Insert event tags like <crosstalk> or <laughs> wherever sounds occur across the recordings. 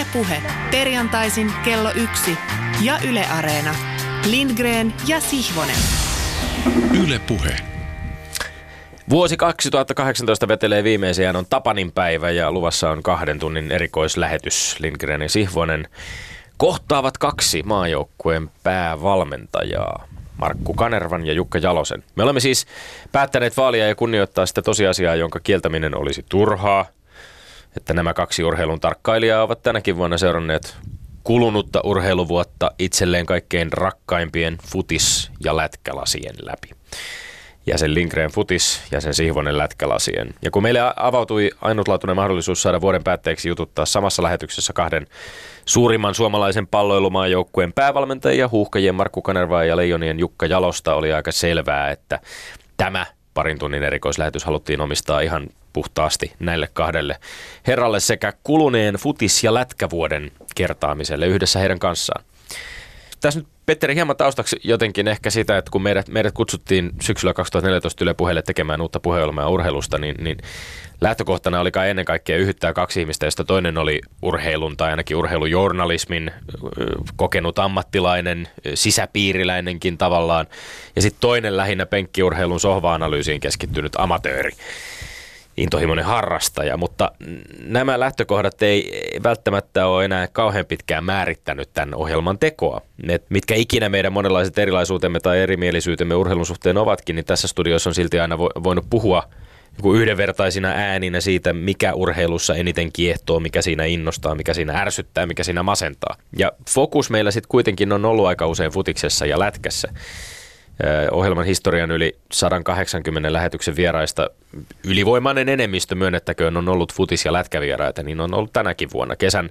Yle Puhe. Perjantaisin kello yksi ja Yle Areena. Lindgren ja Sihvonen. Yle Puhe. Vuosi 2018 vetelee viimeisiään on Tapanin päivä ja luvassa on kahden tunnin erikoislähetys. Lindgren ja Sihvonen kohtaavat kaksi maajoukkueen päävalmentajaa. Markku Kanervan ja Jukka Jalosen. Me olemme siis päättäneet vaalia ja kunnioittaa sitä tosiasiaa, jonka kieltäminen olisi turhaa. Että nämä kaksi urheilun tarkkailijaa ovat tänäkin vuonna seuranneet kulunutta urheiluvuotta itselleen kaikkein rakkaimpien futis- ja lätkälasien läpi. Jäsen Lindgren futis, jäsen Sihvonen lätkälasien. Ja kun meille avautui ainutlaatuinen mahdollisuus saada vuoden päätteeksi jututtaa samassa lähetyksessä kahden suurimman suomalaisen palloilumaajoukkueen päävalmentajia, huuhkajien Markku Kanervaa ja Leijonien Jukka Jalosta, oli aika selvää, että tämä parin tunnin erikoislähetys haluttiin omistaa ihan puhtaasti näille kahdelle herralle sekä kuluneen futis- ja lätkävuoden kertaamiselle yhdessä heidän kanssaan. Tässä nyt Petteri hieman taustaksi jotenkin ehkä sitä, että kun meidät, meidät kutsuttiin syksyllä 2014 Yle puheelle tekemään uutta puheelmaa urheilusta, niin, niin lähtökohtana oli kai ennen kaikkea yhyttää kaksi ihmistä, josta toinen oli urheilun tai ainakin urheilujournalismin kokenut ammattilainen, sisäpiiriläinenkin tavallaan, ja sitten toinen lähinnä penkkiurheilun sohva-analyysiin keskittynyt amatööri intohimoinen harrastaja, mutta nämä lähtökohdat ei välttämättä ole enää kauhean pitkään määrittänyt tämän ohjelman tekoa. Et mitkä ikinä meidän monenlaiset erilaisuutemme tai erimielisyytemme urheilun suhteen ovatkin, niin tässä studiossa on silti aina voinut puhua yhdenvertaisina ääninä siitä, mikä urheilussa eniten kiehtoo, mikä siinä innostaa, mikä siinä ärsyttää, mikä siinä masentaa. Ja fokus meillä sitten kuitenkin on ollut aika usein futiksessa ja lätkässä ohjelman historian yli 180 lähetyksen vieraista ylivoimainen enemmistö myönnettäköön on ollut futis- ja lätkävieraita, niin on ollut tänäkin vuonna. Kesän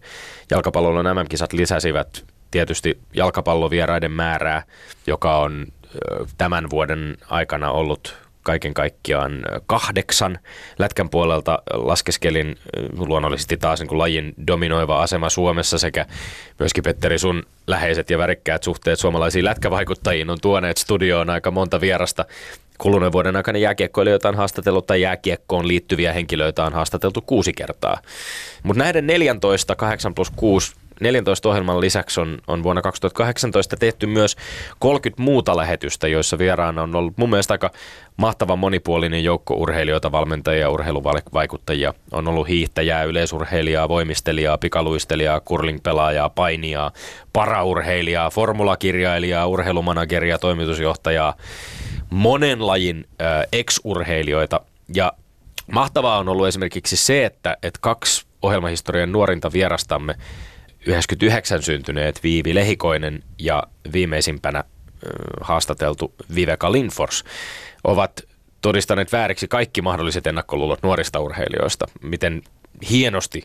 jalkapallon MM-kisat lisäsivät tietysti jalkapallovieraiden määrää, joka on tämän vuoden aikana ollut kaiken kaikkiaan kahdeksan. Lätkän puolelta laskeskelin luonnollisesti taas niin kuin lajin dominoiva asema Suomessa sekä myöskin Petteri sun läheiset ja värikkäät suhteet suomalaisiin lätkävaikuttajiin on tuoneet studioon aika monta vierasta kuluneen vuoden aikana jääkiekkoilijoita on haastatellut tai jääkiekkoon liittyviä henkilöitä on haastateltu kuusi kertaa. Mutta näiden 14, 8 plus 6 14 ohjelman lisäksi on, on vuonna 2018 tehty myös 30 muuta lähetystä, joissa vieraana on ollut mun mielestä aika mahtava monipuolinen joukko urheilijoita, valmentajia urheiluvaikuttajia. On ollut hiihtäjää, yleisurheilijaa, voimistelijaa, pikaluistelijaa, curling-pelaajaa, painijaa, paraurheilijaa, formulakirjailijaa, urheilumanageria, toimitusjohtajaa, monen lajin äh, ex-urheilijoita. Ja mahtavaa on ollut esimerkiksi se, että, että kaksi ohjelmahistorian nuorinta vierastamme 99 syntyneet Viivi Lehikoinen ja viimeisimpänä haastateltu Viveka Lindfors ovat todistaneet vääriksi kaikki mahdolliset ennakkoluulot nuorista urheilijoista. Miten hienosti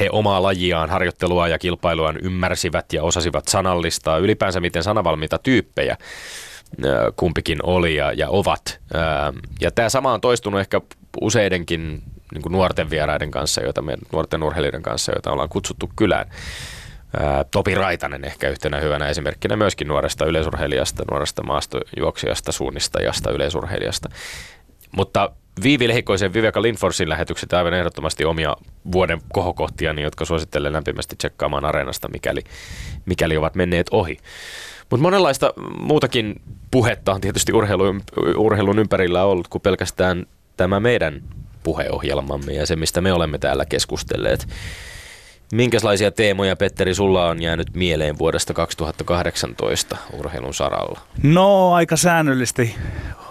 he omaa lajiaan, harjoittelua ja kilpailuaan ymmärsivät ja osasivat sanallistaa. Ylipäänsä miten sanavalmiita tyyppejä kumpikin oli ja, ja ovat. Ja tämä sama on toistunut ehkä useidenkin niin kuin nuorten vieraiden kanssa, joita me, nuorten urheilijoiden kanssa, joita ollaan kutsuttu kylään. Ää, Topi Raitanen ehkä yhtenä hyvänä esimerkkinä myöskin nuoresta yleisurheilijasta, nuoresta maastojuoksijasta, suunnistajasta, yleisurheilijasta. Mutta Viivi Lehikoisen Viveka Lindforsin lähetykset aivan ehdottomasti omia vuoden kohokohtia, jotka suosittelen lämpimästi tsekkaamaan areenasta, mikäli, mikäli ovat menneet ohi. Mutta monenlaista muutakin puhetta on tietysti urheilun, urheilun ympärillä ollut kuin pelkästään tämä meidän puheohjelmamme ja se, mistä me olemme täällä keskustelleet. Minkälaisia teemoja, Petteri, sulla on jäänyt mieleen vuodesta 2018 urheilun saralla? No, aika säännöllisesti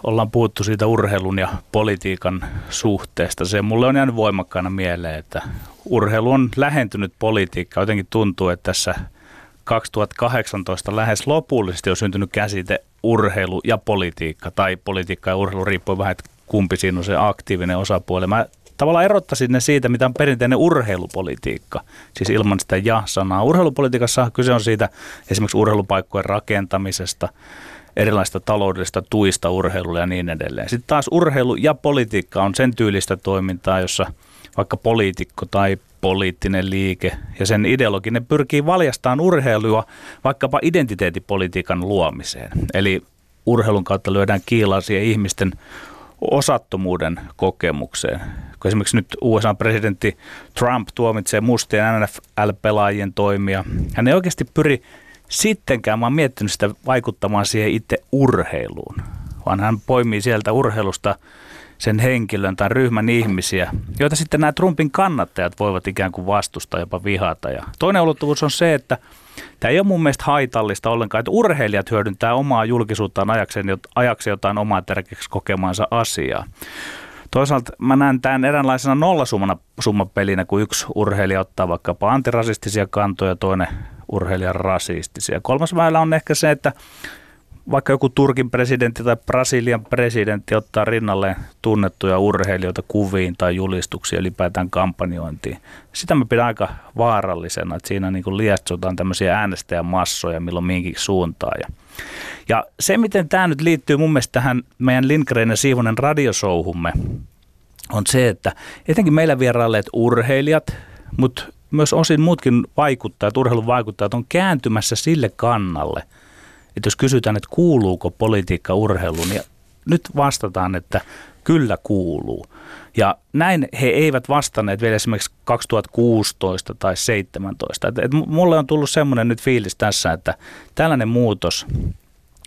ollaan puhuttu siitä urheilun ja politiikan suhteesta. Se mulle on jäänyt voimakkaana mieleen, että urheilu on lähentynyt politiikkaa. Jotenkin tuntuu, että tässä 2018 lähes lopullisesti on syntynyt käsite urheilu ja politiikka, tai politiikka ja urheilu riippuu vähän, että kumpi siinä on se aktiivinen osapuoli. Mä tavallaan erottaisin ne siitä, mitä on perinteinen urheilupolitiikka, siis ilman sitä ja-sanaa. Urheilupolitiikassa kyse on siitä esimerkiksi urheilupaikkojen rakentamisesta, erilaista taloudellista tuista urheilulle ja niin edelleen. Sitten taas urheilu ja politiikka on sen tyylistä toimintaa, jossa vaikka poliitikko tai poliittinen liike ja sen ideologinen pyrkii valjastamaan urheilua vaikkapa identiteettipolitiikan luomiseen. Eli urheilun kautta lyödään kiilaa siihen ihmisten osattomuuden kokemukseen. kun esimerkiksi nyt USA-presidentti Trump tuomitsee mustien NFL-pelaajien toimia. Hän ei oikeasti pyri sittenkään, mä oon miettinyt sitä vaikuttamaan siihen itse urheiluun, vaan hän poimii sieltä urheilusta sen henkilön tai ryhmän ihmisiä, joita sitten nämä Trumpin kannattajat voivat ikään kuin vastustaa, jopa vihata. Ja toinen ulottuvuus on se, että Tämä ei ole mun mielestä haitallista ollenkaan, että urheilijat hyödyntää omaa julkisuuttaan ajakseen, ajakseen jotain omaa tärkeäksi kokemaansa asiaa. Toisaalta mä näen tämän eräänlaisena nollasummapelinä, kun yksi urheilija ottaa vaikkapa antirasistisia kantoja, toinen urheilija rasistisia. Kolmas väylä on ehkä se, että vaikka joku Turkin presidentti tai Brasilian presidentti ottaa rinnalleen tunnettuja urheilijoita kuviin tai julistuksia ylipäätään kampanjointiin. Sitä mä pidän aika vaarallisena, että siinä niin lietsotaan tämmöisiä äänestäjämassoja milloin mihinkin suuntaan. Ja, ja se, miten tämä nyt liittyy mun mielestä tähän meidän Lindgren ja Siivonen radiosouhumme, on se, että etenkin meillä vierailleet urheilijat, mutta myös osin muutkin vaikuttajat, urheilun vaikuttajat on kääntymässä sille kannalle – että jos kysytään, että kuuluuko politiikka urheiluun, niin nyt vastataan, että kyllä kuuluu. Ja näin he eivät vastanneet vielä esimerkiksi 2016 tai 2017. Et, et mulle on tullut semmoinen nyt fiilis tässä, että tällainen muutos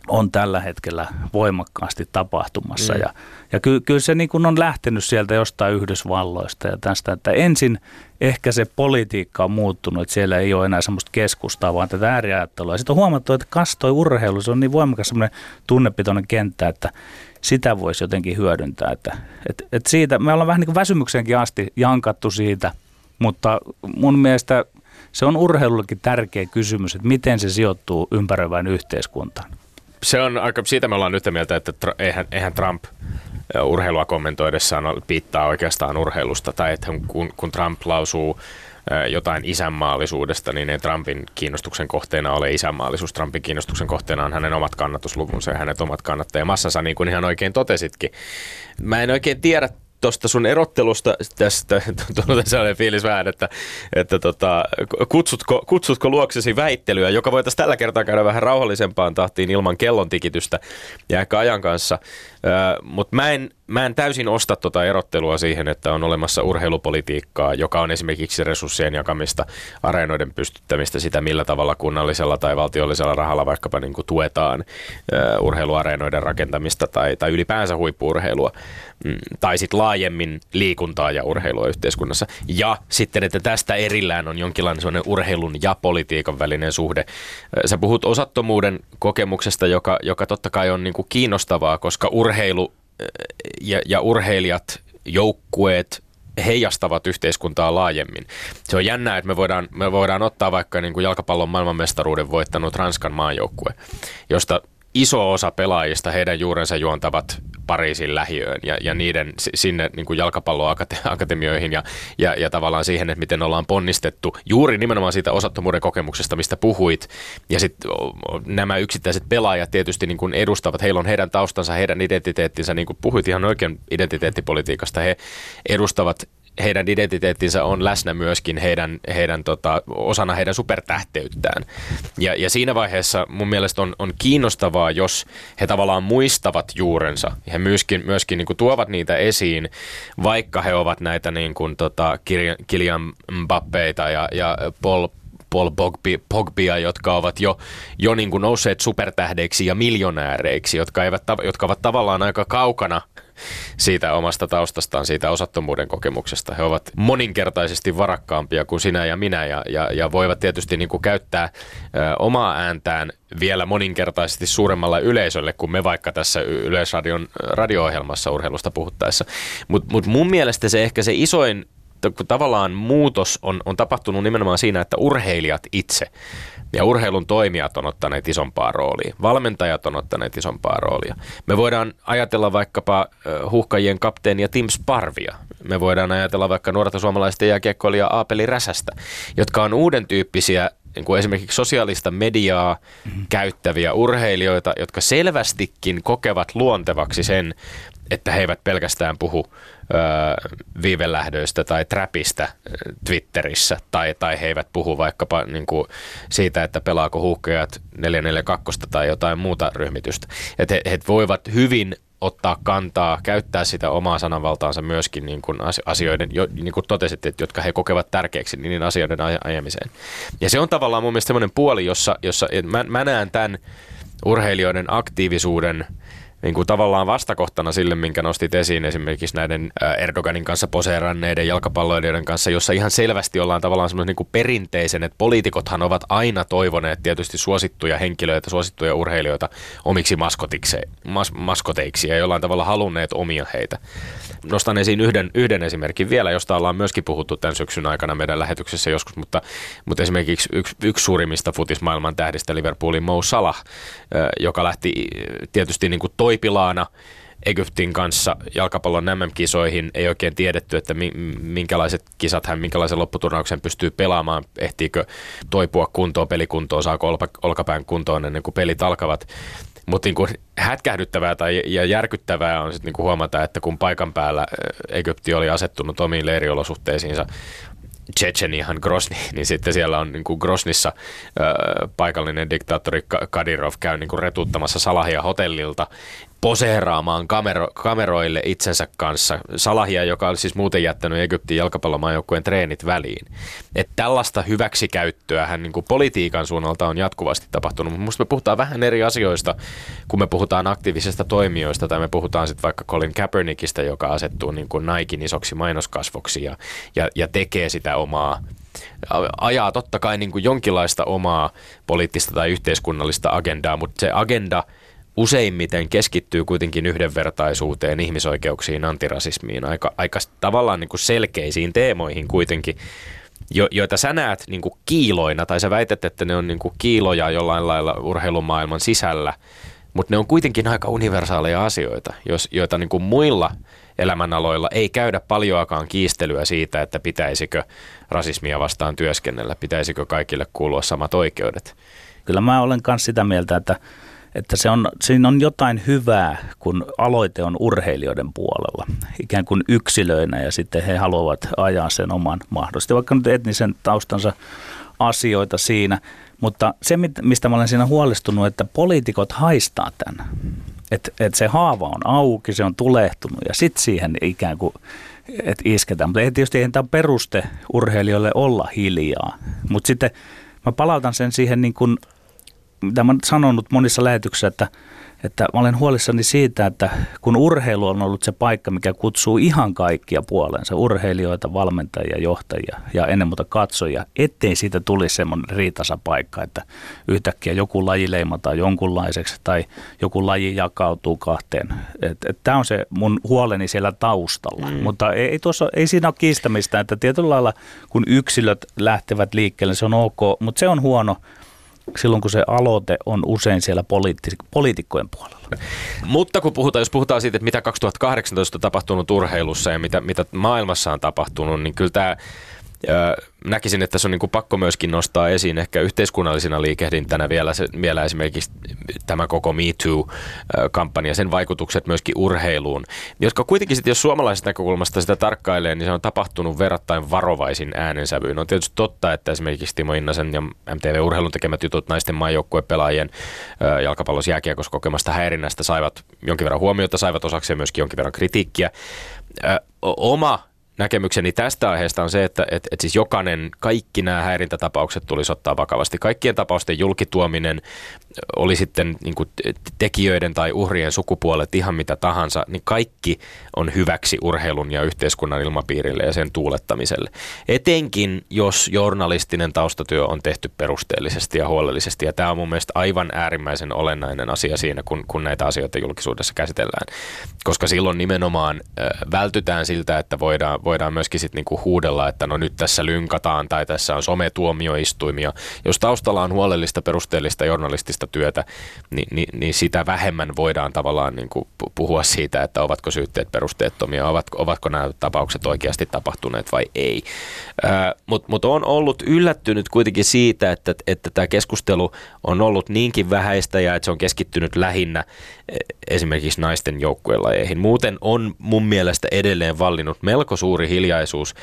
on tällä hetkellä voimakkaasti tapahtumassa. Mm. Ja, ja ky, kyllä se niin kuin on lähtenyt sieltä jostain Yhdysvalloista ja tästä, että ensin ehkä se politiikka on muuttunut, että siellä ei ole enää semmoista keskustaa, vaan tätä ääriajattelua. Sitten on huomattu, että kastoi urheilu, se on niin voimakas semmoinen tunnepitoinen kenttä, että sitä voisi jotenkin hyödyntää. Että, että, että siitä, me ollaan vähän niin kuin väsymykseenkin asti jankattu siitä, mutta mun mielestä se on urheilullekin tärkeä kysymys, että miten se sijoittuu ympäröivään yhteiskuntaan se on aika, siitä me ollaan nyt mieltä, että tra, eihän, eihän Trump urheilua kommentoidessaan piittaa oikeastaan urheilusta, tai että kun, kun Trump lausuu jotain isänmaallisuudesta, niin ei Trumpin kiinnostuksen kohteena ole isänmaallisuus. Trumpin kiinnostuksen kohteena on hänen omat kannatusluvunsa ja hänet omat kannattajamassansa, niin kuin ihan oikein totesitkin. Mä en oikein tiedä tuosta sun erottelusta tästä <laughs> tulee sellainen fiilis vähän, että, että tota, kutsutko, kutsutko luoksesi väittelyä, joka voitaisiin tällä kertaa käydä vähän rauhallisempaan tahtiin ilman kellon tikitystä ja ehkä ajan kanssa. Mutta mä en, mä en täysin osta tuota erottelua siihen, että on olemassa urheilupolitiikkaa, joka on esimerkiksi resurssien jakamista, areenoiden pystyttämistä, sitä millä tavalla kunnallisella tai valtiollisella rahalla vaikkapa niin kuin tuetaan uh, urheiluareenoiden rakentamista tai, tai ylipäänsä huippuurheilua, mm, tai sitten laajemmin liikuntaa ja urheilua yhteiskunnassa. Ja sitten, että tästä erillään on jonkinlainen sellainen urheilun ja politiikan välinen suhde. Sä puhut osattomuuden kokemuksesta, joka, joka totta kai on niin kuin kiinnostavaa, koska urheilu ja, ja urheilijat, joukkueet, heijastavat yhteiskuntaa laajemmin. Se on jännää, että me voidaan, me voidaan ottaa vaikka niin kuin jalkapallon maailmanmestaruuden voittanut Ranskan maajoukkue, josta iso osa pelaajista, heidän juurensa juontavat Pariisin lähiöön ja, ja niiden sinne niin kuin jalkapalloakatemioihin ja, ja, ja tavallaan siihen, että miten ollaan ponnistettu juuri nimenomaan siitä osattomuuden kokemuksesta, mistä puhuit. Ja sitten nämä yksittäiset pelaajat tietysti niin kuin edustavat, heillä on heidän taustansa, heidän identiteettinsä, niin kuin puhuit ihan oikein identiteettipolitiikasta, he edustavat heidän identiteettinsä on läsnä myöskin heidän, heidän tota, osana heidän supertähteyttään. Ja, ja siinä vaiheessa mun mielestä on, on kiinnostavaa, jos he tavallaan muistavat juurensa. He myöskin, myöskin niin kuin tuovat niitä esiin, vaikka he ovat näitä niin kuin, tota, Kilian Mbappeita ja, ja Paul Paul Pogbi, Pogbia, jotka ovat jo, jo niin kuin nousseet supertähdeiksi ja miljonääreiksi, jotka, eivät, jotka ovat tavallaan aika kaukana siitä omasta taustastaan, siitä osattomuuden kokemuksesta. He ovat moninkertaisesti varakkaampia kuin sinä ja minä ja, ja, ja voivat tietysti niin kuin käyttää ö, omaa ääntään vielä moninkertaisesti suuremmalla yleisölle kuin me vaikka tässä Yleisradion radio-ohjelmassa urheilusta puhuttaessa. Mutta mut mun mielestä se ehkä se isoin tavallaan muutos on, on tapahtunut nimenomaan siinä, että urheilijat itse ja urheilun toimijat on ottaneet isompaa roolia. Valmentajat on ottaneet isompaa roolia. Me voidaan ajatella vaikkapa huhkajien kapteenia Tim Sparvia. Me voidaan ajatella vaikka nuorta suomalaista jääkiekkoilija Aapeli Räsästä, jotka on uuden tyyppisiä niin kuin esimerkiksi sosiaalista mediaa mm-hmm. käyttäviä urheilijoita, jotka selvästikin kokevat luontevaksi sen, että he eivät pelkästään puhu ö, viivelähdöistä tai trapista Twitterissä, tai, tai he eivät puhu vaikkapa niin kuin siitä, että pelaako huuhkajat 442 tai jotain muuta ryhmitystä. Että he, he voivat hyvin ottaa kantaa, käyttää sitä omaa sananvaltaansa myöskin niin kuin asioiden, jo, niin kuin totesit, että jotka he kokevat tärkeäksi, niin asioiden ajamiseen. Ja se on tavallaan mun mielestä semmoinen puoli, jossa, jossa mä, mä näen tämän urheilijoiden aktiivisuuden – niin kuin tavallaan vastakohtana sille, minkä nostit esiin esimerkiksi näiden Erdoganin kanssa poseeranneiden jalkapalloilijoiden kanssa, jossa ihan selvästi ollaan tavallaan semmoisen niin kuin perinteisen, että poliitikothan ovat aina toivoneet tietysti suosittuja henkilöitä, suosittuja urheilijoita omiksi mas, maskoteiksi ja jollain tavalla halunneet omia heitä. Nostan esiin yhden, yhden esimerkin vielä, josta ollaan myöskin puhuttu tämän syksyn aikana meidän lähetyksessä joskus, mutta, mutta esimerkiksi yksi, yksi suurimmista futismaailman tähdistä Liverpoolin Mo Salah, joka lähti tietysti niin kuin toipilaana Egyptin kanssa jalkapallon MM-kisoihin. Ei oikein tiedetty, että minkälaiset kisat hän, minkälaisen lopputurnauksen pystyy pelaamaan. Ehtiikö toipua kuntoon, pelikuntoon, saako olkapään kuntoon ennen kuin pelit alkavat. Mutta niin hätkähdyttävää tai, ja järkyttävää on sitten niin huomata, että kun paikan päällä Egypti oli asettunut omiin leiriolosuhteisiinsa Checheniahan Grosni, <laughs> niin sitten siellä on niin kuin Grosnissa ö, paikallinen diktaattori Kadirov käy niin kuin Salahia hotellilta poseeraamaan kamero, kameroille itsensä kanssa. Salahia, joka oli siis muuten jättänyt Egyptin jalkapallomaajoukkueen treenit väliin. Että tällaista hyväksikäyttöä hän niin politiikan suunnalta on jatkuvasti tapahtunut. Mutta me puhutaan vähän eri asioista, kun me puhutaan aktiivisesta toimijoista tai me puhutaan sitten vaikka Colin Kaepernickistä, joka asettuu niin kuin Nikein isoksi mainoskasvoksi ja, ja, ja tekee sitä omaa ajaa totta kai niin kuin jonkinlaista omaa poliittista tai yhteiskunnallista agendaa, mutta se agenda – useimmiten keskittyy kuitenkin yhdenvertaisuuteen, ihmisoikeuksiin, antirasismiin, aika, aika tavallaan niin kuin selkeisiin teemoihin kuitenkin, jo, joita sä näet niin kuin kiiloina, tai sä väität, että ne on niin kuin kiiloja jollain lailla urheilumaailman sisällä, mutta ne on kuitenkin aika universaaleja asioita, jos, joita niin kuin muilla elämänaloilla ei käydä paljoakaan kiistelyä siitä, että pitäisikö rasismia vastaan työskennellä, pitäisikö kaikille kuulua samat oikeudet. Kyllä mä olen myös sitä mieltä, että että se on, siinä on jotain hyvää, kun aloite on urheilijoiden puolella, ikään kuin yksilöinä ja sitten he haluavat ajaa sen oman mahdollisesti, vaikka nyt etnisen taustansa asioita siinä. Mutta se, mistä mä olen siinä huolestunut, että poliitikot haistaa tämän. Että et se haava on auki, se on tulehtunut ja sitten siihen ikään kuin että isketään. Mutta ei tietysti tämä peruste urheilijoille olla hiljaa. Mutta sitten mä palautan sen siihen niin kuin mitä mä olen sanonut monissa lähetyksissä, että, että mä olen huolissani siitä, että kun urheilu on ollut se paikka, mikä kutsuu ihan kaikkia puoleensa, urheilijoita, valmentajia, johtajia ja ennen muuta katsojia, ettei siitä tulisi semmoinen riitasa paikka, että yhtäkkiä joku laji leimataan jonkunlaiseksi tai joku laji jakautuu kahteen. Tämä on se mun huoleni siellä taustalla, mm. mutta ei, tuossa, ei siinä ole kiistämistä, että tietyllä lailla kun yksilöt lähtevät liikkeelle, se on ok, mutta se on huono – silloin, kun se aloite on usein siellä poliitti- poliitikkojen puolella. Mutta kun puhutaan, jos puhutaan siitä, että mitä 2018 on tapahtunut urheilussa ja mitä, mitä maailmassa on tapahtunut, niin kyllä tämä näkisin, että se on niin kuin pakko myöskin nostaa esiin ehkä yhteiskunnallisena liikehdintänä vielä, se, vielä esimerkiksi tämä koko Me Too-kampanja, sen vaikutukset myöskin urheiluun, jotka kuitenkin sitten, jos suomalaisesta näkökulmasta sitä tarkkailee, niin se on tapahtunut verrattain varovaisin äänensävyyn. On tietysti totta, että esimerkiksi Timo Innasen ja MTV Urheilun tekemät jutut naisten maajoukkuepelaajien jalkapallos jääkiekossa kokemasta häirinnästä saivat jonkin verran huomiota, saivat osakseen myöskin jonkin verran kritiikkiä. Oma näkemykseni tästä aiheesta on se, että et, et siis jokainen, kaikki nämä häirintätapaukset tulisi ottaa vakavasti. Kaikkien tapausten julkituominen oli sitten niin kuin tekijöiden tai uhrien sukupuolet ihan mitä tahansa, niin kaikki on hyväksi urheilun ja yhteiskunnan ilmapiirille ja sen tuulettamiselle. Etenkin, jos journalistinen taustatyö on tehty perusteellisesti ja huolellisesti. Ja tämä on mun mielestä aivan äärimmäisen olennainen asia siinä, kun, kun näitä asioita julkisuudessa käsitellään. Koska silloin nimenomaan vältytään siltä, että voidaan, voidaan myöskin sitten niinku huudella, että no nyt tässä lynkataan tai tässä on sometuomioistuimia. Jos taustalla on huolellista, perusteellista journalistista työtä, niin, niin, niin sitä vähemmän voidaan tavallaan niinku puhua siitä, että ovatko syytteet perusteettomia, ovatko, ovatko nämä tapaukset oikeasti tapahtuneet vai ei. Mutta mut on ollut yllättynyt kuitenkin siitä, että, että tämä keskustelu on ollut niinkin vähäistä ja että se on keskittynyt lähinnä e, esimerkiksi naisten joukkuelajeihin. Muuten on mun mielestä edelleen vallinnut melko suuri hiljaisuus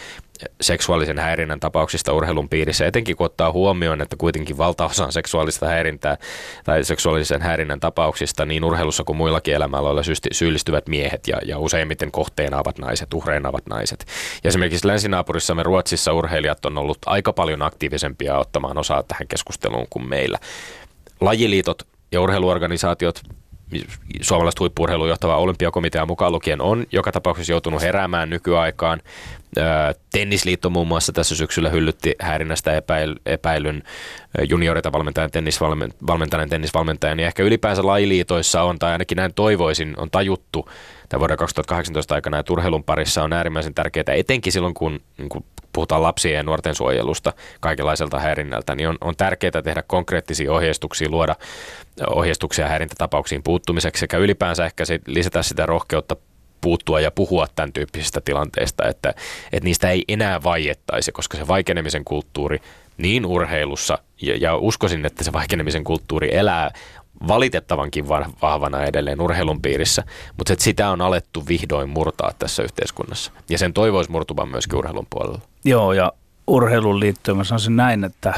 seksuaalisen häirinnän tapauksista urheilun piirissä, etenkin kun ottaa huomioon, että kuitenkin valtaosa seksuaalista häirintää tai seksuaalisen häirinnän tapauksista niin urheilussa kuin muillakin elämäaloilla syyllistyvät miehet ja, ja useimmiten kohteena ovat naiset, uhreina ovat naiset. Ja esimerkiksi länsinaapurissamme Ruotsissa urheilijat on ollut aika paljon aktiivisempia ottamaan osaa tähän keskusteluun kuin meillä. Lajiliitot ja urheiluorganisaatiot suomalaista huippuurheilun johtava olympiakomitea mukaan lukien on joka tapauksessa joutunut heräämään nykyaikaan. Tennisliitto muun muassa tässä syksyllä hyllytti häirinnästä epäilyn juniorita valmentajan, tennisvalmentajan, tennisvalmentajan ja ehkä ylipäänsä lajiliitoissa on, tai ainakin näin toivoisin, on tajuttu tämän vuoden 2018 aikana, että urheilun parissa on äärimmäisen tärkeää, etenkin silloin kun, niin kun puhutaan lapsien ja nuorten suojelusta kaikenlaiselta häirinnältä, niin on, on tärkeää tehdä konkreettisia ohjeistuksia, luoda ohjeistuksia häirintätapauksiin puuttumiseksi sekä ylipäänsä ehkä lisätä sitä rohkeutta puuttua ja puhua tämän tyyppisistä tilanteista, että, että niistä ei enää vaiettaisi, koska se vaikenemisen kulttuuri niin urheilussa, ja, ja uskoisin, että se vaikenemisen kulttuuri elää valitettavankin vahvana edelleen urheilun piirissä, mutta että sitä on alettu vihdoin murtaa tässä yhteiskunnassa. Ja sen toivoisi murtuvan myöskin urheilun puolella. Joo, ja urheilun liittyen mä sanoisin näin, että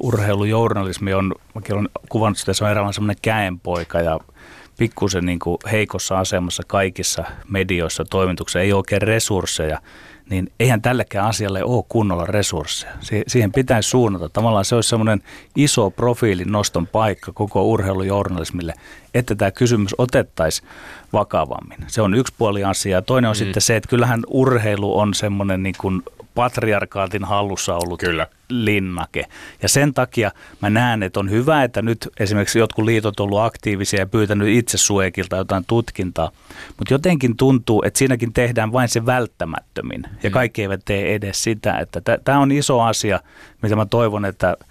urheilujournalismi on, mäkin olen kuvannut sitä, se on eräänlainen semmoinen käenpoika ja pikkusen niin heikossa asemassa kaikissa medioissa, toimituksissa, ei oikein resursseja, niin eihän tällekään asialle ole kunnolla resursseja. Siihen pitäisi suunnata. Tavallaan se olisi semmoinen iso profiilin noston paikka koko urheilujournalismille, että tämä kysymys otettaisiin vakavammin. Se on yksi puoli asiaa. Toinen on mm. sitten se, että kyllähän urheilu on semmoinen niin kuin patriarkaatin hallussa ollut Kyllä. linnake. Ja sen takia mä näen, että on hyvä, että nyt esimerkiksi jotkut liitot on ollut aktiivisia ja pyytänyt itse Suekilta jotain tutkintaa. Mutta jotenkin tuntuu, että siinäkin tehdään vain se välttämättömin. Ja mm. kaikki eivät tee edes sitä. Että Tämä on iso asia, mitä mä toivon, että –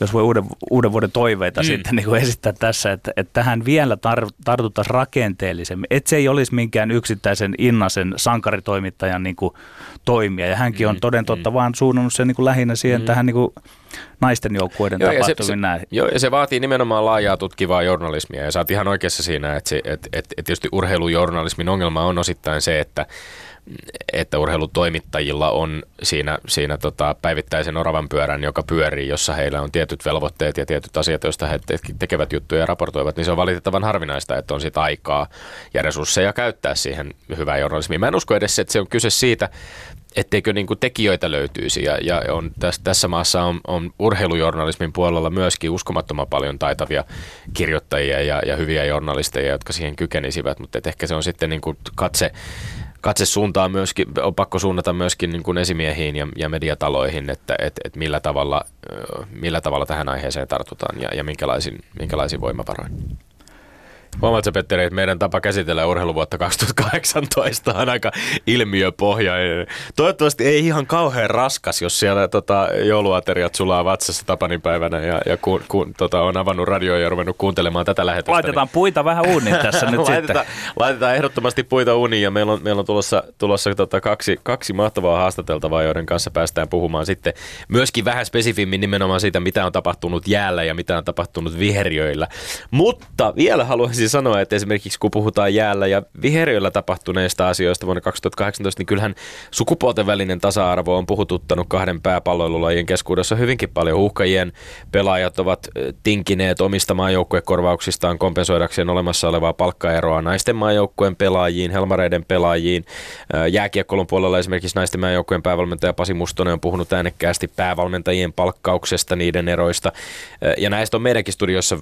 jos voi uuden, uuden vuoden toiveita mm. sitten niin kuin esittää tässä, että, että tähän vielä tar, tartuttaisiin rakenteellisemmin. Että se ei olisi minkään yksittäisen Innasen sankaritoimittajan niin kuin toimia. Ja hänkin on mm. toden totta mm. vaan suunnannut sen niin kuin lähinnä siihen mm. tähän niin kuin naisten joukkueiden joo, tapahtumiin näin. Joo, ja se vaatii nimenomaan laajaa tutkivaa journalismia. Ja sä oot ihan oikeassa siinä, että, se, että, että, että tietysti urheilujournalismin ongelma on osittain se, että että urheilutoimittajilla on siinä, siinä tota päivittäisen oravan pyörän, joka pyörii, jossa heillä on tietyt velvoitteet ja tietyt asiat, joista he tekevät juttuja ja raportoivat, niin se on valitettavan harvinaista, että on sitä aikaa ja resursseja käyttää siihen hyvään journalismiin. Mä en usko edes, että se on kyse siitä, etteikö niin kuin tekijöitä löytyisi. Ja, ja on, tässä, tässä maassa on, on urheilujournalismin puolella myöskin uskomattoman paljon taitavia kirjoittajia ja, ja hyviä journalisteja, jotka siihen kykenisivät, mutta ehkä se on sitten niin kuin katse katse suuntaa myöskin, on pakko suunnata myöskin niin kuin esimiehiin ja, ja mediataloihin, että et, et millä, tavalla, millä tavalla tähän aiheeseen tartutaan ja, ja minkälaisin, minkälaisin voimavaroin. Huomaatko Petteri, että meidän tapa käsitellä urheiluvuotta 2018 on aika ilmiöpohjainen. Toivottavasti ei ihan kauhean raskas, jos siellä tota, jouluateriat sulaa vatsassa Tapaninpäivänä ja, ja ku, ku, tota, on avannut radioa ja ruvennut kuuntelemaan tätä lähetystä. Laitetaan niin... puita vähän uuniin tässä nyt <laughs> laitetaan, sitten. Laitetaan ehdottomasti puita uuniin ja meillä on, meillä on tulossa, tulossa tota, kaksi, kaksi mahtavaa haastateltavaa, joiden kanssa päästään puhumaan sitten myöskin vähän spesifimmin nimenomaan siitä, mitä on tapahtunut jäällä ja mitä on tapahtunut viheriöillä. Mutta vielä haluaisin voisin sanoa, että esimerkiksi kun puhutaan jäällä ja viheriöllä tapahtuneista asioista vuonna 2018, niin kyllähän sukupuolten välinen tasa-arvo on puhututtanut kahden pääpalloilulajien keskuudessa hyvinkin paljon. Uhkajien pelaajat ovat tinkineet omista maajoukkuekorvauksistaan kompensoidakseen olemassa olevaa palkkaeroa naisten maajoukkueen pelaajiin, helmareiden pelaajiin. Jääkiekkolun puolella esimerkiksi naisten maajoukkueen päävalmentaja Pasi Mustonen on puhunut äänekkäästi päävalmentajien palkkauksesta, niiden eroista. Ja näistä on meidänkin studiossa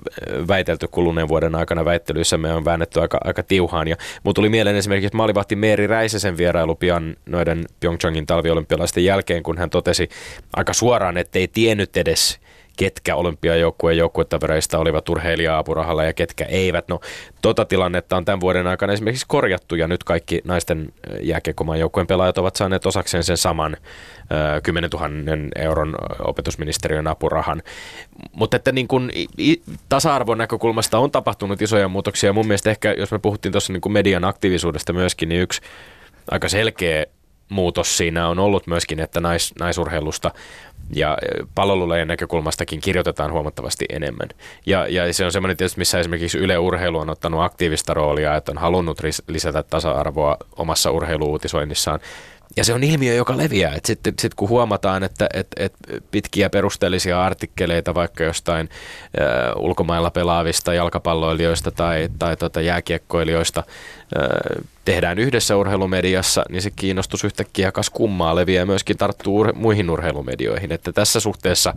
väitelty kuluneen vuoden aikana väittely me on väännetty aika, aika tiuhaan. Ja mulla tuli mieleen esimerkiksi maalivahti Meeri Räisäsen vierailu pian noiden Pyeongchangin talviolympialaisten jälkeen, kun hän totesi aika suoraan, että ei tiennyt edes ketkä olympiajoukkueen joukkuetavereista olivat urheilija-apurahalla ja ketkä eivät. No, tota tilannetta on tämän vuoden aikana esimerkiksi korjattu ja nyt kaikki naisten jääkiekkomaan joukkueen pelaajat ovat saaneet osakseen sen saman 10 000 euron opetusministeriön apurahan. Mutta että niin kun, tasa-arvon näkökulmasta on tapahtunut isoja muutoksia. Mun mielestä ehkä, jos me puhuttiin tuossa niin median aktiivisuudesta myöskin, niin yksi aika selkeä muutos siinä on ollut myöskin, että nais, naisurheilusta ja palvelulajien näkökulmastakin kirjoitetaan huomattavasti enemmän. Ja, ja se on semmoinen tietysti, missä esimerkiksi Yle Urheilu on ottanut aktiivista roolia, että on halunnut lisätä tasa-arvoa omassa urheiluutisoinnissaan. Ja se on ilmiö, joka leviää. Sitten sit kun huomataan, että et, et pitkiä perusteellisia artikkeleita vaikka jostain ö, ulkomailla pelaavista jalkapalloilijoista tai, tai tota jääkiekkoilijoista ö, tehdään yhdessä urheilumediassa, niin se kiinnostus yhtäkkiä kas kummaa leviää myöskin tarttuu ur- muihin urheilumedioihin. Että tässä suhteessa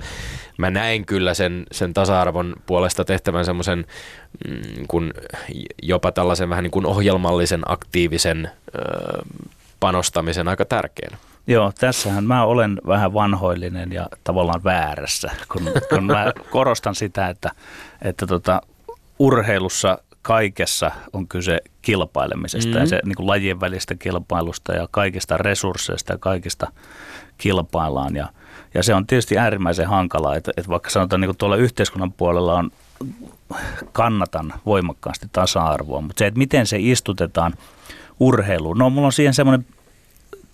mä näen kyllä sen, sen tasa-arvon puolesta tehtävän semmoisen mm, kun jopa tällaisen vähän niin kuin ohjelmallisen aktiivisen ö, panostamisen aika tärkeänä. Joo, tässähän mä olen vähän vanhoillinen ja tavallaan väärässä, kun, kun mä korostan sitä, että, että tota, urheilussa kaikessa on kyse kilpailemisesta mm-hmm. ja se niin kuin lajien välistä kilpailusta ja kaikista resursseista ja kaikista kilpaillaan. Ja, ja se on tietysti äärimmäisen hankalaa, että, että vaikka sanotaan niin kuin tuolla yhteiskunnan puolella on kannatan voimakkaasti tasa-arvoa, mutta se, että miten se istutetaan urheiluun, no mulla on siihen semmoinen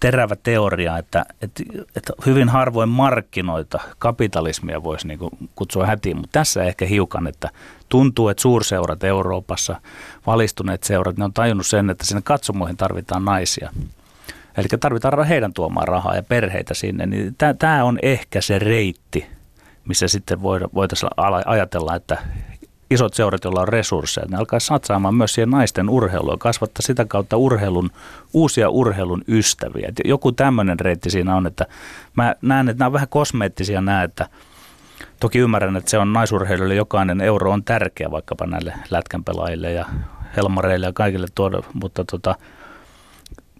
terävä teoria, että, että, että hyvin harvoin markkinoita, kapitalismia voisi niin kuin kutsua hätiin, mutta tässä ehkä hiukan, että tuntuu, että suurseurat Euroopassa, valistuneet seurat, ne on tajunnut sen, että sinne katsomoihin tarvitaan naisia. Eli tarvitaan heidän tuomaan rahaa ja perheitä sinne. Niin tämä on ehkä se reitti, missä sitten voitaisiin ajatella, että isot seurat, joilla on resursseja, ne alkaa satsaamaan myös siihen naisten urheilua, kasvattaa sitä kautta urheilun, uusia urheilun ystäviä. Et joku tämmöinen reitti siinä on, että mä näen, että nämä on vähän kosmeettisia nämä, että toki ymmärrän, että se on naisurheilijoille jokainen euro on tärkeä vaikkapa näille lätkänpelaajille ja helmareille ja kaikille tuoda, mutta tota,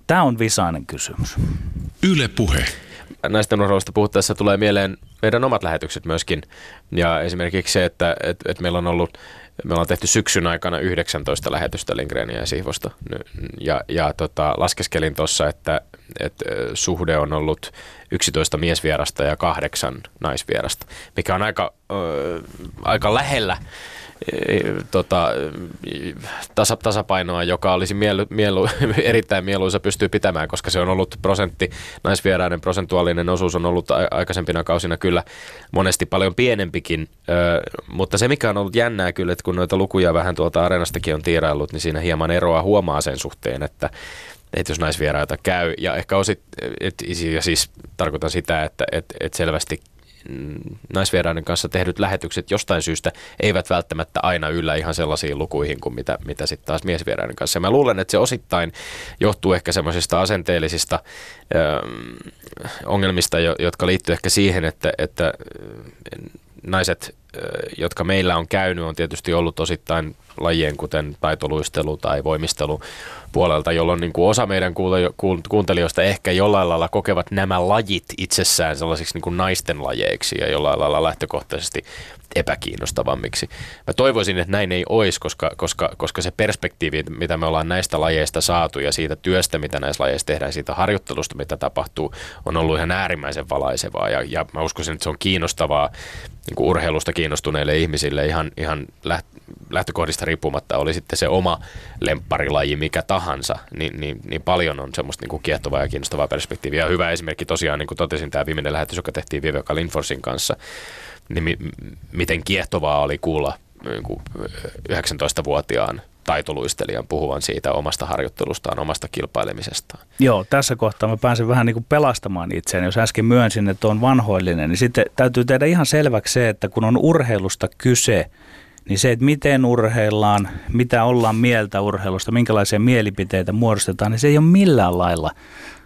tämä on visainen kysymys. Yle puhe naisten urheilusta puhuttaessa tulee mieleen meidän omat lähetykset myöskin. Ja esimerkiksi se, että et, et meillä on ollut me ollaan tehty syksyn aikana 19 lähetystä Lindgrenia ja Sihvosta. Ja, ja tota, laskeskelin tuossa, että, että suhde on ollut 11 miesvierasta ja kahdeksan naisvierasta, mikä on aika, äh, aika lähellä tota, tasa, tasapainoa, joka olisi mielu, mielu, <laughs> erittäin mieluisa pystyy pitämään, koska se on ollut prosentti, naisvieraiden prosentuaalinen osuus on ollut aikaisempina kausina kyllä monesti paljon pienempikin, mutta se mikä on ollut jännää kyllä, että kun noita lukuja vähän tuolta areenastakin on tiiraillut, niin siinä hieman eroa huomaa sen suhteen, että että jos naisvieraita käy, ja ehkä osit, et, ja siis tarkoitan sitä, että et, et selvästi naisvieraiden kanssa tehdyt lähetykset jostain syystä eivät välttämättä aina yllä ihan sellaisiin lukuihin kuin mitä, mitä sitten taas miesvieraiden kanssa. Ja mä luulen, että se osittain johtuu ehkä semmoisista asenteellisista ö, ongelmista, jotka liittyy ehkä siihen, että, että naiset, jotka meillä on käynyt, on tietysti ollut osittain lajien, kuten taitoluistelu tai voimistelu puolelta, jolloin niin kuin osa meidän kuuntelijoista ehkä jollain lailla kokevat nämä lajit itsessään sellaisiksi niin kuin naisten lajeiksi ja jollain lailla lähtökohtaisesti epäkiinnostavammiksi. Mä toivoisin, että näin ei olisi, koska, koska, koska se perspektiivi, mitä me ollaan näistä lajeista saatu ja siitä työstä, mitä näissä lajeissa tehdään, siitä harjoittelusta, mitä tapahtuu, on ollut ihan äärimmäisen valaisevaa ja, ja mä uskoisin, että se on kiinnostavaa niin kuin urheilusta kiinnostuneille ihmisille ihan, ihan lähtökohdista riippumatta, oli sitten se oma lempparilaji mikä tahansa, niin, niin, niin paljon on semmoista niin kuin kiehtovaa ja kiinnostavaa perspektiiviä. Ja hyvä esimerkki tosiaan, niin kuin totesin, tämä viimeinen lähetys, joka tehtiin Viveka Linforsin kanssa, niin mi- miten kiehtovaa oli kuulla niin kuin 19-vuotiaan taitoluistelijan puhuvan siitä omasta harjoittelustaan, omasta kilpailemisestaan. Joo, tässä kohtaa mä pääsen vähän niin kuin pelastamaan itseäni. Jos äsken myönsin, että on vanhoillinen, niin sitten täytyy tehdä ihan selväksi se, että kun on urheilusta kyse, niin se, että miten urheillaan, mitä ollaan mieltä urheilusta, minkälaisia mielipiteitä muodostetaan, niin se ei ole millään lailla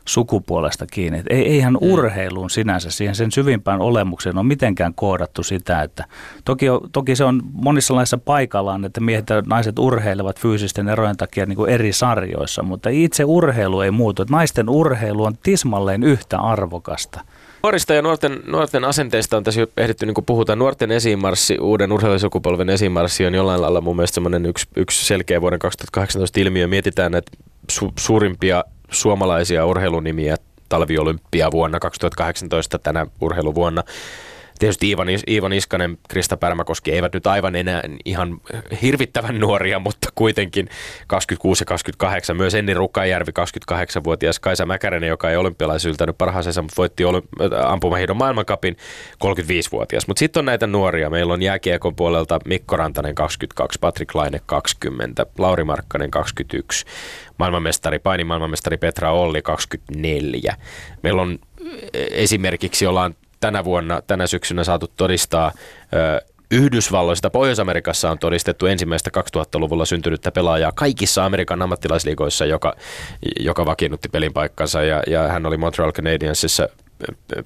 sukupuolesta kiinni. Ei, eihän mm. urheiluun sinänsä, siihen sen syvimpään olemukseen on mitenkään koodattu sitä, että toki, toki se on monissa laissa paikallaan, että miehet ja naiset urheilevat fyysisten erojen takia niin kuin eri sarjoissa, mutta itse urheilu ei muutu. Että naisten urheilu on tismalleen yhtä arvokasta. Nuorista ja nuorten, nuorten asenteista on tässä jo ehditty niin puhutaan. Nuorten esimarssi, uuden urheilusukupolven esimarssi on jollain lailla mun mielestä semmoinen yksi, yksi selkeä vuoden 2018 ilmiö. Mietitään näitä su, suurimpia suomalaisia urheilunimiä talviolympia vuonna 2018 tänä urheiluvuonna Tietysti Iivan, Iivan Iskanen, Krista Pärmäkoski eivät nyt aivan enää ihan hirvittävän nuoria, mutta kuitenkin 26 ja 28. Myös Enni Rukajärvi, 28-vuotias Kaisa Mäkäränen, joka ei olympialaisissa yltänyt parhaaseensa, mutta voitti äh, ampumahidon maailmankapin, 35-vuotias. Mutta sitten on näitä nuoria. Meillä on jääkiekon puolelta Mikko Rantanen 22, Patrik Laine 20, Lauri Markkanen 21, maailmanmestari, painimaailmanmestari Petra Olli 24. Meillä on e, esimerkiksi ollaan tänä vuonna, tänä syksynä saatu todistaa Yhdysvalloista, Pohjois-Amerikassa on todistettu ensimmäistä 2000-luvulla syntynyttä pelaajaa kaikissa Amerikan ammattilaisliigoissa, joka, joka vakiinnutti pelin paikkansa. Ja, ja hän oli Montreal Canadiensissa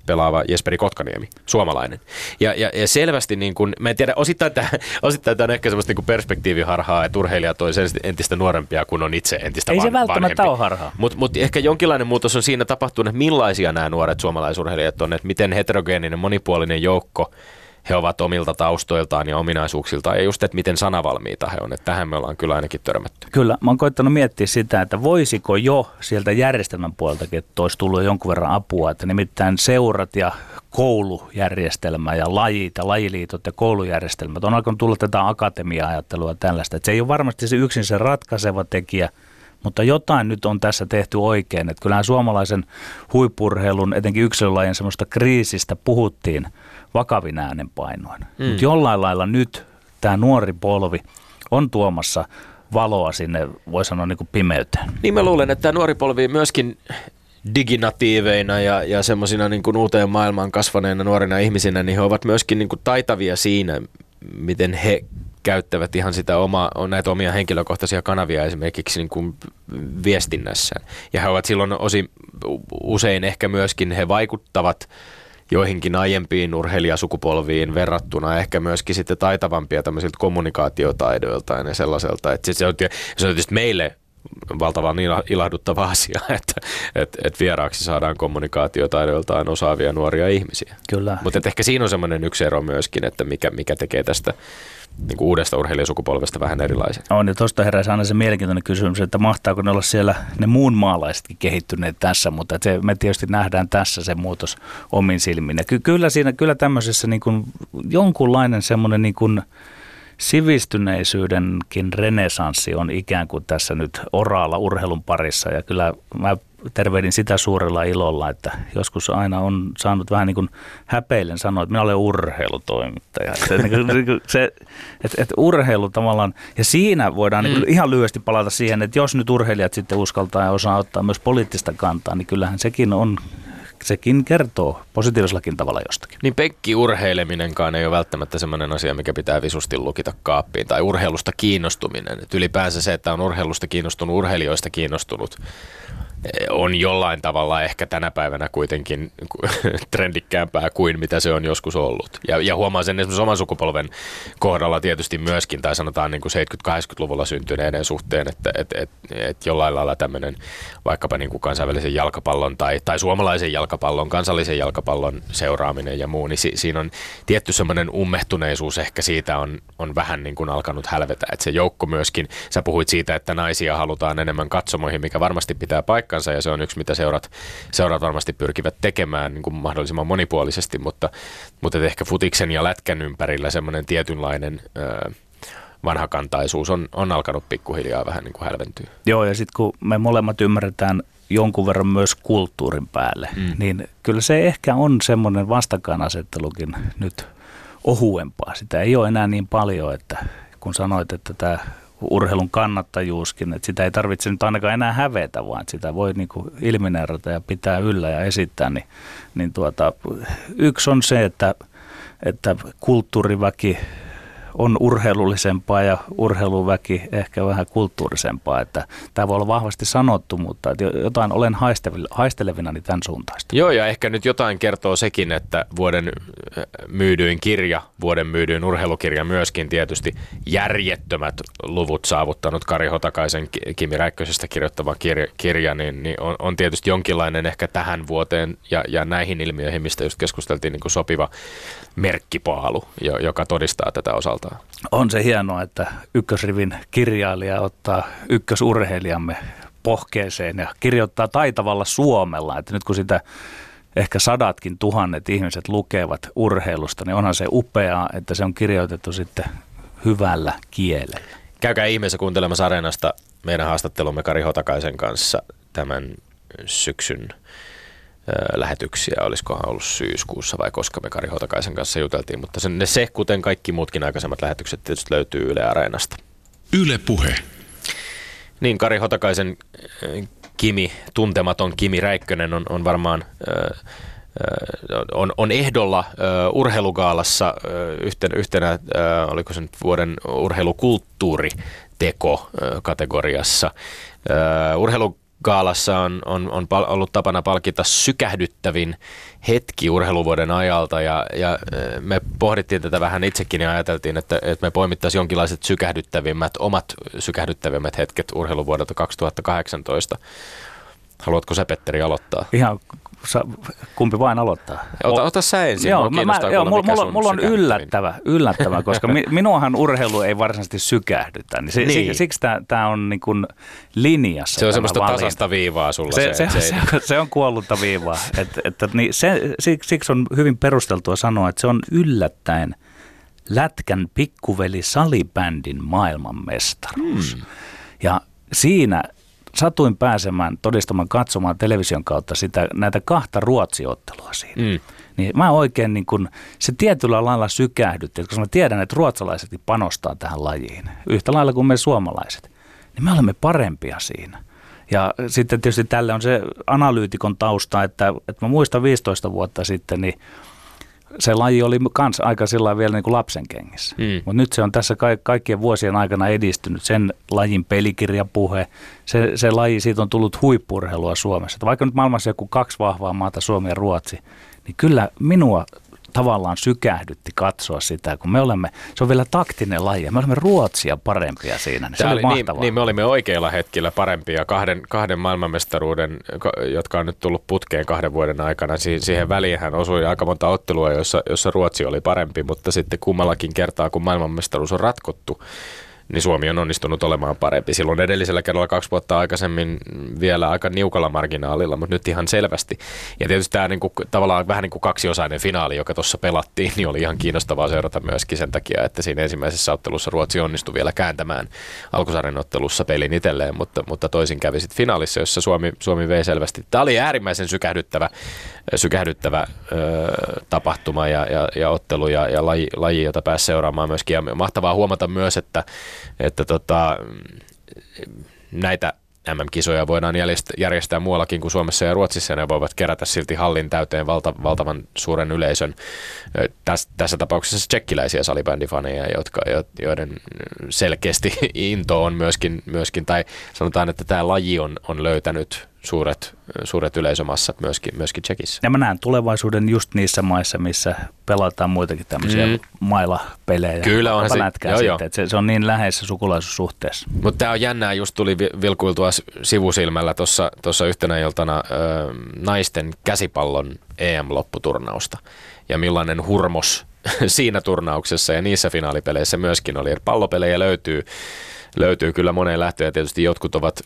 pelaava Jesperi Kotkaniemi, suomalainen. Ja, ja, ja selvästi, niin kun, mä en tiedä, osittain tämä, osittain tämä on ehkä semmoista niin perspektiiviharhaa, että urheilijat on entistä nuorempia kuin on itse entistä Ei van, se välttämättä vanhempi. ole harhaa. Mutta mut ehkä jonkinlainen muutos on siinä tapahtunut, että millaisia nämä nuoret suomalaisurheilijat on, että miten heterogeeninen, monipuolinen joukko he ovat omilta taustoiltaan ja ominaisuuksiltaan ja just, että miten sanavalmiita he on. Että tähän me ollaan kyllä ainakin törmätty. Kyllä, mä oon koittanut miettiä sitä, että voisiko jo sieltä järjestelmän puoleltakin, että olisi tullut jonkun verran apua, että nimittäin seurat ja koulujärjestelmä ja lajit ja lajiliitot ja koulujärjestelmät on alkanut tulla tätä akatemia-ajattelua tällaista. Että se ei ole varmasti se yksin se ratkaiseva tekijä, mutta jotain nyt on tässä tehty oikein. Että kyllähän suomalaisen huippurheilun, etenkin yksilölajien semmoista kriisistä puhuttiin – vakavin äänenpainoin. Mm. Mutta jollain lailla nyt tämä nuori polvi on tuomassa valoa sinne, voi sanoa niin kuin pimeyteen. Niin mä luulen, että tämä nuori polvi myöskin diginatiiveina ja, ja semmoisina niin kuin uuteen maailmaan kasvaneina nuorina ihmisinä, niin he ovat myöskin niin kuin taitavia siinä, miten he käyttävät ihan sitä oma, näitä omia henkilökohtaisia kanavia esimerkiksi niin kuin viestinnässä. Ja he ovat silloin osin, usein ehkä myöskin, he vaikuttavat joihinkin aiempiin urheilijasukupolviin verrattuna ehkä myöskin sitten taitavampia tämmöisiltä kommunikaatiotaidoilta ja sellaiselta, että se on, se on tietysti meille valtavan ilahduttava <laughs> asia, että et, et vieraaksi saadaan kommunikaatiotaidoiltaan osaavia nuoria ihmisiä. Kyllä. Mutta ehkä siinä on semmoinen yksi ero myöskin, että mikä, mikä tekee tästä niin kuin uudesta urheilijasukupolvesta vähän erilaisen. On, ja tuosta heräsi aina se mielenkiintoinen kysymys, että mahtaako ne olla siellä ne muun maalaisetkin kehittyneet tässä, mutta se, me tietysti nähdään tässä se muutos omin silmin. Ja ky- kyllä siinä, kyllä tämmöisessä niin kuin jonkunlainen semmoinen niin kuin, sivistyneisyydenkin renesanssi on ikään kuin tässä nyt oraalla urheilun parissa ja kyllä mä tervehdin sitä suurella ilolla, että joskus aina on saanut vähän niin kuin häpeilen sanoa, että minä olen urheilutoimittaja. Että niin se, että, että urheilu tavallaan, ja siinä voidaan niin mm. niin ihan lyhyesti palata siihen, että jos nyt urheilijat sitten uskaltaa ja osaa ottaa myös poliittista kantaa, niin kyllähän sekin on sekin kertoo positiivisellakin tavalla jostakin. Niin penkki urheileminenkaan ei ole välttämättä sellainen asia, mikä pitää visusti lukita kaappiin, tai urheilusta kiinnostuminen. Et ylipäänsä se, että on urheilusta kiinnostunut, urheilijoista kiinnostunut, on jollain tavalla ehkä tänä päivänä kuitenkin <laughs> trendikkäämpää kuin mitä se on joskus ollut. Ja, ja huomaan sen esimerkiksi oman sukupolven kohdalla tietysti myöskin, tai sanotaan niin kuin 70-80-luvulla syntyneiden suhteen, että et, et, et jollain lailla tämmöinen vaikkapa niin kuin kansainvälisen jalkapallon tai, tai suomalaisen jalkapallon, kansallisen jalkapallon seuraaminen ja muu, niin si, siinä on tietty semmoinen ummehtuneisuus ehkä siitä on, on vähän niin kuin alkanut hälvetä. Että se joukko myöskin, sä puhuit siitä, että naisia halutaan enemmän katsomoihin, mikä varmasti pitää paikkaa paikkansa ja se on yksi, mitä seurat, seurat varmasti pyrkivät tekemään niin kuin mahdollisimman monipuolisesti, mutta, mutta ehkä futiksen ja lätkän ympärillä semmoinen tietynlainen ö, vanhakantaisuus on, on alkanut pikkuhiljaa vähän niin kuin hälventyä. Joo, ja sitten kun me molemmat ymmärretään jonkun verran myös kulttuurin päälle, mm. niin kyllä se ehkä on semmoinen vastakkainasettelukin nyt ohuempaa. Sitä ei ole enää niin paljon, että kun sanoit, että tämä urheilun kannattajuuskin, että sitä ei tarvitse nyt ainakaan enää hävetä, vaan sitä voi niin kuin ilmineerata ja pitää yllä ja esittää, niin, niin tuota, yksi on se, että, että kulttuuriväki on urheilullisempaa ja urheiluväki ehkä vähän kulttuurisempaa. Että tämä voi olla vahvasti sanottu, mutta että jotain olen haistelevina niin tämän suuntaista. Joo, ja ehkä nyt jotain kertoo sekin, että vuoden äh, myydyin kirja, vuoden myydyin urheilukirja myöskin tietysti järjettömät luvut saavuttanut Kari Hotakaisen Kimi Räikkösestä kirjoittava kirja, kirja niin, niin on, on tietysti jonkinlainen ehkä tähän vuoteen ja, ja näihin ilmiöihin, mistä just keskusteltiin, niin kuin sopiva merkkipaalu, joka todistaa tätä osaltaan. On se hienoa, että ykkösrivin kirjailija ottaa ykkösurheilijamme pohkeeseen ja kirjoittaa taitavalla suomella. Että nyt kun sitä ehkä sadatkin tuhannet ihmiset lukevat urheilusta, niin onhan se upeaa, että se on kirjoitettu sitten hyvällä kielellä. Käykää ihmeessä kuuntelemassa Areenasta meidän haastattelumme Kari Hotakaisen kanssa tämän syksyn lähetyksiä, olisikohan ollut syyskuussa vai koska me Kari Hotakaisen kanssa juteltiin, mutta se, se kuten kaikki muutkin aikaisemmat lähetykset tietysti löytyy Yle Areenasta. Yle Puhe. Niin, Kari Hotakaisen Kimi, tuntematon Kimi Räikkönen on, on varmaan on, on ehdolla uh, urheilugaalassa uh, yhtenä, yhtenä uh, oliko se nyt vuoden urheilukulttuuriteko kategoriassa. Urheilu Gaalassa on, on, on pal- ollut tapana palkita sykähdyttävin hetki urheiluvuoden ajalta ja, ja me pohdittiin tätä vähän itsekin ja ajateltiin, että, että me poimittaisiin jonkinlaiset sykähdyttävimmät, omat sykähdyttävimmät hetket urheiluvuodelta 2018. Haluatko sä Petteri aloittaa? Ihan sa, kumpi vain aloittaa? Ota, ota sä ensin. Joo, mä, mä, joo mulla, mulla, mulla on yllättävä, <laughs> yllättävä koska mi, minuahan urheilu ei varsinaisesti sykähdytä. Niin se, niin. Siksi tämä on niin kuin linjassa. Se on semmoista valinta. tasasta viivaa sulla se. Se, se, se, se, se on kuollutta viivaa. Et, et, niin se, siksi on hyvin perusteltua sanoa, että se on yllättäen Lätkän pikkuveli salibändin maailmanmestaruus. Hmm. Ja siinä satuin pääsemään todistamaan katsomaan television kautta sitä, näitä kahta ruotsiottelua siinä. Mm. Niin mä oikein niin kun, se tietyllä lailla sykähdytti, koska mä tiedän, että ruotsalaiset panostaa tähän lajiin, yhtä lailla kuin me suomalaiset. Niin me olemme parempia siinä. Ja sitten tietysti tälle on se analyytikon tausta, että, että mä muistan 15 vuotta sitten, niin se laji oli kans aika sillä vielä niin kuin lapsen kengissä. Mm. Mutta nyt se on tässä ka- kaikkien vuosien aikana edistynyt. Sen lajin pelikirjapuhe, se, se laji, siitä on tullut huippurheilua Suomessa. Että vaikka nyt maailmassa joku kaksi vahvaa maata, Suomi ja Ruotsi, niin kyllä minua tavallaan sykähdytti katsoa sitä, kun me olemme, se on vielä taktinen laji me olemme Ruotsia parempia siinä, niin se oli, oli niin, niin, me olimme oikeilla hetkillä parempia kahden, kahden maailmanmestaruuden, jotka on nyt tullut putkeen kahden vuoden aikana. Si- siihen väliin hän osui aika monta ottelua, jossa, jossa Ruotsi oli parempi, mutta sitten kummallakin kertaa, kun maailmanmestaruus on ratkottu, niin Suomi on onnistunut olemaan parempi. Silloin edellisellä kerralla kaksi vuotta aikaisemmin vielä aika niukalla marginaalilla, mutta nyt ihan selvästi. Ja tietysti tämä niin kuin, tavallaan vähän niin kuin kaksiosainen finaali, joka tuossa pelattiin, niin oli ihan kiinnostavaa seurata myöskin sen takia, että siinä ensimmäisessä ottelussa Ruotsi onnistui vielä kääntämään alkusarjan ottelussa pelin itselleen, mutta, mutta toisin kävi sitten finaalissa, jossa Suomi, Suomi vei selvästi. Tämä oli äärimmäisen sykähdyttävä, sykähdyttävä ö, tapahtuma ja, ja, ja ottelu ja, ja laji, laji, jota pääsi seuraamaan myöskin. Ja mahtavaa huomata myös, että että tota, näitä MM-kisoja voidaan järjestää muuallakin kuin Suomessa ja Ruotsissa, ja ne voivat kerätä silti hallin täyteen valta, valtavan suuren yleisön. Täs, tässä tapauksessa tsekkiläisiä salibändifaneja, jotka, joiden selkeästi into on myöskin, myöskin tai sanotaan, että tämä laji on, on löytänyt suuret, suuret yleisömassat myöskin, myöskin Tsekissä. Ja mä näen tulevaisuuden just niissä maissa, missä pelataan muitakin tämmöisiä mm. mailapelejä. Kyllä on se. Joo, joo. Se, se on niin läheisessä sukulaisuussuhteessa. Mutta tämä on jännää, just tuli vilkuiltua sivusilmällä tuossa yhtenä iltana ö, naisten käsipallon EM-lopputurnausta. Ja millainen hurmos <laughs> siinä turnauksessa ja niissä finaalipeleissä myöskin oli. Pallopelejä löytyy löytyy kyllä moneen lähtöön ja tietysti jotkut ovat,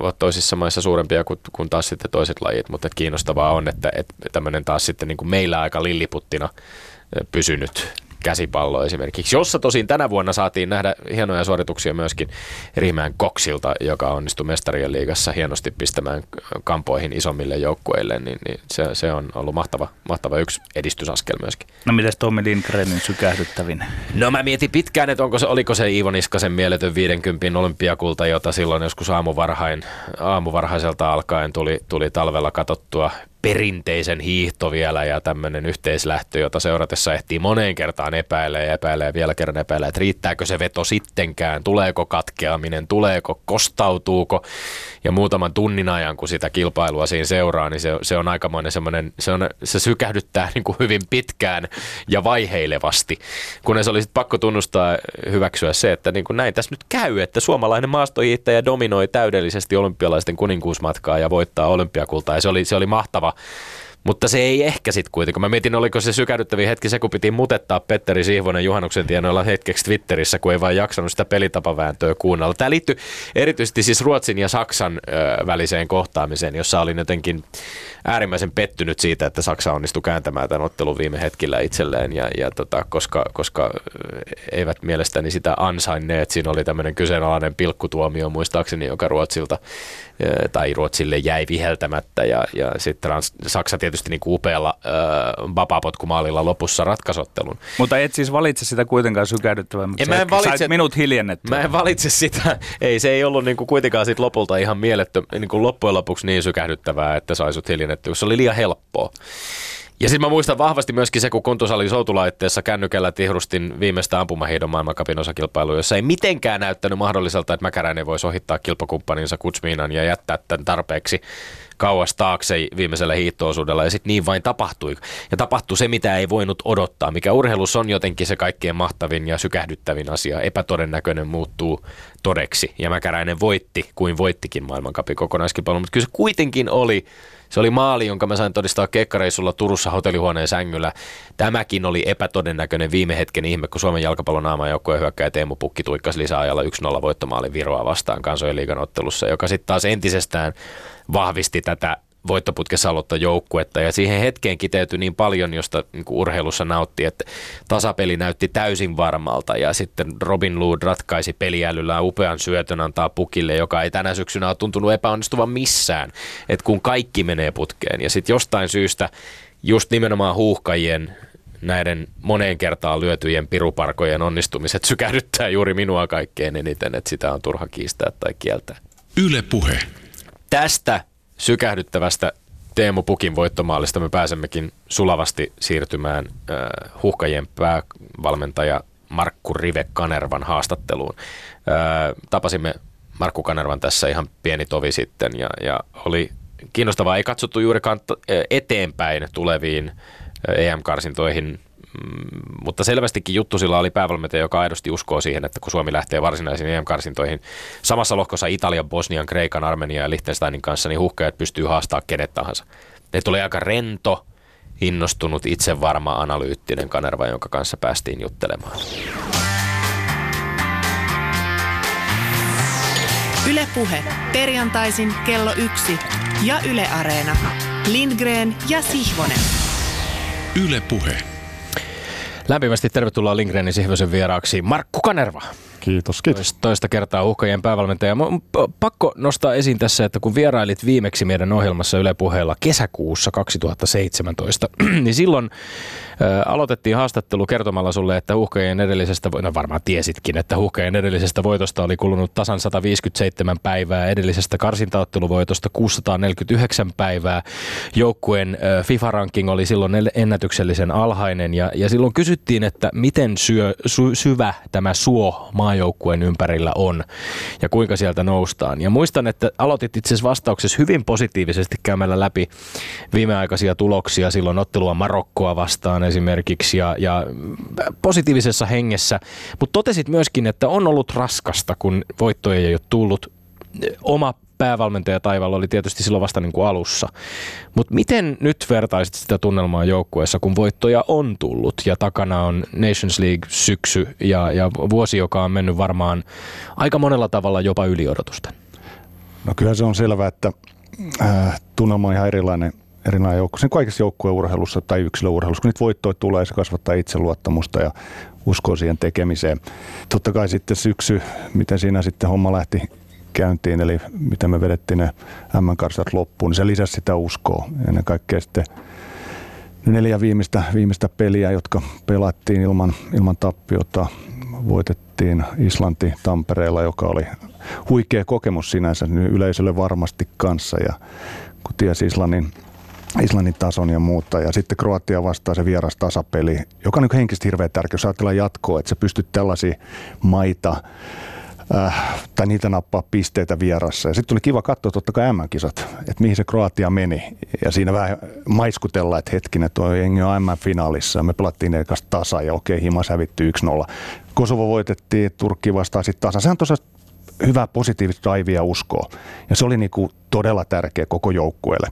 ovat toisissa maissa suurempia kuin, kuin taas sitten toiset lajit, mutta kiinnostavaa on, että, että tämmöinen taas sitten niin kuin meillä aika lilliputtina pysynyt käsipallo esimerkiksi, jossa tosin tänä vuonna saatiin nähdä hienoja suorituksia myöskin Riimään Koksilta, joka onnistui mestarien liigassa hienosti pistämään kampoihin isommille joukkueille, niin, niin se, se, on ollut mahtava, mahtava yksi edistysaskel myöskin. No mites Tommi Lindgrenin sykähdyttävin? No mä mietin pitkään, että onko se, oliko se Iivo Niskasen mieletön 50 olympiakulta, jota silloin joskus aamuvarhain, aamuvarhaiselta alkaen tuli, tuli talvella katottua perinteisen hiihto vielä ja tämmöinen yhteislähtö, jota seuratessa ehtii moneen kertaan epäilee ja epäilee vielä kerran epäilee, että riittääkö se veto sittenkään, tuleeko katkeaminen, tuleeko, kostautuuko. Ja muutaman tunnin ajan, kun sitä kilpailua siinä seuraa, niin se, se on aikamoinen semmoinen, se, on, se sykähdyttää niin kuin hyvin pitkään ja vaiheilevasti, kunnes olisi pakko tunnustaa hyväksyä se, että niin kuin näin tässä nyt käy, että suomalainen maastohiihtäjä dominoi täydellisesti olympialaisten kuninkuusmatkaa ja voittaa olympiakultaa. Ja se oli, se oli mahtava Mutta se ei ehkä sitten kuitenkaan. Mä mietin, oliko se sykähdyttävä hetki se, kun piti mutettaa Petteri Sihvonen juhannuksen tienoilla hetkeksi Twitterissä, kun ei vaan jaksanut sitä pelitapavääntöä kuunnella. Tämä liittyy erityisesti siis Ruotsin ja Saksan ö, väliseen kohtaamiseen, jossa olin jotenkin äärimmäisen pettynyt siitä, että Saksa onnistui kääntämään tämän ottelun viime hetkillä itselleen, ja, ja tota, koska, koska eivät mielestäni sitä ansainneet. Siinä oli tämmöinen kyseenalainen pilkkutuomio muistaakseni, joka Ruotsilta tai Ruotsille jäi viheltämättä ja, ja sitten Saksa tietysti niin kuin upealla vapaapotkumaalilla lopussa ratkaisottelun. Mutta et siis valitse sitä kuitenkaan sykähdyttävää, mutta mä en valitse, sait minut hiljennettyä. Mä en valitse sitä. Ei, se ei ollut niin kuin kuitenkaan sit lopulta ihan mielettä, niin kuin loppujen lopuksi niin sykähdyttävää, että saisut hiljennettyä, se oli liian helppoa. Ja sitten mä muistan vahvasti myöskin se, kun Kuntosali soutulaitteessa kännykällä tihrustin viimeistä ampumahiidon maailmankapin osakilpailu, jossa ei mitenkään näyttänyt mahdolliselta, että Mäkäräinen voisi ohittaa kilpakumppaninsa Kutsmiinan ja jättää tämän tarpeeksi kauas taakse viimeisellä hiihtoosuudella ja sitten niin vain tapahtui. Ja tapahtui se, mitä ei voinut odottaa, mikä urheilussa on jotenkin se kaikkein mahtavin ja sykähdyttävin asia. Epätodennäköinen muuttuu todeksi ja Mäkäräinen voitti kuin voittikin maailmankapin kokonaiskilpailun, mutta kyllä se kuitenkin oli se oli maali, jonka mä sain todistaa kekkareissulla Turussa hotellihuoneen sängyllä. Tämäkin oli epätodennäköinen viime hetken ihme, kun Suomen jalkapallon aamajoukkueen hyökkäjä Teemu Pukki tuikkasi lisäajalla 1-0 voittomaali Viroa vastaan kansojen liigan ottelussa, joka sitten taas entisestään vahvisti tätä voittoputkessa aloittaa joukkuetta ja siihen hetkeen kiteytyi niin paljon, josta niin urheilussa nautti, että tasapeli näytti täysin varmalta ja sitten Robin Lood ratkaisi peliälyllä upean syötön antaa pukille, joka ei tänä syksynä ole tuntunut epäonnistuvan missään, että kun kaikki menee putkeen ja sitten jostain syystä just nimenomaan huuhkajien näiden moneen kertaan lyötyjen piruparkojen onnistumiset sykähdyttää juuri minua kaikkein eniten, että sitä on turha kiistää tai kieltää. Yle puhe. Tästä sykähdyttävästä Teemu Pukin voittomaalista me pääsemmekin sulavasti siirtymään äh, huhkajien päävalmentaja Markku Rive Kanervan haastatteluun. Äh, tapasimme Markku Kanervan tässä ihan pieni tovi sitten ja, ja oli kiinnostavaa. Ei katsottu juurikaan eteenpäin tuleviin EM-karsintoihin Mm, mutta selvästikin juttu sillä oli päävalmentaja, joka aidosti uskoo siihen, että kun Suomi lähtee varsinaisiin EM-karsintoihin samassa lohkossa Italian, Bosnian, Kreikan, Armenian ja Liechtensteinin kanssa, niin huhkajat pystyy haastaa kenet tahansa. Ne tuli aika rento, innostunut, itsevarma, analyyttinen Kanerva, jonka kanssa päästiin juttelemaan. Ylepuhe perjantaisin kello yksi ja Yle Areena. Lindgren ja Sihvonen. Yle Puhe. Lämpimästi tervetuloa Lindgrenin Sihvosen vieraaksi Markku Kanerva. Kiitos, kiitos. Toista kertaa uhkajien päävalmentaja. Pakko nostaa esiin tässä, että kun vierailit viimeksi meidän ohjelmassa Yle Puheella kesäkuussa 2017, <clears throat> niin silloin aloitettiin haastattelu kertomalla sulle, että huhkajien edellisestä, no varmaan tiesitkin, että huhkajien edellisestä voitosta oli kulunut tasan 157 päivää, edellisestä karsintaotteluvoitosta 649 päivää. Joukkueen FIFA-ranking oli silloin ennätyksellisen alhainen ja, ja silloin kysyttiin, että miten syö, sy, syvä tämä suo maajoukkueen ympärillä on ja kuinka sieltä noustaan. Ja muistan, että aloitit itse asiassa vastauksessa hyvin positiivisesti käymällä läpi viimeaikaisia tuloksia silloin ottelua Marokkoa vastaan esimerkiksi ja, ja positiivisessa hengessä, mutta totesit myöskin, että on ollut raskasta, kun voittoja ei ole tullut. Oma päävalmentaja Taivalla oli tietysti silloin vasta niin kuin alussa. Mutta miten nyt vertaisit sitä tunnelmaa joukkueessa, kun voittoja on tullut ja takana on Nations League-syksy ja, ja vuosi, joka on mennyt varmaan aika monella tavalla jopa yli odotusten? No kyllä se on selvää, että äh, tunnelma on ihan erilainen erilainen joukko. Sen kaikessa joukkueurheilussa tai yksilöurheilussa, kun niitä voittoja tulee, se kasvattaa itseluottamusta ja uskoo siihen tekemiseen. Totta kai sitten syksy, miten siinä sitten homma lähti käyntiin, eli miten me vedettiin ne M-karsat loppuun, niin se lisäsi sitä uskoa. Ennen kaikkea sitten ne neljä viimeistä, viimeistä peliä, jotka pelattiin ilman, ilman tappiota, voitettiin Islanti Tampereella, joka oli huikea kokemus sinänsä niin yleisölle varmasti kanssa. Ja kun tiesi Islannin Islannin tason ja muuta. Ja sitten Kroatia vastaa se vieras tasapeli, joka on niin henkisesti hirveän tärkeä, jos ajatellaan jatkoa, että sä pystyt tällaisia maita äh, tai niitä nappaa pisteitä vierassa. Ja sitten tuli kiva katsoa totta kai M-kisat, että mihin se Kroatia meni. Ja siinä vähän maiskutella, että hetkinen, tuo jengi on M-finaalissa. Me pelattiin ne kanssa tasa ja okei, himas hävitty 1-0. Kosovo voitettiin, Turkki vastaan sitten tasa. Se on tosiaan hyvä positiivista ja uskoa. Ja se oli niinku todella tärkeä koko joukkueelle,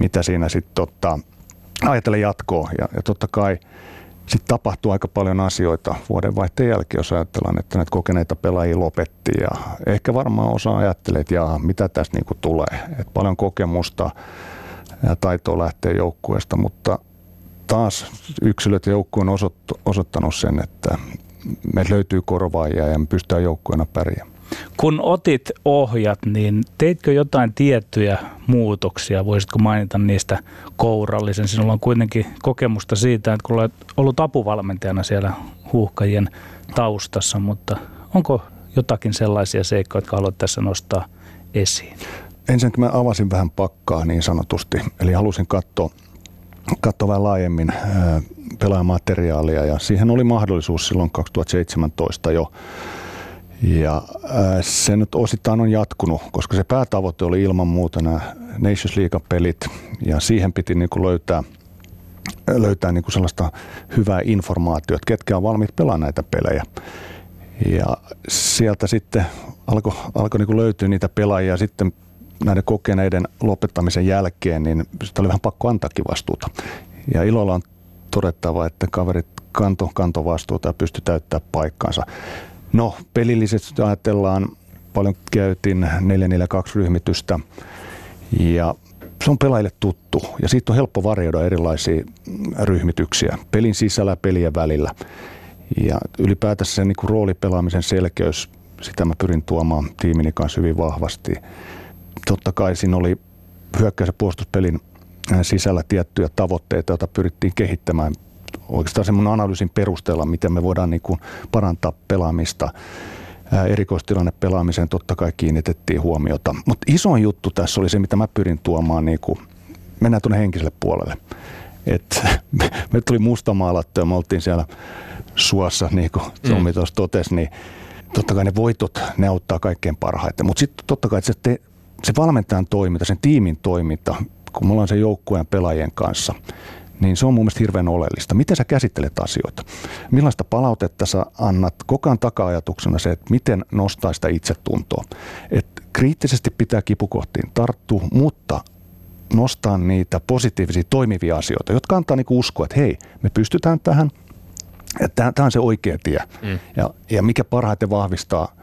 mitä siinä sitten tota, ajatella jatkoa. Ja, ja totta kai sitten tapahtuu aika paljon asioita vuoden vaihteen jälkeen, jos ajatellaan, että näitä kokeneita pelaajia lopetti. Ja ehkä varmaan osa ajattelee, että jaa, mitä tässä niinku tulee. Et paljon kokemusta ja taitoa lähtee joukkueesta, mutta taas yksilöt ja joukkue on osoittanut sen, että meiltä löytyy korvaajia ja me pystytään joukkueena pärjäämään. Kun otit ohjat, niin teitkö jotain tiettyjä muutoksia? Voisitko mainita niistä kourallisen? Sinulla on kuitenkin kokemusta siitä, että kun olet ollut apuvalmentajana siellä huuhkajien taustassa, mutta onko jotakin sellaisia seikkoja, jotka haluat tässä nostaa esiin? Ensinnäkin mä avasin vähän pakkaa niin sanotusti, eli halusin katsoa, katsoa vähän laajemmin pelaajamateriaalia ja siihen oli mahdollisuus silloin 2017 jo ja äh, se nyt osittain on jatkunut, koska se päätavoite oli ilman muuta nämä Nations League-pelit ja siihen piti niin kuin löytää, löytää niin kuin sellaista hyvää informaatiota, ketkä on valmiit pelaamaan näitä pelejä. Ja sieltä sitten alkoi alko niin löytyä niitä pelaajia sitten näiden kokeneiden lopettamisen jälkeen, niin sitä oli vähän pakko antaakin vastuuta. Ja ilolla on todettava, että kaverit kanto, kanto vastuuta ja pysty täyttämään paikkansa. No, pelillisesti ajatellaan, paljon käytiin 442 ryhmitystä ja se on pelaajille tuttu ja siitä on helppo varjoida erilaisia ryhmityksiä pelin sisällä ja pelien välillä. Ja ylipäätänsä se niin roolipelaamisen selkeys, sitä mä pyrin tuomaan tiimini kanssa hyvin vahvasti. Totta kai siinä oli hyökkäys- ja puolustuspelin sisällä tiettyjä tavoitteita, joita pyrittiin kehittämään oikeastaan semmoinen analyysin perusteella, miten me voidaan niin kuin parantaa pelaamista. Erikoistilanne pelaamiseen totta kai kiinnitettiin huomiota. Mutta isoin juttu tässä oli se, mitä mä pyrin tuomaan, niin kuin, mennään tuonne henkiselle puolelle. Et, <laughs> me tuli mustamaalattu ja me oltiin siellä suossa, niin kuin Tommi mm. tuossa totesi, niin totta kai ne voitot, ne auttaa kaikkein parhaiten. Mutta sitten totta kai se, te, se valmentajan toiminta, sen tiimin toiminta, kun me ollaan sen joukkueen pelaajien kanssa – niin se on mun mielestä hirveän oleellista. Miten sä käsittelet asioita? Millaista palautetta sä annat? Koko ajan taka-ajatuksena se, että miten nostaa sitä itsetuntoa. Et kriittisesti pitää kipukohtiin tarttua, mutta nostaa niitä positiivisia toimivia asioita, jotka antaa niinku uskoa, että hei, me pystytään tähän, tämä on se oikea tie. Mm. Ja, ja mikä parhaiten vahvistaa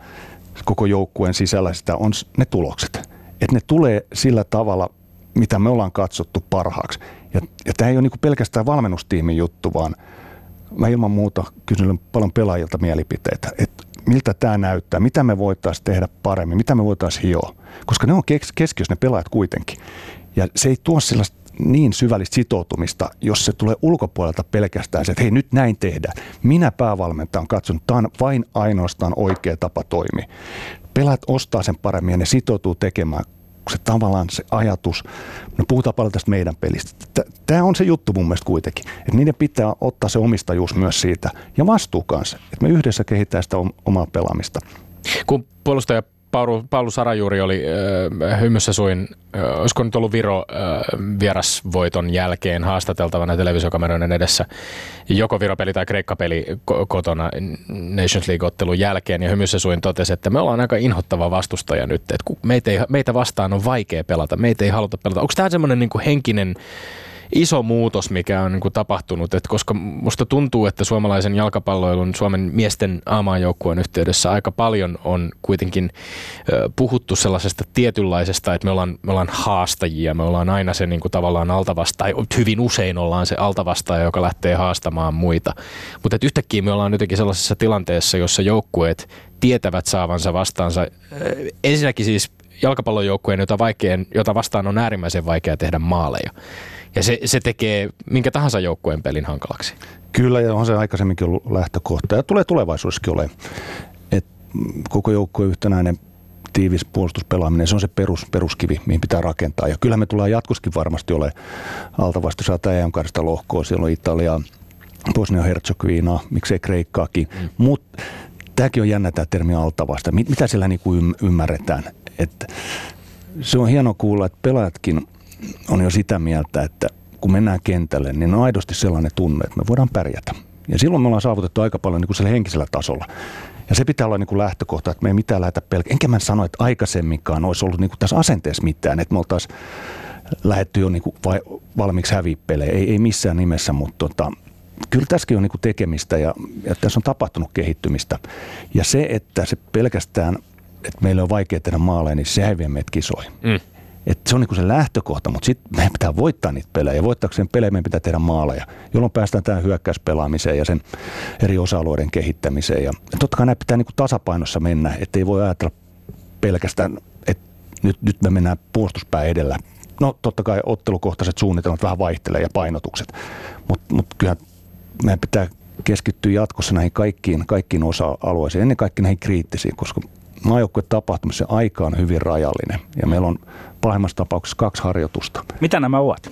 koko joukkueen sisällä sitä on ne tulokset. Että ne tulee sillä tavalla, mitä me ollaan katsottu parhaaksi. Ja, ja tämä ei ole niin pelkästään valmennustiimin juttu, vaan mä ilman muuta kysyn paljon pelaajilta mielipiteitä, että miltä tämä näyttää, mitä me voitaisiin tehdä paremmin, mitä me voitaisiin hioa. Koska ne on keskiössä ne pelaajat kuitenkin. Ja se ei tuo sellaista niin syvällistä sitoutumista, jos se tulee ulkopuolelta pelkästään se, että hei nyt näin tehdään. Minä päävalmentajan katsonut, tämä on vain ainoastaan oikea tapa toimia. Pelaat ostaa sen paremmin ja ne sitoutuu tekemään se tavallaan se ajatus, no puhutaan paljon tästä meidän pelistä. Tämä on se juttu mun mielestä kuitenkin, että niiden pitää ottaa se omistajuus myös siitä ja vastuu kanssa, että me yhdessä kehitetään sitä omaa pelaamista. Kun puolustaja Paulu, Paulu Sarajuuri oli äh, hymyssä suin, äh, olisiko nyt ollut Viro äh, vierasvoiton jälkeen haastateltavana televisiokameroiden edessä, joko Viro-peli tai Kreikka-peli kotona Nations League-ottelun jälkeen, ja hymyssä suin totesi, että me ollaan aika inhottava vastustaja nyt, että meitä, ei, meitä vastaan on vaikea pelata, meitä ei haluta pelata. Onko tämä semmoinen niin henkinen iso muutos, mikä on niin kuin tapahtunut, että koska musta tuntuu, että suomalaisen jalkapalloilun, Suomen miesten aamajoukkueen yhteydessä aika paljon on kuitenkin puhuttu sellaisesta tietynlaisesta, että me ollaan, me ollaan haastajia, me ollaan aina se niin kuin tavallaan altavastaaja, hyvin usein ollaan se altavastaaja, joka lähtee haastamaan muita. Mutta yhtäkkiä me ollaan jotenkin sellaisessa tilanteessa, jossa joukkueet tietävät saavansa vastaansa. Ensinnäkin siis jalkapallojoukkueen, jota, vaikea, jota vastaan on äärimmäisen vaikea tehdä maaleja. Ja se, se tekee minkä tahansa joukkueen pelin hankalaksi. Kyllä, ja on se aikaisemminkin ollut lähtökohta. Ja tulee tulevaisuudessakin olemaan. Et koko joukkueen yhtenäinen tiivis puolustuspelaaminen, se on se perus, peruskivi, mihin pitää rakentaa. Ja kyllä me tullaan jatkoskin varmasti ole altavasti tämä EM lohkoa. Siellä on Italia, Bosnia-Herzegovina, miksei Kreikkaakin. Mm. Mutta tämäkin on jännä tämä termi altavasta. Mitä siellä niinku ymmärretään? Et se on hieno kuulla, että pelaajatkin – on jo sitä mieltä, että kun mennään kentälle, niin on aidosti sellainen tunne, että me voidaan pärjätä. Ja silloin me ollaan saavutettu aika paljon niin kuin henkisellä tasolla. Ja se pitää olla niin kuin lähtökohta, että me ei mitään lähetä pelkää. Enkä mä sano, että aikaisemminkaan olisi ollut niin kuin tässä asenteessa mitään, että me oltaisiin lähetty jo niin kuin vai, valmiiksi häviipelejä. Ei, ei missään nimessä, mutta tota, kyllä tässäkin on niin kuin tekemistä ja, ja tässä on tapahtunut kehittymistä. Ja se, että se pelkästään, että meillä on vaikea tehdä maaleja, niin se ei vie meitä kisoihin. Mm. Et se on niin se lähtökohta, mutta sitten meidän pitää voittaa niitä pelejä. Ja voittaakseen pelejä meidän pitää tehdä maaleja, jolloin päästään tähän hyökkäyspelaamiseen ja sen eri osa-alueiden kehittämiseen. Ja totta kai näitä pitää niin tasapainossa mennä, ettei voi ajatella pelkästään, että nyt, nyt me mennään puolustuspää edellä. No totta kai ottelukohtaiset suunnitelmat vähän vaihtelee ja painotukset, mutta mut kyllähän meidän pitää keskittyä jatkossa näihin kaikkiin, kaikkiin osa-alueisiin, ennen kaikkea näihin kriittisiin, koska tapahtumissa aika on hyvin rajallinen ja meillä on pahimmassa tapauksessa kaksi harjoitusta. Mitä nämä ovat?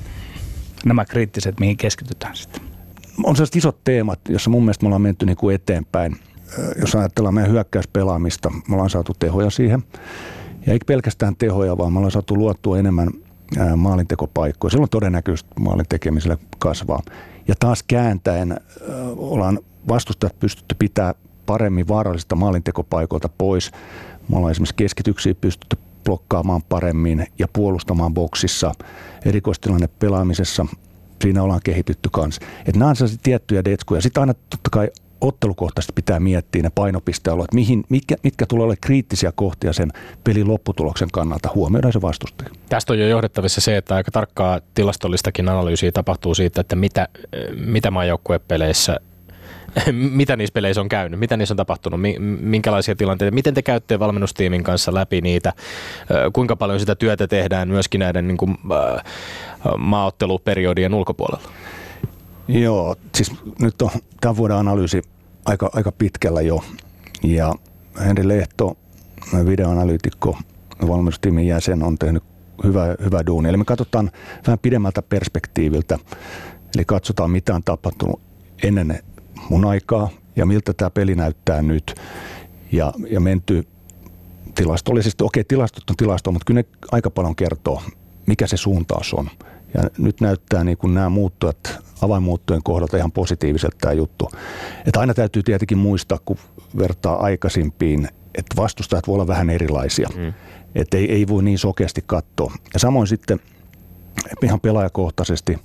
Nämä kriittiset, mihin keskitytään sitten? On sellaiset isot teemat, joissa mun mielestä me ollaan menty niin kuin eteenpäin. Jos ajatellaan meidän hyökkäyspelaamista, me ollaan saatu tehoja siihen. Ja ei pelkästään tehoja, vaan me ollaan saatu luottua enemmän maalintekopaikkoja. Silloin todennäköisesti maalin tekemiselle kasvaa. Ja taas kääntäen ollaan vastustajat pystytty pitää paremmin vaarallisista maalintekopaikoilta pois. Me ollaan esimerkiksi keskityksiä pystytty blokkaamaan paremmin ja puolustamaan boksissa, erikoistilanne pelaamisessa. Siinä ollaan kehitytty kanssa. Että nämä on sellaisia tiettyjä detskuja. Sitten aina totta kai ottelukohtaisesti pitää miettiä ne painopistealueet, mihin, mitkä, mitkä tulee olemaan kriittisiä kohtia sen pelin lopputuloksen kannalta. Huomioidaan se vastustaja. Tästä on jo johdettavissa se, että aika tarkkaa tilastollistakin analyysiä tapahtuu siitä, että mitä, mitä maajoukkuepeleissä mitä niissä peleissä on käynyt, mitä niissä on tapahtunut, minkälaisia tilanteita, miten te käytte valmennustiimin kanssa läpi niitä, kuinka paljon sitä työtä tehdään myöskin näiden niin kuin, maaotteluperiodien ulkopuolella? Joo, siis nyt on tämän vuoden analyysi aika, aika pitkällä jo. Ja Henri Lehto, videoanalyytikko, valmennustiimin jäsen, on tehnyt hyvä, hyvä duuni. Eli me katsotaan vähän pidemmältä perspektiiviltä. Eli katsotaan, mitä on tapahtunut ennen mun aikaa ja miltä tämä peli näyttää nyt. Ja, ja menty tilastollisesti, okei tilastot on tilasto, mutta kyllä ne aika paljon kertoo, mikä se suuntaus on. Ja nyt näyttää niin kuin nämä muuttujat avainmuuttujen kohdalta ihan positiiviselta tämä juttu. Että aina täytyy tietenkin muistaa, kun vertaa aikaisimpiin, että vastustajat voi olla vähän erilaisia. Mm. Että ei, ei voi niin sokeasti katsoa. Ja samoin sitten ihan pelaajakohtaisesti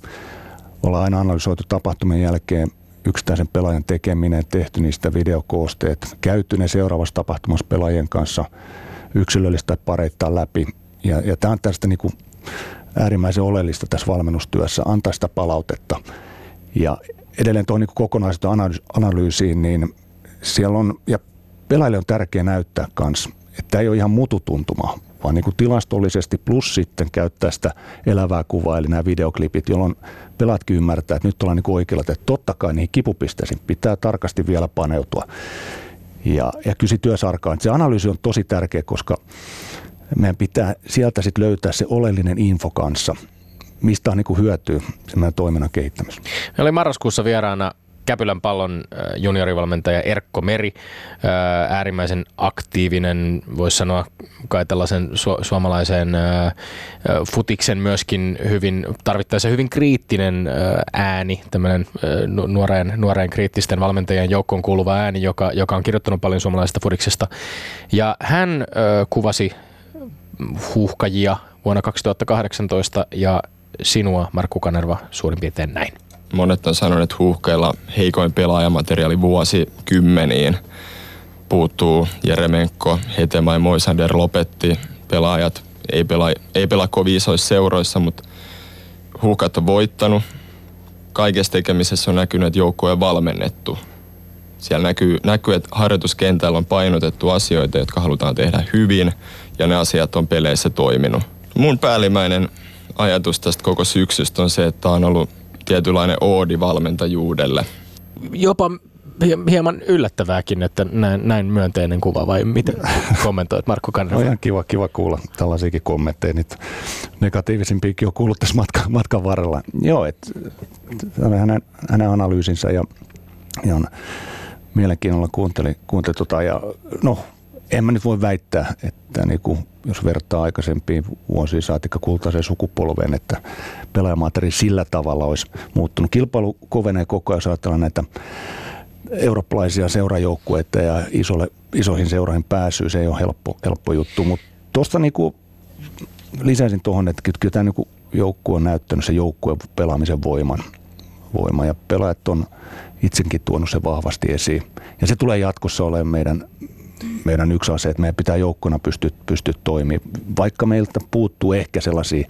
ollaan aina analysoitu tapahtumien jälkeen yksittäisen pelaajan tekeminen, tehty niistä videokoosteet, käyty ne seuraavassa tapahtumassa pelaajien kanssa yksilöllistä pareittaa läpi. Ja, ja tämä on tästä niin kuin äärimmäisen oleellista tässä valmennustyössä, antaa sitä palautetta. Ja edelleen tuohon niin kokonaisuuden analyysiin, niin siellä on, ja pelaajille on tärkeää näyttää myös, että ei ole ihan mututuntuma, vaan niin kuin tilastollisesti plus sitten käyttää sitä elävää kuvaa, eli nämä videoklipit, jolloin pelaatkin ymmärtää, että nyt ollaan niin oikealla, että totta kai niihin kipupisteisiin pitää tarkasti vielä paneutua. Ja, ja kysi työsarkaan. Se analyysi on tosi tärkeä, koska meidän pitää sieltä sitten löytää se oleellinen info kanssa, mistä on niin hyötyä meidän toiminnan kehittämisessä. Me oli marraskuussa vieraana Käpylän pallon juniorivalmentaja Erkko Meri, äärimmäisen aktiivinen, voisi sanoa kai tällaisen su- suomalaiseen futiksen myöskin hyvin, tarvittaessa hyvin kriittinen ääni, tämmöinen nuoreen, nuoreen kriittisten valmentajien joukkoon kuuluva ääni, joka, joka on kirjoittanut paljon suomalaisesta futiksesta. Ja hän kuvasi huuhkajia vuonna 2018 ja sinua, Markku Kanerva, suurin piirtein näin. Monet on sanonut, että huuhkeilla heikoin pelaajamateriaali vuosi kymmeniin. Puuttuu Jeremenko, Hetema ja Moisander lopetti. Pelaajat ei pelaa, ei pelaa kovin isoissa seuroissa, mutta huuhkat on voittanut. Kaikessa tekemisessä on näkynyt, että joukko on valmennettu. Siellä näkyy, näkyy, että harjoituskentällä on painotettu asioita, jotka halutaan tehdä hyvin, ja ne asiat on peleissä toiminut. Mun päällimmäinen ajatus tästä koko syksystä on se, että on ollut tietynlainen oodi valmentajuudelle. Jopa hieman yllättävääkin, että näin, näin myönteinen kuva, vai miten <laughs> kommentoit Markku Kannerva? No ihan kiva, kiva kuulla tällaisiakin kommentteja. Nyt negatiivisimpiakin on kuullut tässä <laughs> matkan, matkan varrella. Joo, että hänen, hänen analyysinsä ja, ja on mielenkiinnolla kuunteli, kuunteli tota, ja no, en mä nyt voi väittää, että niin kuin, jos vertaa aikaisempiin vuosiin saatikka kultaiseen sukupolveen, että pelaajamaateri sillä tavalla olisi muuttunut. Kilpailu kovenee koko ajan, jos ajatellaan näitä eurooppalaisia seurajoukkueita ja isolle, isoihin seuroihin pääsyä, se ei ole helppo, helppo juttu, mutta tuosta niin lisäisin tuohon, että kyllä tämä niin joukkue on näyttänyt se joukkueen pelaamisen voiman. voima ja pelaajat on itsekin tuonut sen vahvasti esiin. Ja se tulee jatkossa olemaan meidän, meidän yksi asia, että meidän pitää joukkueena pystyä, pystyä toimimaan. Vaikka meiltä puuttuu ehkä sellaisia,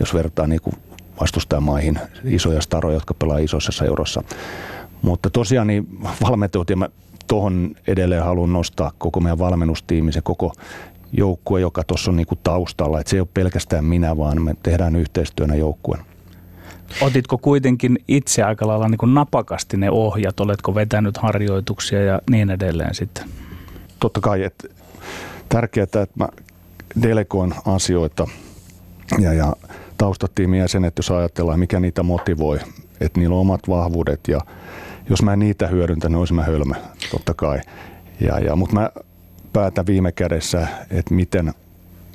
jos vertaa niin kuin vastustajamaihin, isoja staroja, jotka pelaa isossa seurossa. Mutta tosiaan niin valmentajat, ja mä tuohon edelleen haluan nostaa koko meidän valmennustiimi, se koko joukkue, joka tuossa on niinku taustalla. Että se ei ole pelkästään minä, vaan me tehdään yhteistyönä joukkueen. Otitko kuitenkin itse aika lailla niin kuin napakasti ne ohjat? Oletko vetänyt harjoituksia ja niin edelleen sitten? Totta kai, että tärkeää, että mä delegoin asioita ja, ja taustatiimin jäsenet, jos ajatellaan, mikä niitä motivoi, että niillä on omat vahvuudet ja jos mä en niitä hyödyntä, niin olisin mä hölmö, totta kai. Ja, ja, mutta mä päätän viime kädessä, että miten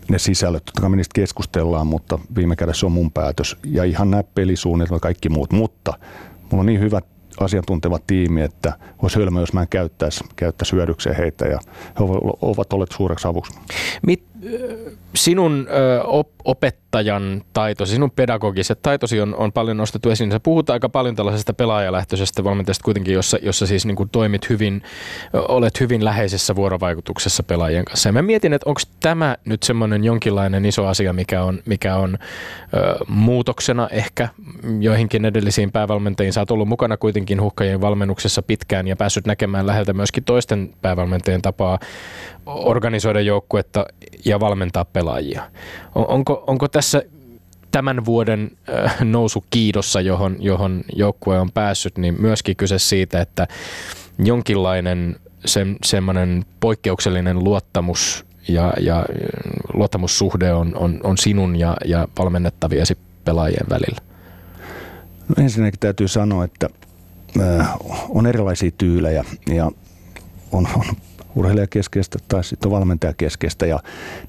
ne sisällöt, totta kai me niistä keskustellaan, mutta viime kädessä on mun päätös. Ja ihan nämä pelisuunnitelmat kaikki muut, mutta mulla on niin hyvä asiantunteva tiimi, että olisi hölmö, jos mä en käyttäisi, käyttäisi hyödykseen heitä ja he ovat olleet suureksi avuksi. Mit, sinun opettajan taito, sinun pedagogiset taitosi on, on paljon nostettu esiin. Sä puhut aika paljon tällaisesta pelaajalähtöisestä valmentajasta kuitenkin, jossa, jossa siis niin kuin toimit hyvin, olet hyvin läheisessä vuorovaikutuksessa pelaajien kanssa. Ja mä mietin, että onko tämä nyt semmoinen jonkinlainen iso asia, mikä on, mikä on ö, muutoksena ehkä joihinkin edellisiin päävalmentajiin. Sä oot ollut mukana kuitenkin huhkajien valmennuksessa pitkään ja päässyt näkemään läheltä myöskin toisten päävalmentajien tapaa organisoida joukkuetta ja valmentaa pelaajia. On, onko, onko tässä tämän vuoden äh, nousu kiidossa, johon, johon joukkue on päässyt, niin myöskin kyse siitä, että jonkinlainen se, semmoinen poikkeuksellinen luottamus ja, ja luottamussuhde on, on, on sinun ja, ja valmennettaviesi pelaajien välillä? No ensinnäkin täytyy sanoa, että äh, on erilaisia tyylejä ja on, on urheilijakeskeistä tai sitten valmentajakeskeistä ja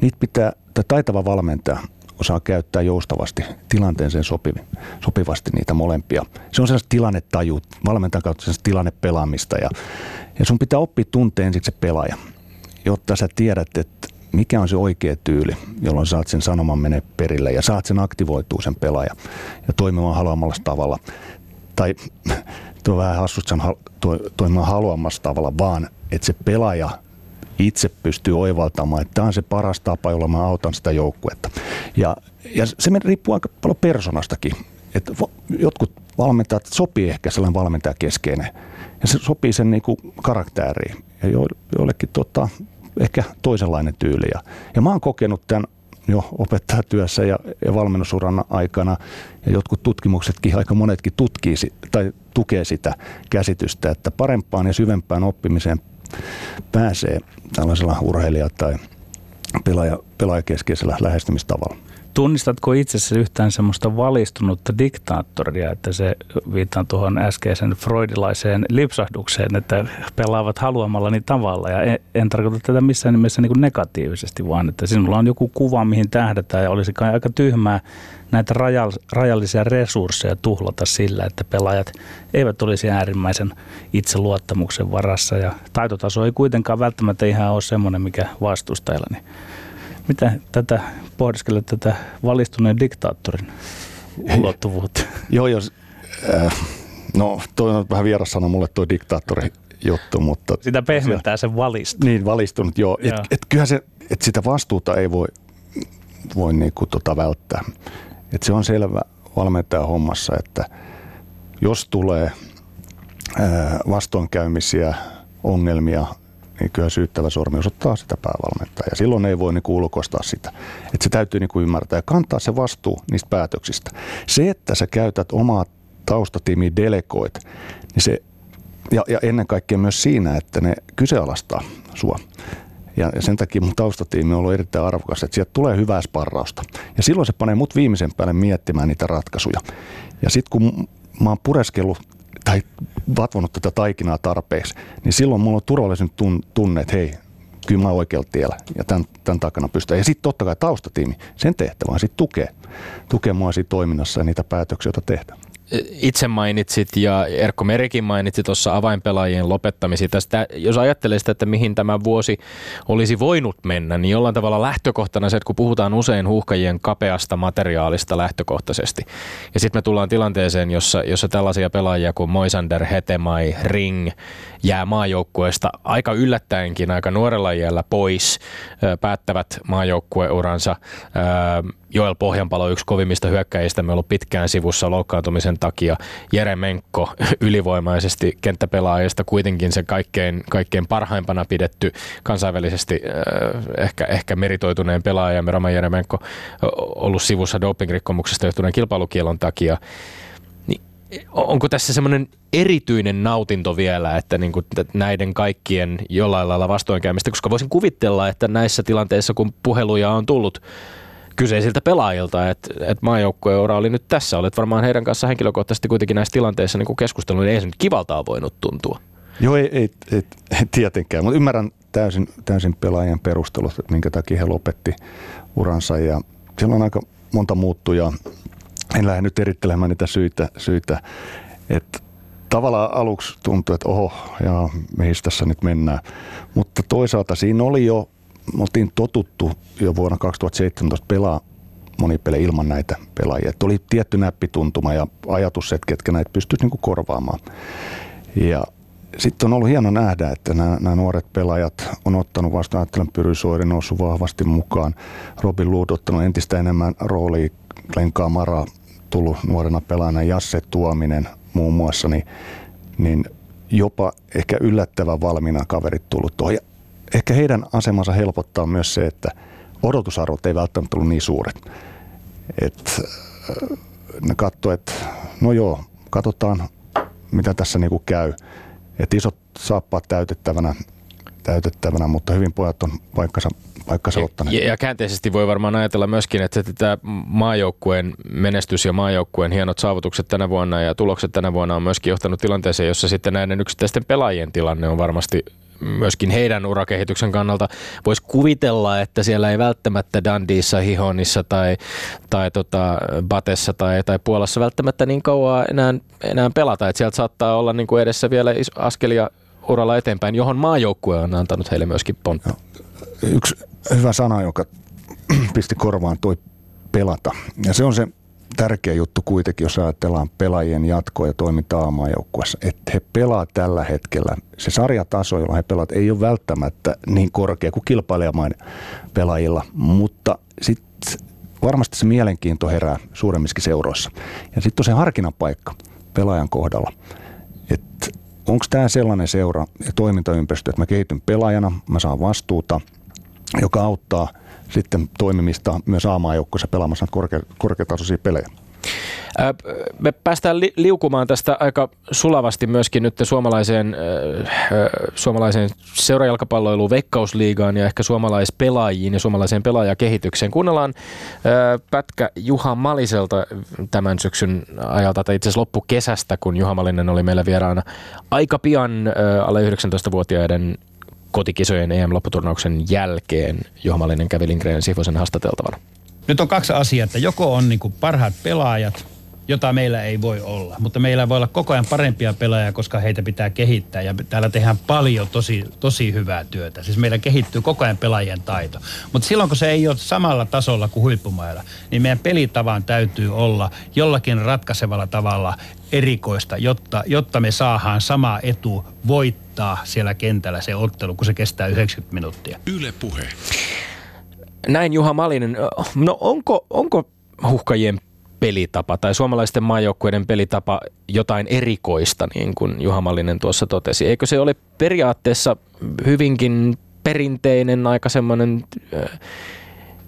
niitä pitää, tai taitava valmentaja osaa käyttää joustavasti tilanteeseen sopivi, sopivasti niitä molempia. Se on sellaista tilannetaju, valmentajan kautta sellaista tilannepelaamista ja, ja sun pitää oppia tuntea ensiksi se pelaaja, jotta sä tiedät, että mikä on se oikea tyyli, jolloin saat sen sanoman menee perille ja saat sen aktivoitua sen pelaaja ja toimimaan haluamalla tavalla. Tai <laughs> tuo vähän hassusti toimimaan haluamassa tavalla, vaan että se pelaaja itse pystyy oivaltamaan, että tämä on se paras tapa, jolla mä autan sitä joukkuetta. Ja, ja se riippuu aika paljon personastakin. Että jotkut valmentajat sopii ehkä sellainen valmentajakeskeinen ja se sopii sen niin kuin karaktääriin ja jo, joillekin tota, ehkä toisenlainen tyyli. Ja, ja mä oon kokenut tämän jo opettajatyössä ja, ja valmennusuran aikana ja jotkut tutkimuksetkin, aika monetkin tutkii tai tukee sitä käsitystä, että parempaan ja syvempään oppimiseen pääsee tällaisella urheilija- tai pelaaja, pelaajakeskeisellä lähestymistavalla. Tunnistatko itsessä yhtään semmoista valistunutta diktaattoria, että se viittaan tuohon äskeisen freudilaiseen lipsahdukseen, että pelaavat haluamallani tavalla. Ja en, en tarkoita tätä missään nimessä niin kuin negatiivisesti, vaan että sinulla on joku kuva, mihin tähdätään ja olisi aika tyhmää näitä rajallisia resursseja tuhlata sillä, että pelaajat eivät olisi äärimmäisen itseluottamuksen varassa ja taitotaso ei kuitenkaan välttämättä ihan ole semmoinen, mikä vastustajilla. Niin mitä tätä pohdiskella tätä valistuneen diktaattorin ulottuvuutta? <laughs> Joo, jos, äh, no toi on vähän vieras sana mulle tuo diktaattori juttu, mutta... Sitä pehmentää se valistunut. Niin, valistunut, joo. joo. Et, et kyllähän se, että sitä vastuuta ei voi, voi niinku tota välttää. Et se on selvä valmentaja hommassa, että jos tulee ää, vastoinkäymisiä, ongelmia, niin kyllä syyttävä sormi osoittaa sitä päävalmentajaa. Ja silloin ei voi niin ulkoistaa sitä. Että se täytyy niin ymmärtää ja kantaa se vastuu niistä päätöksistä. Se, että sä käytät omaa taustatiimiä delegoit, niin se, ja, ja ennen kaikkea myös siinä, että ne kyseenalaistaa sua. Ja, ja sen takia mun taustatiimi on ollut erittäin arvokas, että sieltä tulee hyvää sparrausta. Ja silloin se panee mut viimeisen päälle miettimään niitä ratkaisuja. Ja sitten kun mä oon pureskellut tai vatvonut tätä taikinaa tarpeeksi, niin silloin mulla on turvallisen tunne, että hei, kyllä mä oikealla tiellä ja tämän, tämän takana pystyy. Ja sitten totta kai taustatiimi, sen tehtävä on sitten tukea, tukea mua siinä toiminnassa ja niitä päätöksiä, joita tehdään. Itse mainitsit ja Erkko Merikin mainitsi tuossa avainpelaajien lopettamisia. Tästä, jos ajattelee sitä, että mihin tämä vuosi olisi voinut mennä, niin jollain tavalla lähtökohtana se, että kun puhutaan usein huuhkajien kapeasta materiaalista lähtökohtaisesti. Ja sitten me tullaan tilanteeseen, jossa, jossa tällaisia pelaajia kuin Moisander, Hetemai, Ring jää maajoukkueesta aika yllättäenkin aika nuorella iällä pois, päättävät maajoukkueuransa. Joel Pohjanpalo, yksi kovimmista hyökkäjistä, me ollut pitkään sivussa loukkaantumisen takia. Jere Menkko <laughs> ylivoimaisesti kenttäpelaajista kuitenkin se kaikkein, kaikkein parhaimpana pidetty kansainvälisesti ehkä, ehkä meritoituneen pelaaja. Rama Jere Menkko ollut sivussa dopingrikkomuksesta johtuneen kilpailukielon takia onko tässä semmoinen erityinen nautinto vielä, että niin kuin näiden kaikkien jollain lailla vastoinkäymistä, koska voisin kuvitella, että näissä tilanteissa, kun puheluja on tullut kyseisiltä pelaajilta, että, että maajoukkueura oli nyt tässä, olet varmaan heidän kanssa henkilökohtaisesti kuitenkin näissä tilanteissa niin keskustelun, niin ei se nyt kivalta voinut tuntua. Joo, ei, ei, ei, ei tietenkään, mutta ymmärrän täysin, täysin pelaajien perustelut, että minkä takia he lopetti uransa. Ja siellä on aika monta muuttujaa en lähde nyt erittelemään niitä syitä, syitä että tavallaan aluksi tuntui, että oho, ja mihin tässä nyt mennään. Mutta toisaalta siinä oli jo, me oltiin totuttu jo vuonna 2017 pelaa moni peli ilman näitä pelaajia. Että oli tietty näppituntuma ja ajatus, että ketkä näitä pystyisi niinku korvaamaan. Ja sitten on ollut hieno nähdä, että nämä, nämä nuoret pelaajat on ottanut vasta, ajattelen Pyry Soiri noussut vahvasti mukaan. Robin Lood ottanut entistä enemmän roolia, Glenn Kamara tullut nuorena pelaajana, Jasse Tuominen muun muassa, niin, niin jopa ehkä yllättävän valmiina kaverit tullut tuohon. Ja ehkä heidän asemansa helpottaa myös se, että odotusarvot ei välttämättä ollut niin suuret. Et, äh, ne katsoi, että no joo, katsotaan mitä tässä niinku käy. Et isot saappaat täytettävänä, täytettävänä, mutta hyvin pojat on paikkansa paikkansa ottaneet. Ja, ja käänteisesti voi varmaan ajatella myöskin, että tämä maajoukkueen menestys ja maajoukkueen hienot saavutukset tänä vuonna ja tulokset tänä vuonna on myöskin johtanut tilanteeseen, jossa sitten näiden yksittäisten pelaajien tilanne on varmasti myöskin heidän urakehityksen kannalta voisi kuvitella, että siellä ei välttämättä Dandiissa, Hihonissa tai, tai tota Batessa tai, tai Puolassa välttämättä niin kauan enää, enää pelata. Että sieltä saattaa olla niin kuin edessä vielä askelia uralla eteenpäin, johon maajoukkue on antanut heille myöskin pontta. Yksi hyvä sana, joka <clears throat> pisti korvaan toi pelata. Ja se on se tärkeä juttu kuitenkin, jos ajatellaan pelaajien jatkoa ja toimintaa aamaajoukkuessa, että he pelaa tällä hetkellä. Se sarjataso, jolla he pelaavat, ei ole välttämättä niin korkea kuin kilpailijamaiden pelaajilla, mutta sitten varmasti se mielenkiinto herää suuremmissakin seuroissa. Ja sitten on se harkinnan paikka pelaajan kohdalla, että onko tämä sellainen seura ja toimintaympäristö, että mä kehityn pelaajana, mä saan vastuuta – joka auttaa sitten toimimista myös aamaajoukkoissa pelaamassa korkea, korkeatasoisia pelejä. Me päästään li- liukumaan tästä aika sulavasti myöskin nyt suomalaiseen, äh, suomalaiseen seurajalkapalloiluun, veikkausliigaan ja ehkä suomalaispelaajiin ja suomalaiseen pelaajakehitykseen. Kuunnellaan äh, pätkä Juha Maliselta tämän syksyn ajalta, tai itse asiassa loppukesästä, kun Juha Malinen oli meillä vieraana aika pian äh, alle 19-vuotiaiden kotikisojen EM-lopputurnauksen jälkeen Juha Malinen kävi Lindgren Sifosen haastateltavana? Nyt on kaksi asiaa, että joko on niin parhaat pelaajat, jota meillä ei voi olla. Mutta meillä voi olla koko ajan parempia pelaajia, koska heitä pitää kehittää. Ja täällä tehdään paljon tosi, tosi hyvää työtä. Siis meillä kehittyy koko ajan pelaajien taito. Mutta silloin kun se ei ole samalla tasolla kuin huippumailla, niin meidän pelitavan täytyy olla jollakin ratkaisevalla tavalla erikoista, jotta, jotta me saadaan sama etu voittaa siellä kentällä se ottelu, kun se kestää 90 minuuttia. Yle puhe. Näin Juha Malinen. No onko, onko huhkajien pelitapa tai suomalaisten maajoukkueiden pelitapa jotain erikoista, niin kuin Juha Mallinen tuossa totesi. Eikö se ole periaatteessa hyvinkin perinteinen, aika semmoinen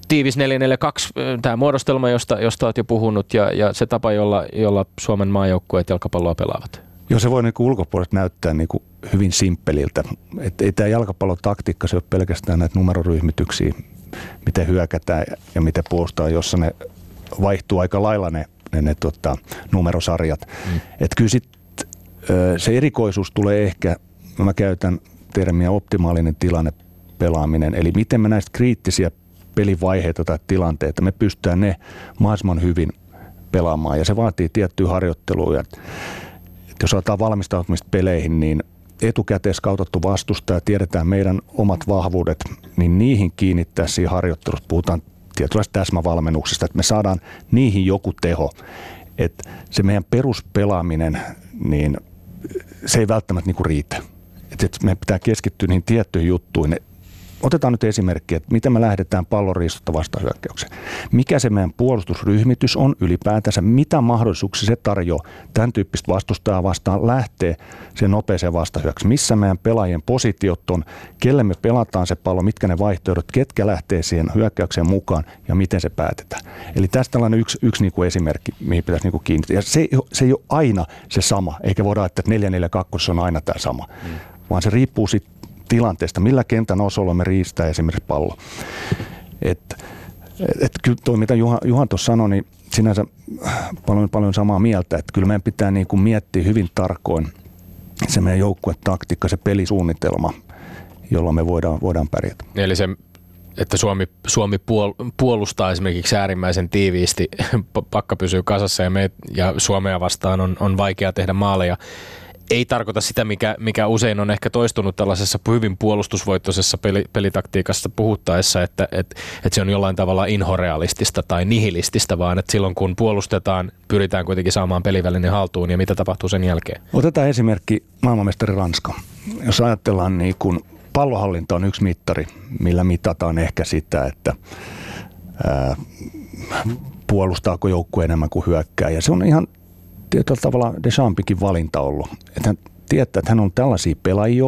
tiivis 442, tämä muodostelma, josta, josta olet jo puhunut, ja, ja se tapa, jolla, jolla Suomen maajoukkueet jalkapalloa pelaavat? Joo, se voi niin ulkopuolelta näyttää niin kuin hyvin simppeliltä. Et ei tämä jalkapallotaktiikka, se ole pelkästään näitä numeroryhmityksiä, miten hyökätään ja miten puolustaa, jossa ne vaihtuu aika lailla ne, ne, ne tota, numerosarjat. Mm. Et kyllä sit, se erikoisuus tulee ehkä, mä käytän termiä optimaalinen tilanne pelaaminen, eli miten me näistä kriittisiä pelivaiheita tai tilanteita, me pystytään ne mahdollisimman hyvin pelaamaan ja se vaatii tiettyä harjoittelua. Ja, että jos aletaan valmistautumista peleihin, niin etukäteen skautattu vastustaja, tiedetään meidän omat vahvuudet, niin niihin kiinnittää siinä harjoittelussa. Puhutaan tietynlaista täsmävalmennuksesta, että me saadaan niihin joku teho. Että se meidän peruspelaaminen, niin se ei välttämättä niinku riitä. Että meidän pitää keskittyä niihin tiettyihin juttuihin otetaan nyt esimerkki, että miten me lähdetään palloriistosta vastahyökkäykseen. Mikä se meidän puolustusryhmitys on ylipäätänsä, mitä mahdollisuuksia se tarjoaa tämän tyyppistä vastustajaa vastaan lähtee sen nopeeseen vastahyökkäykseen. Missä meidän pelaajien positiot on, kelle me pelataan se pallo, mitkä ne vaihtoehdot, ketkä lähtee siihen hyökkäykseen mukaan ja miten se päätetään. Eli tästä tällainen yksi, yksi niin kuin esimerkki, mihin pitäisi niin kuin kiinnittää. Ja se, se ei ole aina se sama, eikä voida että 442 on aina tämä sama, mm. vaan se riippuu sitten tilanteesta, millä kentän osalla me riistää esimerkiksi pallo. Että et kyllä tuo, mitä Juha, Juha tuossa sanoi, niin sinänsä paljon, paljon samaa mieltä, että kyllä meidän pitää niin kuin miettiä hyvin tarkoin se meidän joukkuetaktiikka, se pelisuunnitelma, jolla me voidaan, voidaan pärjätä. Eli se että Suomi, Suomi puolustaa esimerkiksi äärimmäisen tiiviisti, <laughs> pakka pysyy kasassa ja, me, ja Suomea vastaan on, on vaikea tehdä maaleja ei tarkoita sitä, mikä, mikä usein on ehkä toistunut tällaisessa hyvin puolustusvoittoisessa peli, pelitaktiikassa puhuttaessa, että, että, että se on jollain tavalla inhorealistista tai nihilististä, vaan että silloin kun puolustetaan, pyritään kuitenkin saamaan pelivälinen haltuun ja mitä tapahtuu sen jälkeen. Otetaan esimerkki maailmanmestari Ranska. Jos ajatellaan niin kuin pallohallinta on yksi mittari, millä mitataan ehkä sitä, että ää, puolustaako joukkue enemmän kuin hyökkää. Ja se on ihan tietyllä tavalla Deschampikin valinta ollut. Että hän tietää, että hän on tällaisia pelaajia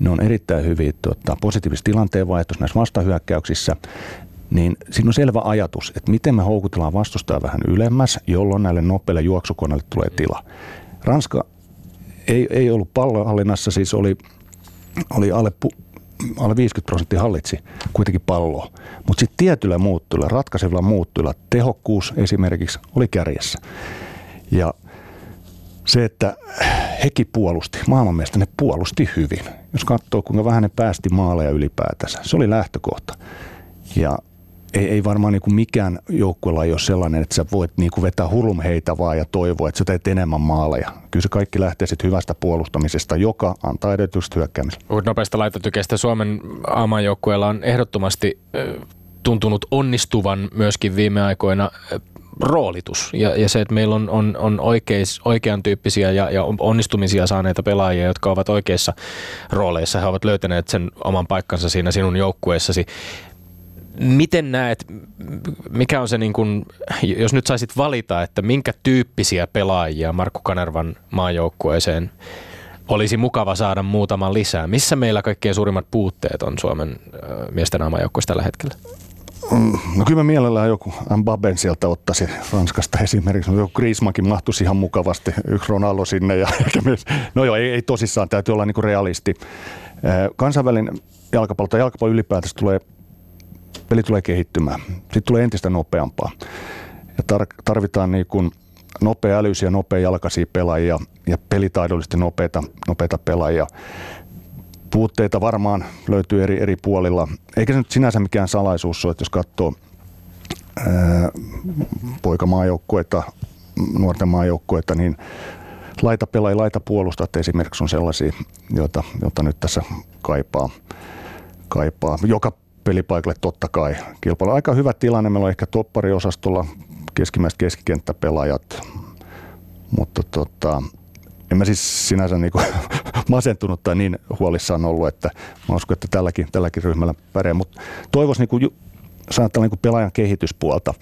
ne on erittäin hyviä tuota, positiivisessa tilanteenvaihtoissa näissä vastahyökkäyksissä, niin siinä on selvä ajatus, että miten me houkutellaan vastustaa vähän ylemmäs, jolloin näille nopeille juoksukoneille tulee tila. Ranska ei, ei ollut pallohallinnassa, siis oli, oli alle, alle 50 prosenttia hallitsi kuitenkin palloa. Mutta sitten tietyillä muuttuilla, ratkaisevilla muuttuilla, tehokkuus esimerkiksi oli kärjessä. Ja se, että hekin puolusti, maailmanmiestä ne puolusti hyvin. Jos katsoo, kuinka vähän ne päästi maaleja ylipäätänsä. Se oli lähtökohta. Ja ei, ei varmaan niin kuin mikään joukkueella ole sellainen, että sä voit niin kuin vetää hurumheitä vaan ja toivoa, että sä teet enemmän maaleja. Kyllä se kaikki lähtee sitten hyvästä puolustamisesta, joka antaa edellytykset hyökkäämiselle. Nopeasta laitotykestä Suomen aamajoukkueella on ehdottomasti tuntunut onnistuvan myöskin viime aikoina roolitus ja, ja se, että meillä on, on, on oikeis, oikean tyyppisiä ja, ja onnistumisia saaneita pelaajia, jotka ovat oikeissa rooleissa. He ovat löytäneet sen oman paikkansa siinä sinun joukkueessasi. Miten näet, mikä on se, niin kuin, jos nyt saisit valita, että minkä tyyppisiä pelaajia Markku Kanervan maajoukkueeseen olisi mukava saada muutaman lisää? Missä meillä kaikkein suurimmat puutteet on Suomen miesten maajoukkueessa tällä hetkellä? No kyllä mä mielellään joku Mbaben sieltä ottaisi Ranskasta esimerkiksi. Joku Griezmannkin mahtuisi ihan mukavasti, yksi Ronaldo sinne. Ja, <laughs> no joo, ei, ei tosissaan, täytyy olla niinku realisti. Kansainvälinen jalkapallo tai jalkapallo ylipäätänsä tulee, peli tulee kehittymään. Sitten tulee entistä nopeampaa. Ja tar- tarvitaan niin kuin nopea älyisiä, nopea jalkaisia pelaajia ja pelitaidollisesti nopeita, nopeita pelaajia puutteita varmaan löytyy eri, eri puolilla. Eikä se nyt sinänsä mikään salaisuus ole, että jos katsoo ää, poikamaajoukkueita, nuorten maajoukkueita, niin laita pelaajia, laita puolustat esimerkiksi on sellaisia, joita, joita nyt tässä kaipaa. kaipaa. Joka pelipaikalle totta kai kilpailu. Aika hyvä tilanne. Meillä on ehkä toppariosastolla keskimmäiset keskikenttäpelaajat, mutta tota, en mä siis sinänsä niin masentunut tai niin huolissaan ollut, että mä uskon, että tälläkin, tälläkin ryhmällä pärjää. Mutta toivoisi niin saattaa niin pelaajan kehityspuolta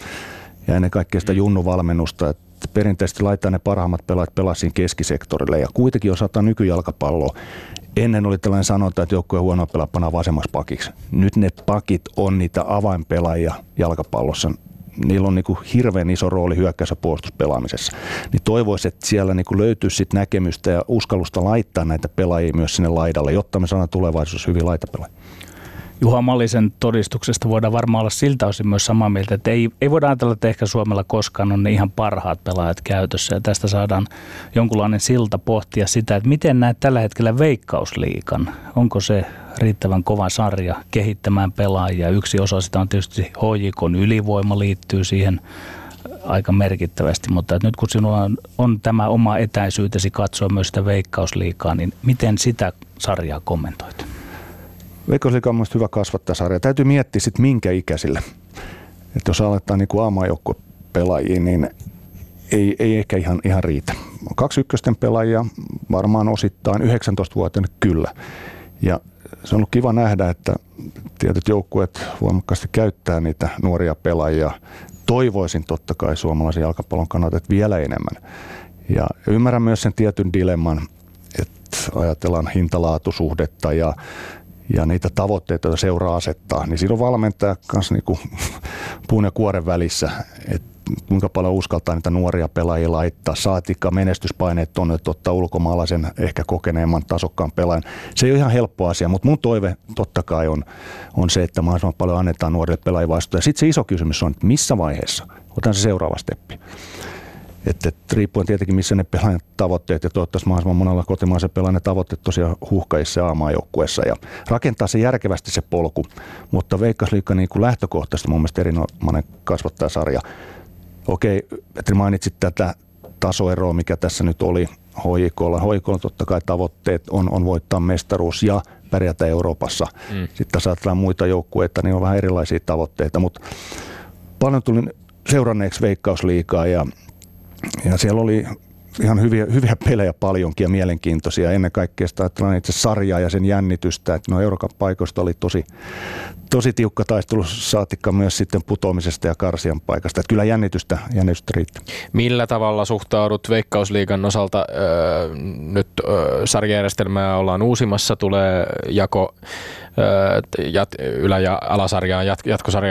ja ennen kaikkea sitä junnuvalmennusta, että perinteisesti laittaa ne parhaimmat pelaajat pelasiin keskisektorille ja kuitenkin osataan nykyjalkapalloa. Ennen oli tällainen sanonta, että joukkueen huono pelaa vasemmaksi pakiksi. Nyt ne pakit on niitä avainpelaajia jalkapallossa niillä on niin kuin hirveän iso rooli hyökkäys- ja puolustuspelaamisessa. Niin toivoisin, että siellä niin kuin löytyisi sit näkemystä ja uskallusta laittaa näitä pelaajia myös sinne laidalle, jotta me saadaan tulevaisuudessa hyvin laitapelaajia. Juha Mallisen todistuksesta voidaan varmaan olla siltä osin myös samaa mieltä, että ei, ei voida ajatella, että ehkä Suomella koskaan on ne ihan parhaat pelaajat käytössä. Ja tästä saadaan jonkunlainen silta pohtia sitä, että miten näet tällä hetkellä veikkausliikan. Onko se riittävän kova sarja kehittämään pelaajia? Yksi osa sitä on tietysti HJK ylivoima liittyy siihen aika merkittävästi, mutta nyt kun sinulla on, on tämä oma etäisyytesi katsoa myös sitä veikkausliikaa, niin miten sitä sarjaa kommentoit? Veikkausliiga on hyvä kasvattaa sarja. Täytyy miettiä sitten minkä ikäisille. Että jos aletaan niin aamajoukko pelaajia, niin ei, ei ehkä ihan, ihan riitä. Kaksi ykkösten pelaajia, varmaan osittain 19-vuotiaana kyllä. Ja se on ollut kiva nähdä, että tietyt joukkueet voimakkaasti käyttää niitä nuoria pelaajia. Toivoisin totta kai suomalaisen jalkapallon kannalta, että vielä enemmän. Ja ymmärrän myös sen tietyn dilemman, että ajatellaan hintalaatusuhdetta ja ja niitä tavoitteita, joita seuraa asettaa, niin siinä on valmentaja kanssa niin kuin <laughs> puun ja kuoren välissä, että kuinka paljon uskaltaa niitä nuoria pelaajia laittaa, saatikka menestyspaineet tuonne, että ottaa ulkomaalaisen ehkä kokeneemman tasokkaan pelaajan. Se ei ole ihan helppo asia, mutta mun toive totta kai on, on se, että mahdollisimman paljon annetaan nuorille pelaajille vastuuta. Sitten se iso kysymys on, että missä vaiheessa, otan se seuraava steppi. Että, että riippuen tietenkin, missä ne pelaajan tavoitteet ja toivottavasti mahdollisimman monella kotimaisen pelaajan tavoitteet tosiaan huhkajissa ja aamaajoukkuessa ja rakentaa se järkevästi se polku. Mutta Veikkausliikka niin kuin lähtökohtaisesti mun mielestä erinomainen kasvattajasarja. Okei, Petri mainitsit tätä tasoeroa, mikä tässä nyt oli HJKlla. HJKlla totta kai tavoitteet on, on voittaa mestaruus ja pärjätä Euroopassa. Mm. Sitten saattaa muita joukkueita, niin on vähän erilaisia tavoitteita, mutta paljon tulin seuranneeksi Veikkausliikaa ja ja siellä oli ihan hyviä, hyviä pelejä paljonkin ja mielenkiintoisia. Ennen kaikkea sitä ajatellaan itse sarjaa ja sen jännitystä, että no Euroopan paikoista oli tosi, tosi tiukka taistelu, saatikka myös sitten putoamisesta ja karsian paikasta. Että kyllä jännitystä, jännitystä riittää. Millä tavalla suhtaudut Veikkausliigan osalta? Öö, nyt öö, sarjajärjestelmää ollaan uusimassa, tulee jako öö, jat, ylä- ja alasarjaan, jat,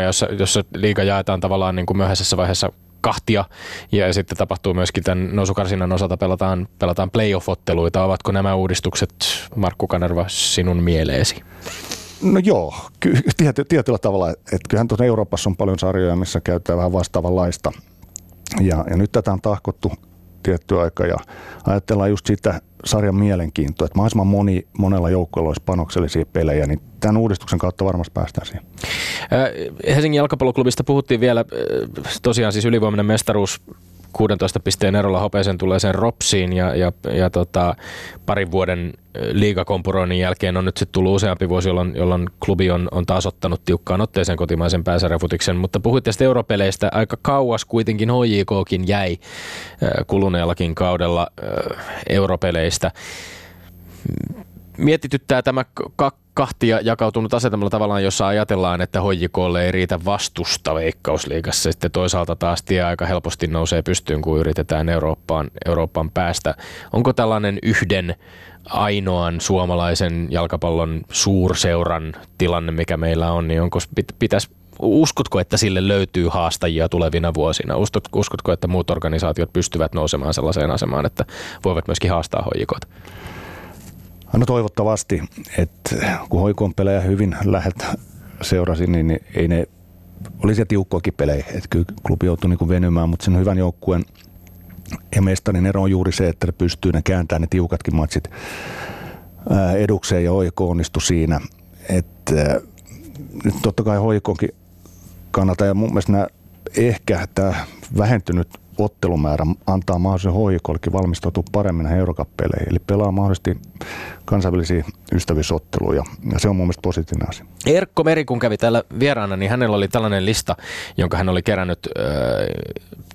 jossa, jossa liiga jaetaan tavallaan niin kuin myöhäisessä vaiheessa kahtia ja sitten tapahtuu myöskin tämän nousukarsinnan osalta pelataan, pelataan playoff-otteluita. Ovatko nämä uudistukset, Markku Kanerva, sinun mieleesi? No joo, ky- tiety, tietyllä tavalla. Että kyllähän tuossa Euroopassa on paljon sarjoja, missä käytetään vähän vastaavanlaista. Ja, ja nyt tätä on tahkottu tietty aika ja ajatellaan just sitä sarjan mielenkiintoa, että mahdollisimman moni, monella joukkueella olisi panoksellisia pelejä, niin tämän uudistuksen kautta varmasti päästään siihen. Helsingin jalkapalloklubista puhuttiin vielä, tosiaan siis ylivoimainen mestaruus 16 pisteen erolla hopeisen tulee sen Ropsiin ja, ja, ja tota, parin vuoden liigakompuroinnin jälkeen on nyt sitten tullut useampi vuosi, jolloin, jolloin klubi on, on taas ottanut tiukkaan otteeseen kotimaisen pääsarjafutiksen, mutta puhuit tästä europeleistä, aika kauas kuitenkin HJKkin jäi kuluneellakin kaudella europeleistä mietityttää tämä kahtia jakautunut asetelmalla tavallaan, jossa ajatellaan, että hoijikolle ei riitä vastusta veikkausliigassa. Sitten toisaalta taas tie aika helposti nousee pystyyn, kun yritetään Eurooppaan, Euroopan päästä. Onko tällainen yhden ainoan suomalaisen jalkapallon suurseuran tilanne, mikä meillä on, niin onko pitäisi Uskotko, että sille löytyy haastajia tulevina vuosina? Uskotko, että muut organisaatiot pystyvät nousemaan sellaiseen asemaan, että voivat myöskin haastaa hoijikot? No toivottavasti, että kun hoikoon pelejä hyvin läheltä seurasin, niin ei ne oli se tiukkoakin pelejä. Että kyllä klubi joutui niin venymään, mutta sen hyvän joukkueen ja mestarin ero on juuri se, että ne pystyy ne kääntämään ne tiukatkin matsit edukseen ja hoiko onnistui siinä. Että nyt totta kai hoikonkin kannalta ja mun mielestä nämä, ehkä tämä vähentynyt ottelumäärä antaa mahdollisen hoikollekin valmistautua paremmin näihin Eurocap-peleihin. Eli pelaa mahdollisesti kansainvälisiä ystävyysotteluja. Ja se on mun mielestä positiivinen asia. Erkko Meri, kun kävi täällä vieraana, niin hänellä oli tällainen lista, jonka hän oli kerännyt äh,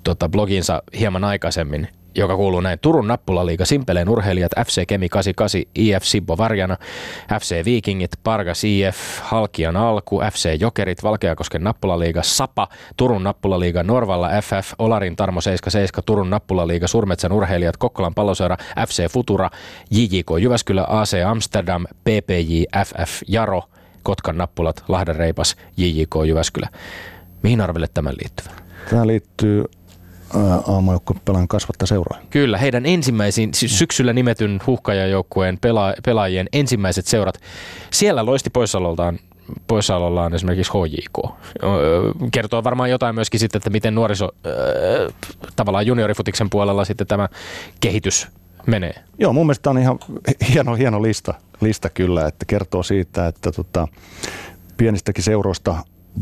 tota, bloginsa hieman aikaisemmin joka kuuluu näin. Turun nappulaliiga, Simpeleen urheilijat, FC Kemi 88, IF Sibbo Varjana, FC Vikingit, Pargas IF, Halkian Alku, FC Jokerit, Valkeakosken nappulaliiga, Sapa, Turun nappulaliiga, Norvalla FF, Olarin Tarmo 77, Turun nappulaliiga, Surmetsän urheilijat, Kokkolan palloseura, FC Futura, JJK Jyväskylä, AC Amsterdam, PPJ, FF Jaro, Kotkan nappulat, Lahden Reipas, JJK Jyväskylä. Mihin arvelle tämän liittyvän? Tämä liittyy aamujoukkuepelaajan kasvattaa seuraa. Kyllä, heidän ensimmäisiin, siis syksyllä nimetyn huhkajajoukkueen pela, pelaajien ensimmäiset seurat. Siellä loisti poissaololtaan poissaolollaan esimerkiksi HJK. Kertoo varmaan jotain myöskin sitten, että miten nuoriso tavallaan juniorifutiksen puolella sitten tämä kehitys menee. Joo, mun mielestä on ihan hieno, hieno lista, lista kyllä, että kertoo siitä, että tota, pienistäkin seuroista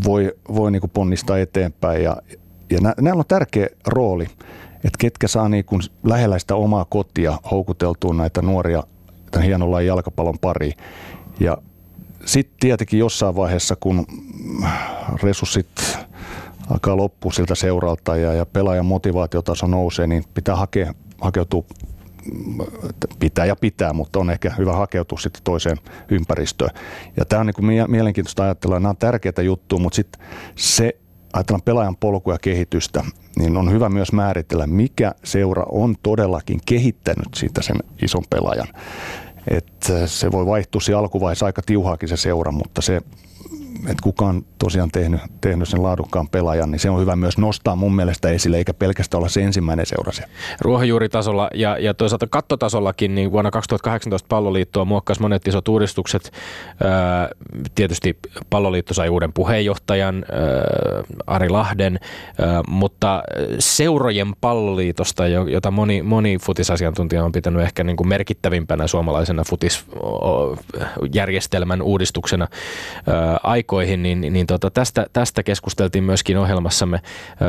voi, voi niin ponnistaa eteenpäin ja ja nä, näillä on tärkeä rooli, että ketkä saa niin kuin lähellä sitä omaa kotia houkuteltua näitä nuoria tämän hienon lajin jalkapallon pariin. Ja sitten tietenkin jossain vaiheessa, kun resurssit alkaa loppua siltä seuralta ja, ja pelaajan motivaatiotaso nousee, niin pitää hakea, hakeutua pitää ja pitää, mutta on ehkä hyvä hakeutua sitten toiseen ympäristöön. Ja tämä on niin kuin mielenkiintoista ajatella, nämä on tärkeitä juttuja, mutta sitten se, ajatellaan pelaajan polkuja ja kehitystä, niin on hyvä myös määritellä, mikä seura on todellakin kehittänyt siitä sen ison pelaajan. että se voi vaihtua siinä alkuvaiheessa aika tiuhaakin se seura, mutta se että kuka on tosiaan tehnyt, tehnyt sen laadukkaan pelaajan, niin se on hyvä myös nostaa mun mielestä esille, eikä pelkästään olla se ensimmäinen seurasi. Ruohonjuuritasolla ja, ja toisaalta kattotasollakin, niin vuonna 2018 palloliittoa muokkasi monet isot uudistukset. Ää, tietysti palloliitto sai uuden puheenjohtajan, ää, Ari Lahden, ää, mutta seurojen palloliitosta, jota moni, moni futisasiantuntija on pitänyt ehkä niin kuin merkittävimpänä suomalaisena futisjärjestelmän uudistuksena ää, aikoihin, niin, niin tota, tästä, tästä keskusteltiin myöskin ohjelmassamme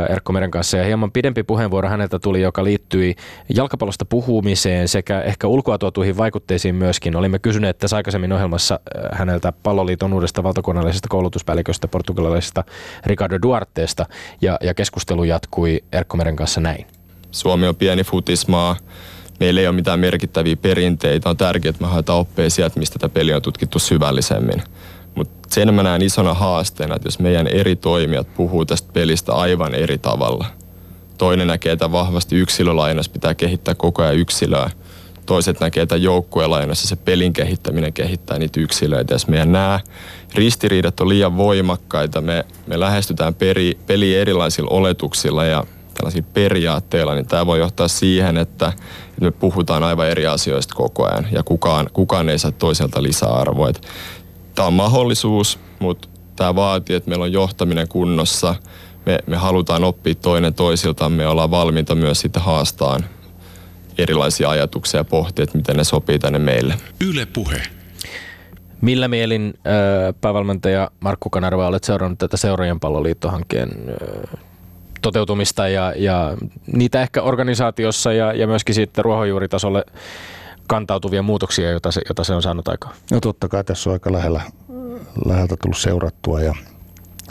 Erkko Meren kanssa. Ja hieman pidempi puheenvuoro häneltä tuli, joka liittyi jalkapallosta puhumiseen sekä ehkä ulkoa tuotuihin vaikutteisiin myöskin. Olimme kysyneet tässä aikaisemmin ohjelmassa häneltä palloliiton uudesta valtakunnallisesta koulutuspäälliköstä portugalilaisesta Ricardo Duarteesta ja, ja keskustelu jatkui Erkko Meren kanssa näin. Suomi on pieni futismaa. Meillä ei ole mitään merkittäviä perinteitä. On tärkeää, että me haetaan oppeja sieltä, mistä tätä peliä on tutkittu syvällisemmin. Mutta sen mä näen isona haasteena, että jos meidän eri toimijat puhuu tästä pelistä aivan eri tavalla. Toinen näkee, että vahvasti yksilölainassa pitää kehittää koko ajan yksilöä. Toiset näkee, että joukkuelainassa se pelin kehittäminen kehittää niitä yksilöitä. Jos meidän nämä ristiriidat on liian voimakkaita, me, me lähestytään peri, peliä erilaisilla oletuksilla ja tällaisilla periaatteilla, niin tämä voi johtaa siihen, että me puhutaan aivan eri asioista koko ajan ja kukaan, kukaan ei saa toiselta lisäarvoa tämä on mahdollisuus, mutta tämä vaatii, että meillä on johtaminen kunnossa. Me, me halutaan oppia toinen toisiltamme ja ollaan valmiita myös sitten haastaan erilaisia ajatuksia ja pohtia, että miten ne sopii tänne meille. Yle Puhe. Millä mielin äh, päävalmentaja Markku Kanerva olet seurannut tätä Seurojen palloliittohankkeen äh, toteutumista ja, ja niitä ehkä organisaatiossa ja, ja myöskin sitten ruohonjuuritasolle kantautuvia muutoksia, joita se, joita se on saanut aikaan? No totta kai tässä on aika lähellä, läheltä tullut seurattua ja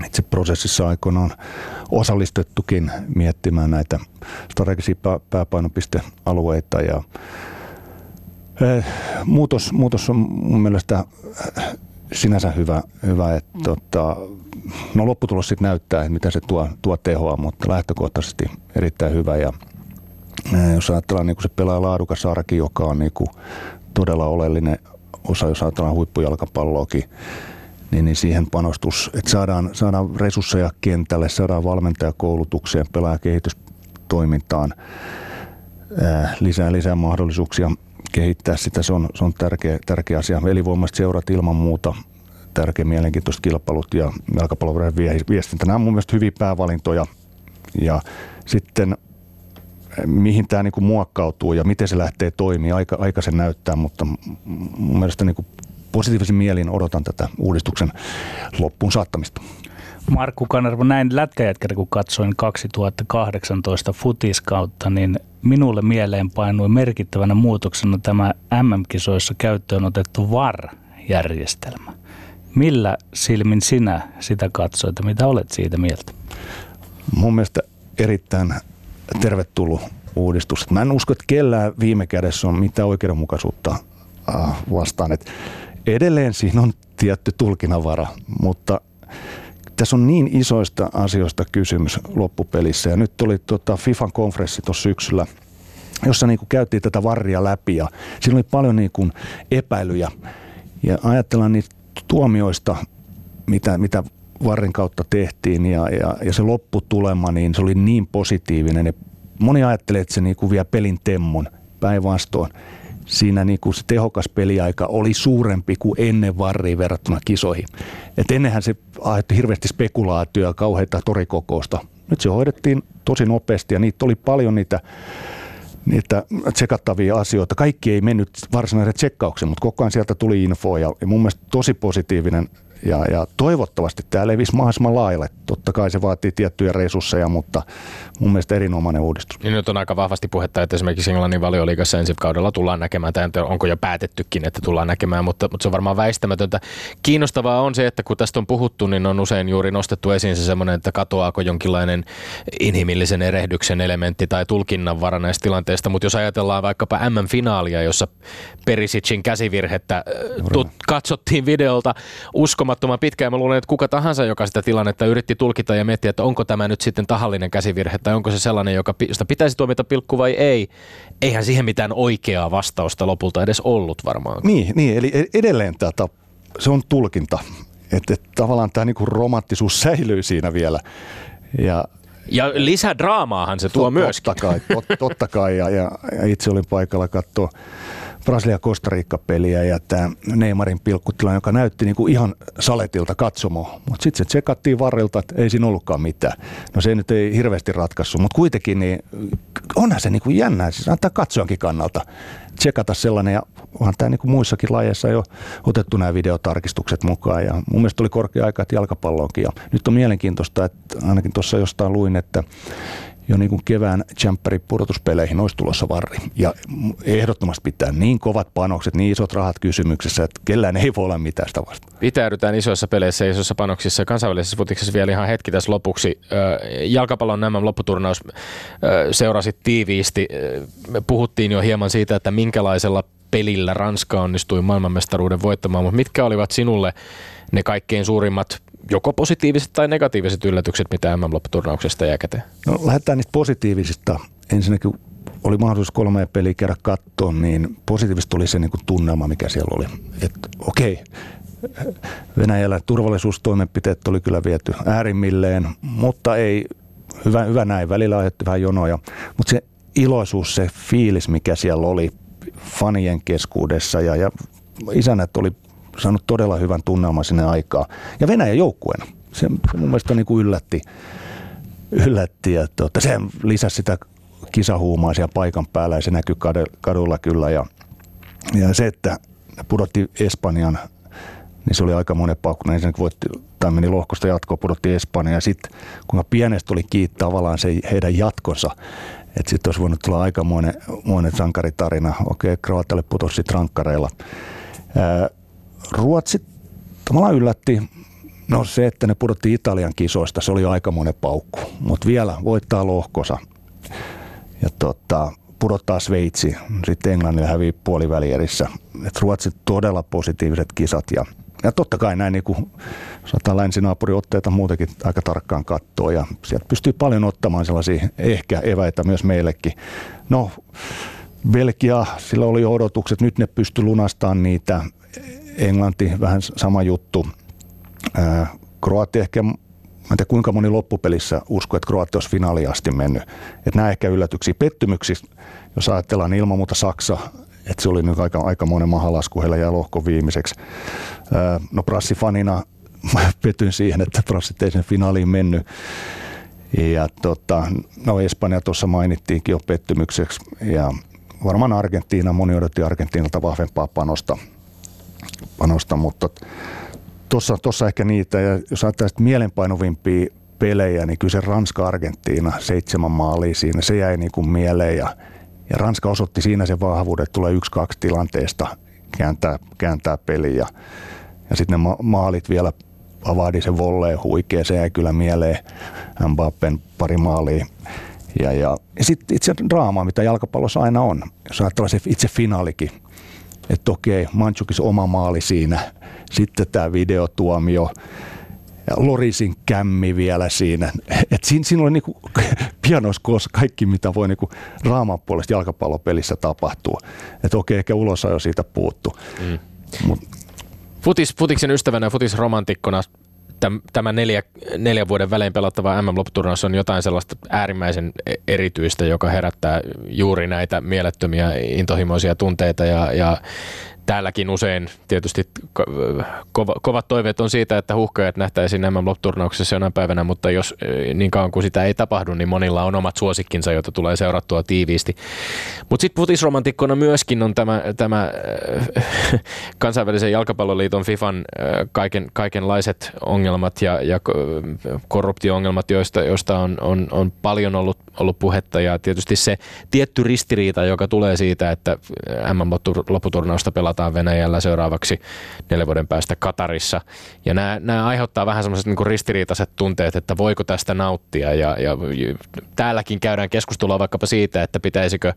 itse prosessissa aikoinaan osallistettukin miettimään näitä strategisia pääpainopistealueita ja eh, Muutos, muutos on mun mielestä sinänsä hyvä, hyvä että tota, no lopputulos sitten näyttää, että mitä se tuo, tuo tehoa, mutta lähtökohtaisesti erittäin hyvä ja jos ajatellaan niin kuin se pelaa laadukas arki, joka on niin kuin todella oleellinen osa, jos ajatellaan huippujalkapalloakin, niin, niin siihen panostus, että saadaan, saadaan resursseja kentälle, saadaan valmentajakoulutukseen, pelaajakehitystoimintaan, ää, lisää, lisää mahdollisuuksia kehittää sitä, se on, se on tärkeä, tärkeä asia. Elinvoimaiset seurat ilman muuta, tärkeä mielenkiintoiset kilpailut ja jalkapallon viestintä. Nämä on mun mielestä hyviä päävalintoja. Ja sitten mihin tämä niinku muokkautuu ja miten se lähtee toimimaan, aika, aika sen näyttää, mutta mun mielestä niinku positiivisin mielin odotan tätä uudistuksen loppuun saattamista. Markku Kanervo, näin lätkäjätkänä kun katsoin 2018 futiskautta, niin minulle mieleen painui merkittävänä muutoksena tämä MM-kisoissa käyttöön otettu VAR-järjestelmä. Millä silmin sinä sitä katsoit ja mitä olet siitä mieltä? Mun mielestä erittäin tervetullut uudistus. Mä en usko, että kellään viime kädessä on mitään oikeudenmukaisuutta vastaan. Et edelleen siinä on tietty tulkinnanvara, mutta tässä on niin isoista asioista kysymys loppupelissä. Ja nyt oli tota FIFAn konferenssi tuossa syksyllä, jossa niin kuin käytiin tätä varria läpi ja siinä oli paljon niin kuin epäilyjä. Ja ajatellaan niitä tuomioista, mitä, mitä varrin kautta tehtiin ja, ja, ja se lopputulema, niin se oli niin positiivinen. Ja moni ajattelee, että se niinku vie pelin temmon päinvastoin. Siinä niinku se tehokas peliaika oli suurempi kuin ennen varriin verrattuna kisoihin. Et ennenhän se aiheutti hirveästi spekulaatioa kauheita torikokousta. Nyt se hoidettiin tosi nopeasti ja niitä oli paljon niitä niitä tsekattavia asioita. Kaikki ei mennyt varsinaisen tsekkaukseen, mutta koko ajan sieltä tuli infoa ja mun mielestä tosi positiivinen ja, ja toivottavasti tämä levisi mahdollisimman laajalle. Totta kai se vaatii tiettyjä resursseja, mutta mun mielestä erinomainen uudistus. Niin nyt on aika vahvasti puhetta, että esimerkiksi Englannin valioliigassa ensi kaudella tullaan näkemään, tai onko jo päätettykin, että tullaan näkemään, mutta, mutta se on varmaan väistämätöntä. Kiinnostavaa on se, että kun tästä on puhuttu, niin on usein juuri nostettu esiin se semmoinen, että katoaako jonkinlainen inhimillisen erehdyksen elementti tai tulkinnan vara näistä tilanteista, mutta jos ajatellaan vaikkapa M-finaalia, jossa Perisicin käsivirhettä tut- katsottiin videolta uskomattoman pitkään, mä luulen, että kuka tahansa, joka sitä tilannetta yritti tulkita ja miettiä, että onko tämä nyt sitten tahallinen käsivirhe tai onko se sellainen, joka, josta pitäisi tuomita pilkku vai ei, eihän siihen mitään oikeaa vastausta lopulta edes ollut varmaan. Niin, niin eli e- edelleen tämä se on tulkinta. Että et, tavallaan tämä niinku romanttisuus <laughs> säilyy siinä vielä. Ja ja lisädraamaahan se tuo tot, myös. Totta kai, tot, totta kai ja, ja, itse olin paikalla katsoa Brasilia-Kostarikka-peliä ja tämä Neymarin pilkkutila, joka näytti niinku ihan saletilta katsomo. Mutta sitten se tsekattiin varrelta, että ei siinä ollutkaan mitään. No se nyt ei hirveästi ratkaissut, mutta kuitenkin niin onhan se niinku jännää, siis antaa katsoankin kannalta tsekata sellainen ja onhan tämä niinku muissakin lajeissa jo otettu nämä videotarkistukset mukaan ja mun mielestä oli korkea aika, että jalkapalloonkin ja nyt on mielenkiintoista, että ainakin tuossa jostain luin, että jo niin kuin kevään jumperi pudotuspeleihin olisi tulossa varri. Ja ehdottomasti pitää niin kovat panokset, niin isot rahat kysymyksessä, että kellään ei voi olla mitään sitä vasta. Pitäydytään isoissa peleissä ja isoissa panoksissa. Kansainvälisessä futiksessa vielä ihan hetki tässä lopuksi. Jalkapallon nämä lopputurnaus seurasi tiiviisti. Me puhuttiin jo hieman siitä, että minkälaisella pelillä Ranska onnistui maailmanmestaruuden voittamaan, mutta mitkä olivat sinulle ne kaikkein suurimmat joko positiiviset tai negatiiviset yllätykset, mitä MM-lopputurnauksesta jää käteen? No lähdetään niistä positiivisista. Ensinnäkin oli mahdollisuus kolme peliä kerran katsoa, niin positiivista oli se niin tunnelma, mikä siellä oli. Että okei, Venäjällä turvallisuustoimenpiteet oli kyllä viety äärimmilleen, mutta ei, hyvä, hyvä näin, välillä aiheutti vähän jonoja. Mutta se iloisuus, se fiilis, mikä siellä oli fanien keskuudessa ja, ja isännät oli saanut todella hyvän tunnelman sinne aikaa. Ja Venäjän joukkueena. Se, se mun mielestä niin kuin yllätti. yllätti ja tuota, se lisäsi sitä kisahuumaa siellä paikan päällä ja se näkyy kadulla kyllä. Ja, ja se, että pudotti Espanjan, niin se oli aika monen paukku. Ensinnäkin voitti, tai meni lohkosta jatkoa, pudotti Espanjan ja sitten kun pienestä oli kiittää tavallaan se heidän jatkonsa, että sitten olisi voinut tulla aikamoinen sankaritarina. Okei, Kroatialle putosi sitten rankkareilla. Ruotsi tavallaan yllätti. No se, että ne pudotti Italian kisoista, se oli aika monen paukku. Mutta vielä voittaa lohkosa. Ja tota, pudottaa Sveitsi, sitten Englannille hävii puolivälierissä. Et Ruotsi todella positiiviset kisat ja, ja totta kai näin niin kuin saattaa länsinaapuriotteita muutenkin aika tarkkaan katsoa ja sieltä pystyy paljon ottamaan sellaisia ehkä eväitä myös meillekin. No Belgia, sillä oli odotukset, nyt ne pysty lunastamaan niitä. Englanti vähän sama juttu. Kroatia ehkä, mä en tiedä kuinka moni loppupelissä usko, että Kroatia olisi finaaliin asti mennyt. Että nämä ehkä yllätyksiä. Pettymyksiä, jos ajatellaan niin ilman muuta Saksa, että se oli nyt aika, aika monen mahalasku, heillä jää lohko viimeiseksi. No Brassi-fanina mä <laughs> petyin siihen, että Brassit ei sen finaaliin mennyt. Ja tota, no Espanja tuossa mainittiinkin jo pettymykseksi ja varmaan Argentiina, moni odotti Argentiinalta vahvempaa panosta panosta, mutta tuossa, tuossa ehkä niitä, ja jos ajattelee mielenpainuvimpia pelejä, niin kyllä se Ranska-Argentiina, seitsemän maalia siinä, se jäi niin kuin mieleen, ja, ja Ranska osoitti siinä sen vahvuuden, että tulee yksi-kaksi tilanteesta kääntää, kääntää peliä, ja sitten ne ma- maalit vielä avadi sen volleen huikea, se jäi kyllä mieleen, Mbappen pari maalia, ja, ja, ja sitten itse draamaa, mitä jalkapallossa aina on. Jos ajattelee se itse finaalikin, että okei, Manchukis oma maali siinä, sitten tämä videotuomio, ja Lorisin kämmi vielä siinä. Et siinä, siinä oli niinku <laughs> pianoskossa kaikki, mitä voi niinku raaman puolesta jalkapallopelissä tapahtua. Että okei, ehkä ulos jo siitä puuttu. Mm. Mut. Futis, futiksen ystävänä ja futisromantikkona tämä neljä, neljän vuoden välein pelattava MM-lopputurnaus on jotain sellaista äärimmäisen e- erityistä, joka herättää juuri näitä mielettömiä intohimoisia tunteita ja, ja täälläkin usein tietysti ko- kova, kovat toiveet on siitä, että huhkajat nähtäisiin nämä turnauksessa jonain päivänä, mutta jos niin kauan kuin sitä ei tapahdu, niin monilla on omat suosikkinsa, joita tulee seurattua tiiviisti. Mutta sitten futisromantikkona myöskin on tämä, tämä <laughs> kansainvälisen jalkapalloliiton FIFAn kaiken, kaikenlaiset ongelmat ja, ja korruptio-ongelmat, joista, joista on, on, on paljon ollut, ollut puhetta ja tietysti se tietty ristiriita, joka tulee siitä, että MM-lopputurnausta pelataan Venäjällä seuraavaksi neljän vuoden päästä Katarissa. Ja nämä, nämä aiheuttaa vähän semmoiset niin ristiriitaiset tunteet, että voiko tästä nauttia. Ja, ja täälläkin käydään keskustelua vaikkapa siitä, että pitäisikö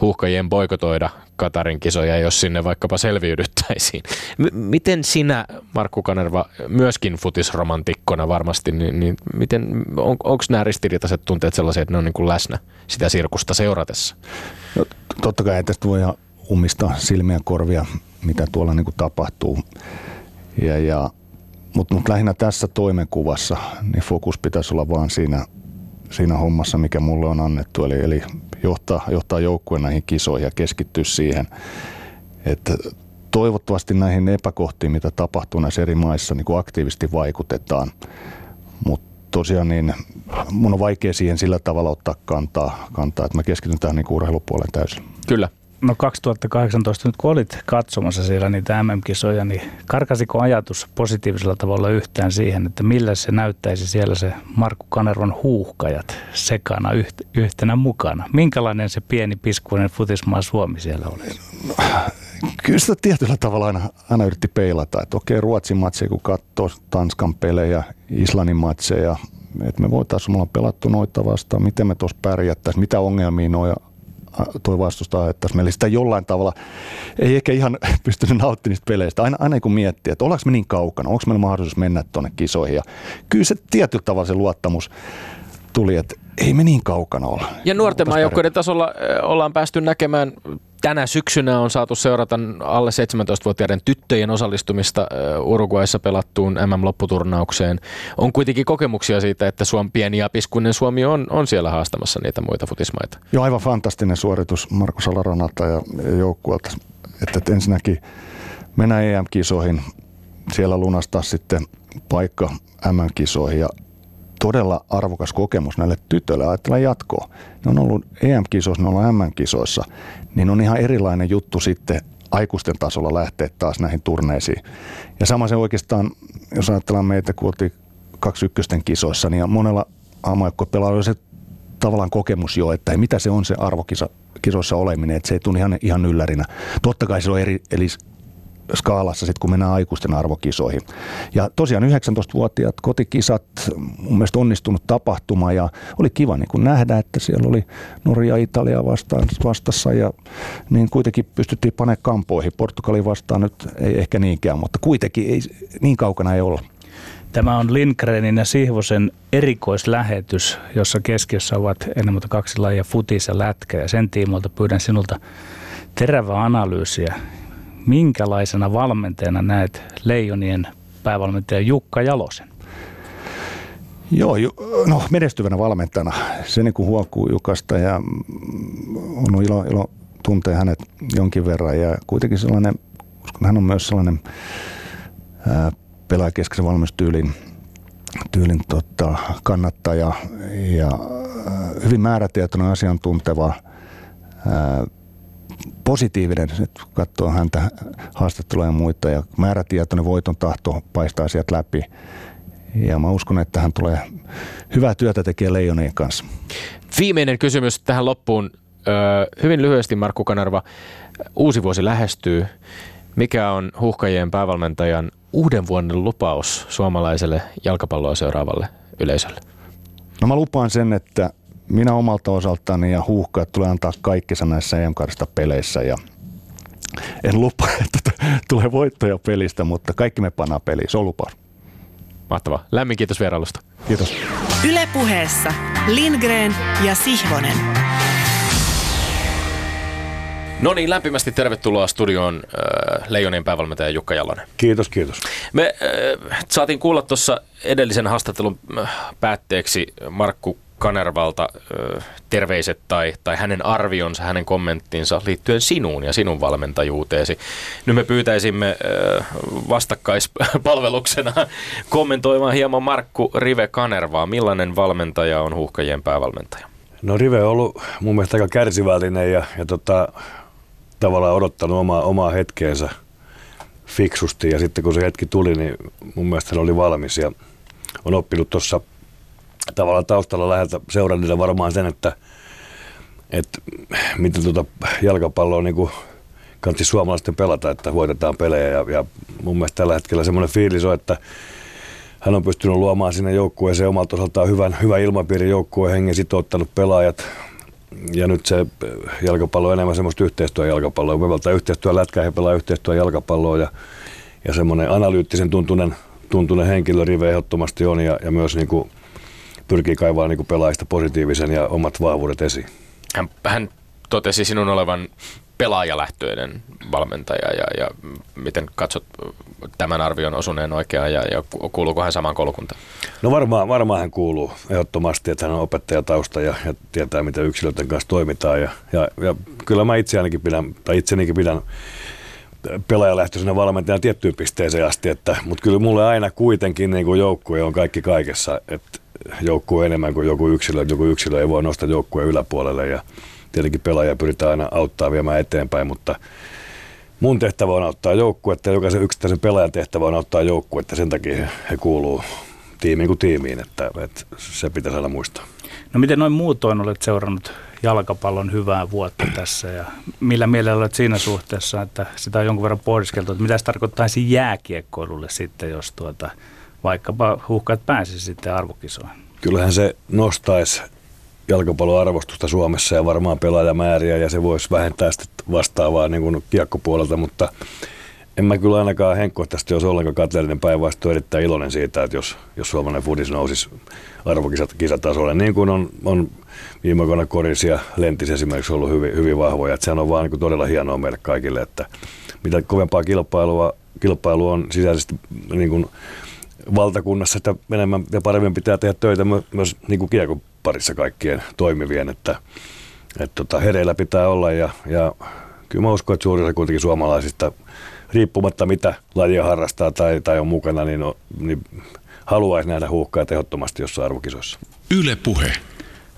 huuhkajien boikotoida Katarin kisoja, jos sinne vaikkapa selviydyttäisiin. M- miten sinä, Markku Kanerva, myöskin futisromantikkona varmasti, niin, niin miten, on, onko nämä ristiriitaiset tunteet sellaisia, että ne on niin kuin läsnä sitä sirkusta seuratessa? No, totta kai tästä voi ummistaa silmiä korvia, mitä tuolla niin kuin tapahtuu. Ja, ja, mutta mut lähinnä tässä toimenkuvassa niin fokus pitäisi olla vaan siinä, siinä hommassa, mikä mulle on annettu. Eli, eli johtaa, johtaa joukkueen näihin kisoihin ja keskittyä siihen, että toivottavasti näihin epäkohtiin, mitä tapahtuu näissä eri maissa, niin kuin aktiivisesti vaikutetaan. Mutta tosiaan niin mun on vaikea siihen sillä tavalla ottaa kantaa, kantaa että mä keskityn tähän niin urheilupuoleen täysin. Kyllä. No 2018, nyt kun olit katsomassa siellä niitä MM-kisoja, niin karkasiko ajatus positiivisella tavalla yhtään siihen, että millä se näyttäisi siellä se Markku Kanervan huuhkajat sekana yhtenä mukana? Minkälainen se pieni piskuinen futismaa Suomi siellä oli? No, kyllä sitä tietyllä tavalla aina, aina yritti peilata, että okei Ruotsin matseja kun katsoo, Tanskan pelejä, Islannin matseja, että me voitaisiin olla pelattu noita vastaan, miten me tuossa pärjättäisiin, mitä ongelmia noja tuo vastusta että Meillä sitä jollain tavalla ei ehkä ihan <laughs> pystynyt nauttimaan niistä peleistä. Aina, aina kun miettii, että ollaanko me niin kaukana, onko meillä mahdollisuus mennä tuonne kisoihin. Ja kyllä se tietyllä tavalla se luottamus tuli, että ei me niin kaukana olla. Ja nuorten maajoukkoiden tasolla ollaan päästy näkemään tänä syksynä on saatu seurata alle 17-vuotiaiden tyttöjen osallistumista Uruguayssa pelattuun MM-lopputurnaukseen. On kuitenkin kokemuksia siitä, että Suomi, pieni ja piskuinen Suomi on, on siellä haastamassa niitä muita futismaita. Joo, aivan fantastinen suoritus Markus Alaranalta ja joukkueelta. Että, että ensinnäkin mennä EM-kisoihin, siellä lunastaa sitten paikka MM-kisoihin ja todella arvokas kokemus näille tytöille. Ajatellaan jatkoa. Ne on ollut EM-kisoissa, ne on ollut MM-kisoissa, niin on ihan erilainen juttu sitten aikuisten tasolla lähteä taas näihin turneisiin. Ja sama se oikeastaan, jos ajatellaan meitä, kun oltiin kaksi ykkösten kisoissa, niin monella aamajoukkuepelaajalla se tavallaan kokemus jo, että mitä se on se arvokisa kisoissa oleminen, että se ei tule ihan, ihan yllärinä. Totta kai se on eri, eli skaalassa sitten, kun mennään aikuisten arvokisoihin. Ja tosiaan 19-vuotiaat kotikisat, mun mielestä onnistunut tapahtuma ja oli kiva niin kuin nähdä, että siellä oli Norja ja Italia vastaan, vastassa ja niin kuitenkin pystyttiin panemaan kampoihin. Portugali vastaan nyt ei ehkä niinkään, mutta kuitenkin ei, niin kaukana ei olla. Tämä on Lindgrenin ja Sihvosen erikoislähetys, jossa keskiössä ovat muuta kaksi lajia futis ja lätkä. Ja sen tiimoilta pyydän sinulta terävää analyysiä minkälaisena valmentajana näet Leijonien päävalmentaja Jukka Jalosen? Joo, no menestyvänä valmentajana. Se niin kuin huokuu Jukasta ja on ilo, ilo tuntee hänet jonkin verran ja kuitenkin sellainen, uskon, hän on myös sellainen ää, pelaajakeskeisen valmennustyylin tyylin tota, kannattaja ja ää, hyvin määrätietoinen asiantunteva ää, positiivinen, että katsoo häntä haastatteluja ja muita ja määrätietoinen voiton tahto paistaa sieltä läpi. Ja mä uskon, että hän tulee hyvää työtä tekemään Leijonien kanssa. Viimeinen kysymys tähän loppuun. Öö, hyvin lyhyesti Markku Kanarva. Uusi vuosi lähestyy. Mikä on huhkajien päävalmentajan uuden vuoden lupaus suomalaiselle jalkapalloa seuraavalle yleisölle? No mä lupaan sen, että minä omalta osaltani ja huuhkajat tulee antaa kaikkensa näissä em peleissä ja en lupaa, <laughs> että tulee voittoja pelistä, mutta kaikki me pannaan peliin. Se on lupaus. Mahtavaa. Lämmin kiitos vierailusta. Kiitos. Ylepuheessa Lindgren ja Sihvonen. No niin, lämpimästi tervetuloa studioon äh, Leijonien päävalmentaja Jukka Jalonen. Kiitos, kiitos. Me äh, saatiin kuulla tuossa edellisen haastattelun äh, päätteeksi Markku Kanervalta terveiset tai, tai hänen arvionsa, hänen kommenttinsa liittyen sinuun ja sinun valmentajuuteesi. Nyt me pyytäisimme vastakkaispalveluksena <laughs> kommentoimaan hieman Markku Rive Kanervaa. Millainen valmentaja on huuhkajien päävalmentaja? No Rive on ollut mun mielestä aika kärsivällinen ja, ja tota, tavallaan odottanut omaa, omaa hetkeensä fiksusti ja sitten kun se hetki tuli, niin mun mielestä hän oli valmis ja on oppinut tuossa tavallaan taustalla läheltä seurannilla varmaan sen, että, että miten tuota jalkapalloa niin kuin kansi suomalaisten pelata, että voitetaan pelejä ja, ja mun mielestä tällä hetkellä semmoinen fiilis on, että hän on pystynyt luomaan sinne joukkueeseen omalta osaltaan hyvän, hyvän ilmapiirin joukkueen hengen sitouttanut pelaajat. Ja nyt se jalkapallo on enemmän semmoista yhteistyöjalkapalloa. Me välttää yhteistyö lätkää ja pelaa yhteistyö jalkapalloa ja, ja semmoinen analyyttisen tuntunen, tuntunen henkilö Rive ehdottomasti on ja, ja myös niin kuin pyrkii kaivaa niin pelaajista positiivisen ja omat vahvuudet esiin. Hän, hän totesi sinun olevan pelaajalähtöinen valmentaja ja, ja miten katsot tämän arvion osuneen oikeaan ja, ja kuuluuko hän samaan koulukuntaan? No varmaan, varmaan hän kuuluu ehdottomasti, että hän on opettajatausta ja, ja tietää, miten yksilöiden kanssa toimitaan. Ja, ja, ja kyllä mä itse ainakin pidän, tai itsenikin pidän pelaajalähtöisenä valmentajana tiettyyn pisteeseen asti, että, mutta kyllä mulle aina kuitenkin niin kuin joukkue on kaikki kaikessa, että joukkue enemmän kuin joku yksilö, joku yksilö ei voi nostaa joukkueen yläpuolelle ja tietenkin pelaajia pyritään aina auttaa viemään eteenpäin, mutta mun tehtävä on auttaa joukkuetta ja jokaisen yksittäisen pelaajan tehtävä on auttaa joukkuetta. Sen takia he, kuuluu tiimiin kuin tiimiin, että, että se pitäisi aina muistaa. No miten noin muutoin olet seurannut jalkapallon hyvää vuotta <clears throat> tässä ja millä mielellä olet siinä suhteessa, että sitä on jonkun verran pohdiskeltu, että mitä se tarkoittaisi jääkiekkoilulle sitten, jos tuota, vaikkapa huuhkaat pääsisi sitten arvokisoihin? Kyllähän se nostaisi jalkapallon arvostusta Suomessa ja varmaan pelaajamääriä ja se voisi vähentää sitten vastaavaa niin kuin kiekkopuolelta, mutta en mä kyllä ainakaan henkkohtaisesti olisi ollenkaan katleellinen päinvastoin erittäin iloinen siitä, että jos, jos suomalainen fudis nousisi arvokisatasolle, niin kuin on, on viime aikoina Koris ja Lentis esimerkiksi ollut hyvin, hyvin vahvoja. Että sehän on vaan niin todella hienoa meille kaikille, että mitä kovempaa kilpailua, kilpailu on sisäisesti niin kuin valtakunnassa, että enemmän ja paremmin pitää tehdä töitä myös niin kuin kiekon parissa kaikkien toimivien, että, että tota, hereillä pitää olla ja, ja kyllä mä uskon, että suurin osa kuitenkin suomalaisista, riippumatta mitä lajia harrastaa tai, tai on mukana, niin, no, niin haluaisi nähdä huuhkaa tehottomasti jossain arvokisoissa. Yle Puhe.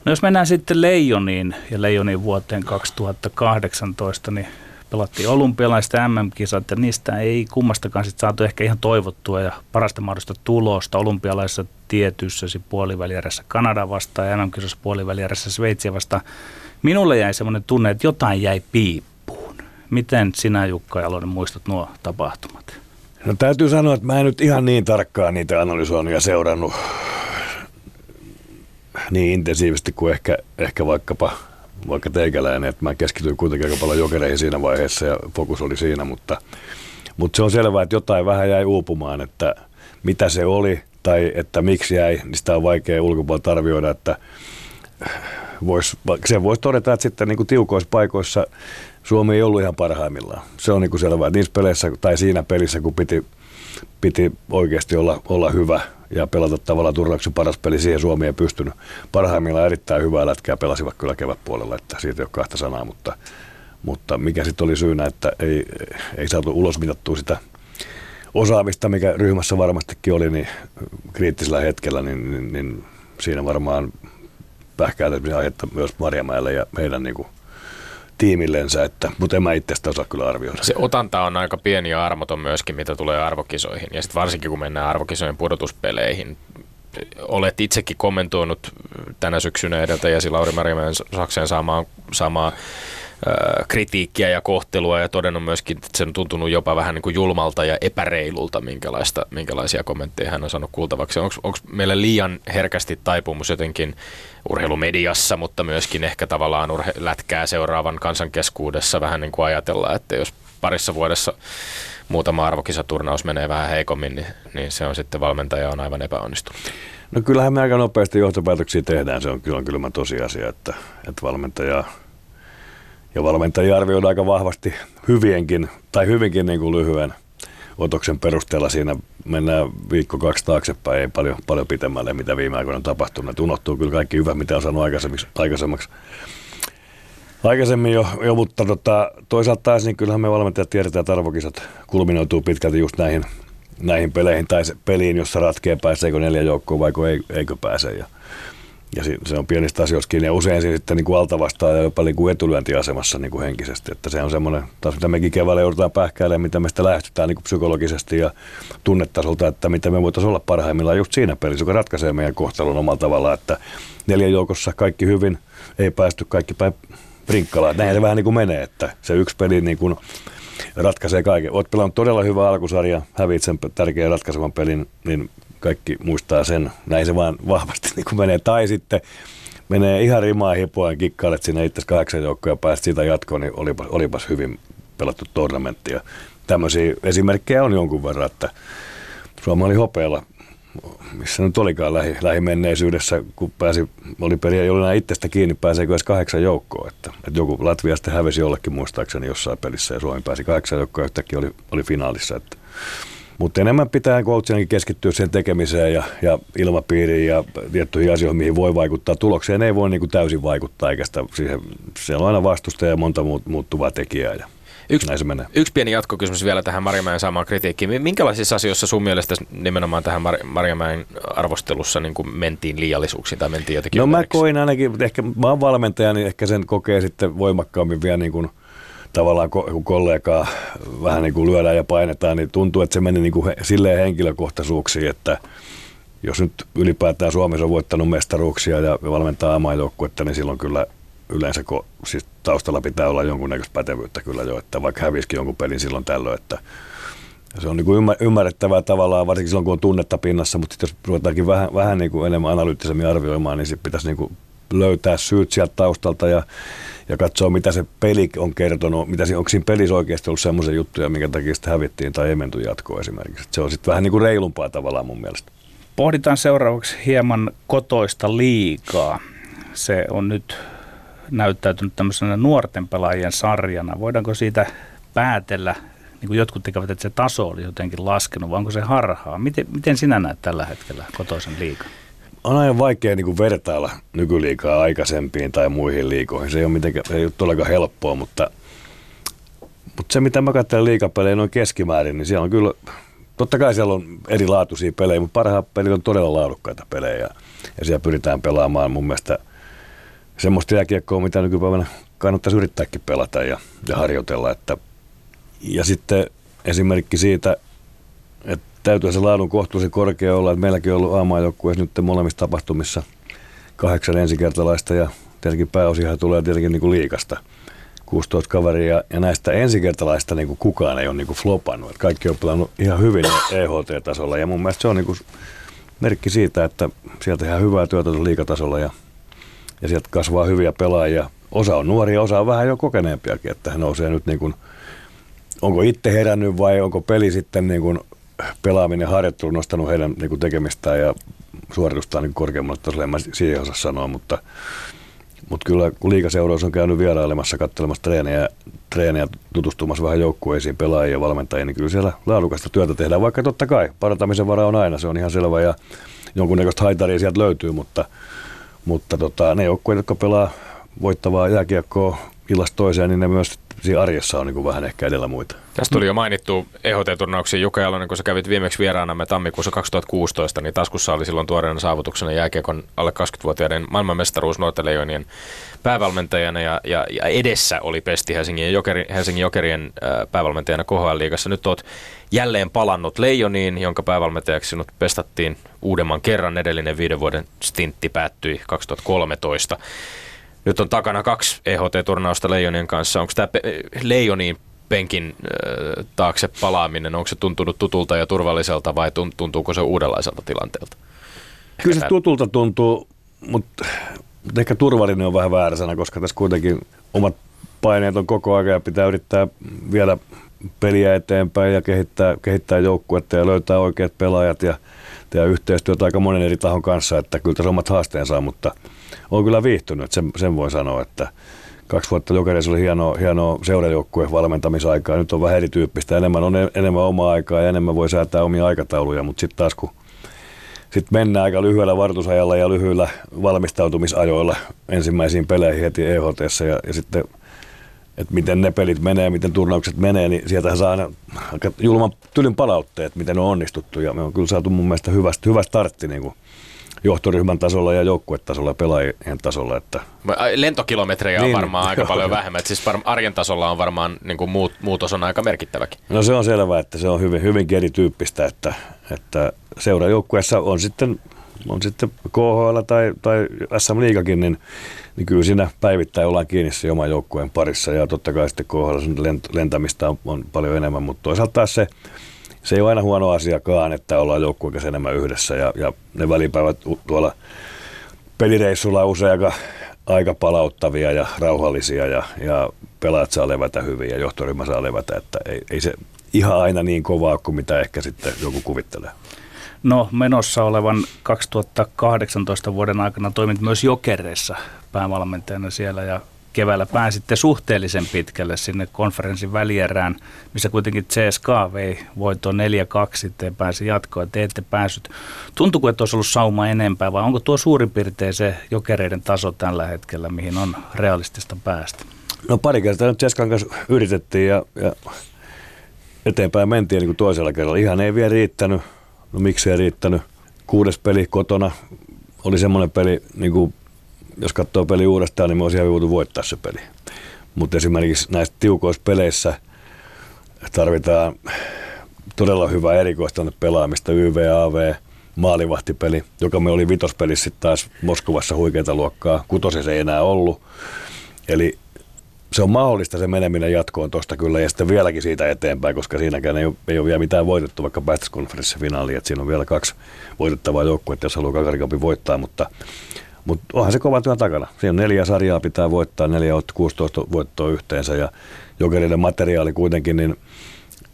No jos mennään sitten Leijoniin ja Leijoniin vuoteen 2018, niin pelattiin olympialaiset MM-kisat ja niistä ei kummastakaan sit saatu ehkä ihan toivottua ja parasta mahdollista tulosta. Olympialaisessa tietyssäsi puolivälierässä Kanada vastaan ja MM-kisassa puolivälierässä Sveitsiä vastaan. Minulle jäi semmoinen tunne, että jotain jäi piippuun. Miten sinä Jukka Jalonen muistat nuo tapahtumat? No täytyy sanoa, että mä en nyt ihan niin tarkkaan niitä analysoinut ja seurannut niin intensiivisesti kuin ehkä, ehkä vaikkapa vaikka teikäläinen, että mä keskityin kuitenkin aika paljon jokereihin siinä vaiheessa ja fokus oli siinä, mutta, mutta se on selvää, että jotain vähän jäi uupumaan, että mitä se oli tai että miksi jäi, niin sitä on vaikea ulkopuolelta arvioida, että vois, se voisi todeta, että sitten niin kuin tiukoissa paikoissa Suomi ei ollut ihan parhaimmillaan. Se on niin kuin selvää, että niissä peleissä tai siinä pelissä, kun piti, piti oikeasti olla, olla hyvä – ja pelata tavallaan turnauksen paras peli. Siihen Suomi ei pystynyt. Parhaimmillaan erittäin hyvää lätkää pelasivat kyllä kevätpuolella, että siitä ei ole kahta sanaa, mutta, mutta mikä sitten oli syynä, että ei, ei saatu ulos mitattua sitä osaamista, mikä ryhmässä varmastikin oli, niin kriittisellä hetkellä, niin, niin, niin siinä varmaan pähkäilemisen aihetta myös Marjamäelle ja heidän niin kuin, tiimillensä, että, mutta en mä itse sitä osaa kyllä arvioida. Se otanta on aika pieni ja armoton myöskin, mitä tulee arvokisoihin. Ja sitten varsinkin kun mennään arvokisojen pudotuspeleihin, olet itsekin kommentoinut tänä syksynä edeltäjäsi Lauri Marjamäen Sakseen saamaan, saamaan kritiikkiä ja kohtelua ja todennut myöskin, että se on tuntunut jopa vähän niin kuin julmalta ja epäreilulta, minkälaista, minkälaisia kommentteja hän on saanut kuultavaksi. Onko meillä liian herkästi taipumus jotenkin urheilumediassa, mutta myöskin ehkä tavallaan urhe- lätkää seuraavan kansan keskuudessa vähän niin kuin ajatella, että jos parissa vuodessa muutama arvokisaturnaus menee vähän heikommin, niin, niin se on sitten valmentaja on aivan epäonnistunut. No kyllähän me aika nopeasti johtopäätöksiä tehdään, se on kyllä kylmä tosiasia, että, että valmentaja ja valmentajia arvioidaan aika vahvasti hyvienkin tai hyvinkin niin kuin lyhyen otoksen perusteella siinä mennään viikko kaksi taaksepäin, ei paljon, paljon pitemmälle, mitä viime aikoina on tapahtunut. Et unohtuu kyllä kaikki hyvä, mitä on saanut aikaisemmaksi, aikaisemmaksi aikaisemmin jo, jo mutta tota, toisaalta taas niin kyllähän me valmentajat tiedetään, että arvokisat kulminoituu pitkälti just näihin, näihin peleihin tai peliin, jossa ratkee pääseekö neljä joukkoa vai eikö pääse. Ja, ja se on pienistä asioista kiinni. Ja usein se sitten niin kuin altavastaa ja jopa niin kuin etulyöntiasemassa niin kuin henkisesti. Että se on semmoinen, taas mitä mekin keväällä joudutaan pähkäilemään, mitä me sitä lähestytään niin kuin psykologisesti ja tunnetasolta, että mitä me voitaisiin olla parhaimmillaan just siinä pelissä, joka ratkaisee meidän kohtalon omalla tavalla, että neljän joukossa kaikki hyvin, ei päästy kaikki päin prinkkalaan. Näin se vähän niin kuin menee, että se yksi peli niin kuin ratkaisee kaiken. Olet pelannut todella hyvä alkusarja, hävit sen tärkeän ratkaisevan pelin, niin kaikki muistaa sen. Näin se vaan vahvasti <laughs> niin kuin menee. Tai sitten menee ihan rimaa hipoa ja kikkailet sinne itse kahdeksan joukkoja ja pääset siitä jatkoon, niin olipas, olipas hyvin pelattu tornamentti. Ja tämmöisiä esimerkkejä on jonkun verran, että Suomi oli hopealla missä nyt olikaan lähi, lähimenneisyydessä, kun pääsi, oli periä jollain itsestä kiinni, pääseekö edes kahdeksan joukkoa. Että, että joku Latvia sitten hävisi jollekin muistaakseni jossain pelissä ja Suomi pääsi kahdeksan joukkoa yhtäkkiä oli, oli finaalissa. Että, mutta enemmän pitää coachinakin keskittyä sen tekemiseen ja, ja ilmapiiriin ja tiettyihin asioihin, mihin voi vaikuttaa. Tulokseen ei voi niin kuin täysin vaikuttaa, eikä sitä, siihen, siellä on aina vastusta ja monta muuttuvaa tekijää. Ja Yksi, Näin se menee. yksi pieni jatkokysymys vielä tähän Marjamäen saamaan kritiikkiin. Minkälaisissa asioissa sun mielestä nimenomaan tähän Mar- Marjamäen arvostelussa niin kuin mentiin liiallisuuksiin tai mentiin jotenkin No mä koin ainakin, ehkä mä oon valmentaja, niin ehkä sen kokee sitten voimakkaammin vielä niin kuin tavallaan kun kollegaa vähän niin kuin lyödään ja painetaan, niin tuntuu, että se meni niin kuin silleen henkilökohtaisuuksiin, että jos nyt ylipäätään Suomessa on voittanut mestaruuksia ja valmentaa amaajoukkuetta, niin silloin kyllä yleensä, kun siis taustalla pitää olla jonkunnäköistä pätevyyttä kyllä jo, että vaikka hävisikin jonkun pelin silloin tällöin, että se on niin kuin ymmärrettävää tavallaan, varsinkin silloin kun on tunnetta pinnassa, mutta jos ruvetaankin vähän, vähän niin kuin enemmän analyyttisemmin arvioimaan, niin sitten pitäisi niin kuin löytää syyt sieltä taustalta ja, ja katsoa, mitä se peli on kertonut, mitä onko siinä pelissä oikeasti ollut semmoisia juttuja, minkä takia sitä hävittiin tai ei menty jatkoon esimerkiksi. Se on sitten vähän niin kuin reilumpaa tavallaan mun mielestä. Pohditaan seuraavaksi hieman kotoista liikaa. Se on nyt näyttäytynyt tämmöisenä nuorten pelaajien sarjana. Voidaanko siitä päätellä, niin kuin jotkut tekevät, että se taso oli jotenkin laskenut, vai onko se harhaa? Miten, miten sinä näet tällä hetkellä kotoisen liikaa? On aina vaikea niin kuin vertailla nykyliikaa aikaisempiin tai muihin liikoihin. Se ei ole, mitenkään, ei ole helppoa, mutta, mutta se mitä mä katselen liikapelejä noin keskimäärin, niin siellä on kyllä, totta kai siellä on erilaatuisia pelejä, mutta parhaat pelit on todella laadukkaita pelejä ja siellä pyritään pelaamaan mun mielestä – semmoista jääkiekkoa, mitä nykypäivänä kannattaisi yrittääkin pelata ja, ja harjoitella. Että, ja sitten esimerkki siitä, että täytyy se laadun kohtuullisen korkea olla, että meilläkin on ollut aamajoukkueessa nyt molemmissa tapahtumissa kahdeksan ensikertalaista ja tietenkin pääosiahan tulee tietenkin niin kuin liikasta. 16 kaveria ja näistä ensikertalaista niin kuin kukaan ei ole niin kuin flopannut. Että kaikki on pelannut ihan hyvin EHT-tasolla ja mun mielestä se on niin kuin merkki siitä, että sieltä tehdään hyvää työtä liikatasolla ja ja sieltä kasvaa hyviä pelaajia. Osa on nuoria, osa on vähän jo kokeneempiakin, että he nousee nyt niin kuin, onko itse herännyt vai onko peli sitten niin kuin pelaaminen harjoittelu nostanut heidän niin kuin tekemistään ja suoritustaan niin korkeammalle tasolle, en mä siihen osaa sanoa, mutta, mutta kyllä kun liikaseuraus on käynyt vierailemassa, katselemassa treenejä, treenejä tutustumassa vähän joukkueisiin, pelaajia ja valmentajia, niin kyllä siellä laadukasta työtä tehdään, vaikka totta kai parantamisen vara on aina, se on ihan selvä ja jonkunnäköistä haitaria sieltä löytyy, mutta mutta tota, ne joukkueet, jotka pelaa voittavaa jääkiekkoa illasta toiseen, niin ne myös siinä arjessa on niin kuin vähän ehkä edellä muita. Tästä tuli jo mainittu EHT-turnauksiin. Jukka Jalonen, kun sä kävit viimeksi vieraanamme tammikuussa 2016, niin taskussa oli silloin tuoreena saavutuksena jääkiekon alle 20-vuotiaiden maailmanmestaruus Nuoteleijonien päävalmentajana ja, ja, ja, edessä oli Pesti Helsingin, Jokeri, Helsingin Jokerien päävalmentajana KHL-liigassa. Nyt oot jälleen palannut Leijoniin, jonka päävalmentajaksi sinut pestattiin uudemman kerran. Edellinen viiden vuoden stintti päättyi 2013. Nyt on takana kaksi EHT-turnausta Leijonien kanssa. Onko tämä Leijoniin penkin äh, taakse palaaminen, onko se tuntunut tutulta ja turvalliselta vai tuntuuko se uudenlaiselta tilanteelta? Kyllä se tutulta tuntuu, mutta ehkä turvallinen on vähän väärä sana, koska tässä kuitenkin omat paineet on koko ajan ja pitää yrittää vielä peliä eteenpäin ja kehittää, kehittää joukkuetta ja löytää oikeat pelaajat ja tehdä yhteistyötä aika monen eri tahon kanssa, että kyllä tässä omat haasteensa on, mutta on kyllä viihtynyt, sen, sen voi sanoa, että kaksi vuotta jokereissa oli hienoa, hienoa seurajoukkueen valmentamisaikaa. Nyt on vähän erityyppistä. Enemmän on enemmän omaa aikaa ja enemmän voi säätää omia aikatauluja, mutta sitten taas kun sitten mennään aika lyhyellä vartusajalla ja lyhyillä valmistautumisajoilla ensimmäisiin peleihin heti EHT ja, ja sitten että miten ne pelit menee, miten turnaukset menee, niin sieltä saa aika julman tylyn palautteet, miten on onnistuttu. Ja me on kyllä saatu mun mielestä hyvä, hyvä startti niin kuin johtoryhmän tasolla ja joukkuetasolla ja pelaajien tasolla. Että Lentokilometrejä niin, on varmaan aika joo, <laughs> paljon joo. vähemmän. Et siis var, arjen tasolla on varmaan niin kuin muut, muutos on aika merkittäväkin. No se on selvää, että se on hyvin, hyvinkin erityyppistä, että, että seurajoukkueessa on sitten, on sitten KHL tai, tai SM Liigakin, niin, niin kyllä siinä päivittäin ollaan kiinni se oman joukkueen parissa ja totta kai sitten KHL lentämistä on, on paljon enemmän, mutta toisaalta taas se, se ei ole aina huono asiakaan, että ollaan joukkueen enemmän yhdessä ja, ja ne välipäivät tuolla pelireissulla on usein aika, aika palauttavia ja rauhallisia ja, ja pelaajat saa levätä hyvin ja johtoryhmä saa levätä, että ei, ei se ihan aina niin kovaa kuin mitä ehkä sitten joku kuvittelee. No menossa olevan 2018 vuoden aikana toimit myös Jokereissa päävalmentajana siellä ja keväällä pääsitte suhteellisen pitkälle sinne konferenssin välierään, missä kuitenkin CSKA vei voitto 4-2 sitten ja pääsi jatkoon. Te ette päässyt. Tuntuuko, että olisi ollut sauma enempää vai onko tuo suurin piirtein se jokereiden taso tällä hetkellä, mihin on realistista päästä? No pari kertaa nyt Cheskan kanssa yritettiin ja, ja eteenpäin mentiin niin kuin toisella kerralla. Ihan ei vielä riittänyt. No miksi ei riittänyt? Kuudes peli kotona oli semmoinen peli, niin kuin, jos katsoo peli uudestaan, niin me olisi ihan voitu voittaa se peli. Mutta esimerkiksi näissä tiukoissa peleissä tarvitaan todella hyvää erikoista pelaamista, YVAV, maalivahtipeli, joka me oli vitospelissä sitten taas Moskovassa huikeita luokkaa. Kutosessa ei enää ollut. Eli se on mahdollista se meneminen jatkoon tuosta kyllä ja sitten vieläkin siitä eteenpäin, koska siinäkään ei ole, ei ole vielä mitään voitettu, vaikka päästäisiin konferenssifinaaliin, että siinä on vielä kaksi voitettavaa joukkuetta, jos haluaa Kakarikapin voittaa, mutta, mutta onhan se kova työn takana. Siinä on neljä sarjaa pitää voittaa, neljä 16 voittoa yhteensä ja jokerille materiaali kuitenkin, niin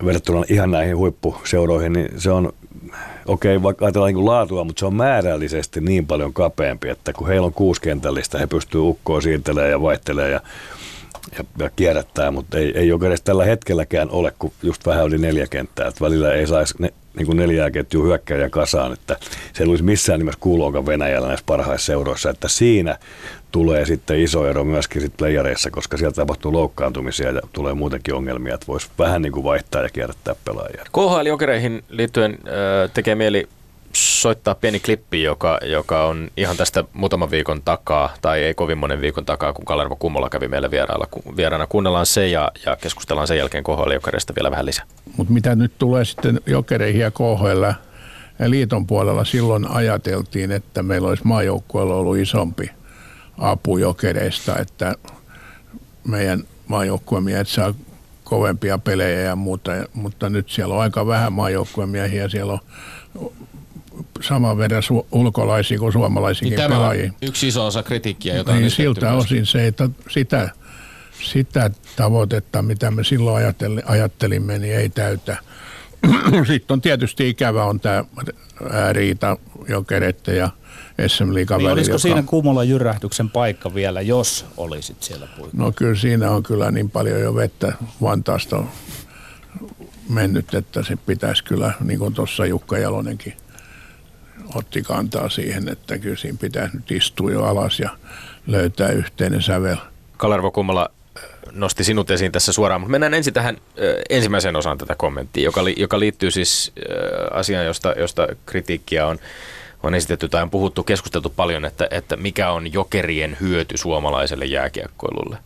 verrattuna ihan näihin huippuseuroihin, niin se on, okei, okay, vaikka ajatellaan niin laatua, mutta se on määrällisesti niin paljon kapeampi, että kun heillä on kuusi kentällistä, he pystyvät ukkoa siirtelemään ja vaihtelemaan ja ja, ja kierrättää, mutta ei, ei edes tällä hetkelläkään ole, kun just vähän oli neljä kenttää, että välillä ei saisi niin kuin neljää ketjua hyökkäjä kasaan, että se ei olisi missään nimessä kuuluakaan Venäjällä näissä parhaissa seuroissa, että siinä tulee sitten iso ero myöskin sit playereissa, koska sieltä tapahtuu loukkaantumisia ja tulee muutenkin ongelmia, että voisi vähän niin kuin vaihtaa ja kierrättää pelaajia. KHL-jokereihin liittyen äh, tekee mieli soittaa pieni klippi, joka, joka on ihan tästä muutaman viikon takaa, tai ei kovin monen viikon takaa, kun Kalervo Kummola kävi meille vierailla, vieraana. Kuunnellaan se ja, ja keskustellaan sen jälkeen KHL-jokereista vielä vähän lisää. Mutta mitä nyt tulee sitten jokereihin ja KHL liiton puolella, silloin ajateltiin, että meillä olisi maajoukkueella ollut isompi apu jokereista, että meidän maajoukkuemiehet saa kovempia pelejä ja muuta, mutta nyt siellä on aika vähän maajoukkuemiehiä, siellä on saman verran su- ulkolaisia kuin suomalaisiakin niin tämä pelaajia. on yksi iso osa kritiikkiä, jota niin on siltä myös. osin se, että sitä, sitä tavoitetta, mitä me silloin ajatteli, ajattelimme, niin ei täytä. <clears throat> Sitten on tietysti ikävä on tämä riita jokereiden ja SM Liigan Niin välillä. olisiko joka- siinä Kumolan jyrähdyksen paikka vielä, jos olisit siellä puikkoilla? No kyllä siinä on kyllä niin paljon jo vettä Vantaasta on mennyt, että se pitäisi kyllä, niin kuin tuossa Jukka Jalonenkin otti kantaa siihen, että kyllä siinä pitäisi nyt istua jo alas ja löytää yhteinen sävel. Kalervo Kummola äh, nosti sinut esiin tässä suoraan, mutta mennään ensin tähän ö, ensimmäiseen osaan tätä kommenttia, joka, li, joka liittyy siis ö, asiaan, josta, josta kritiikkiä on, on esitetty tai on puhuttu, keskusteltu paljon, että, että mikä on jokerien hyöty suomalaiselle jääkiekkoilulle.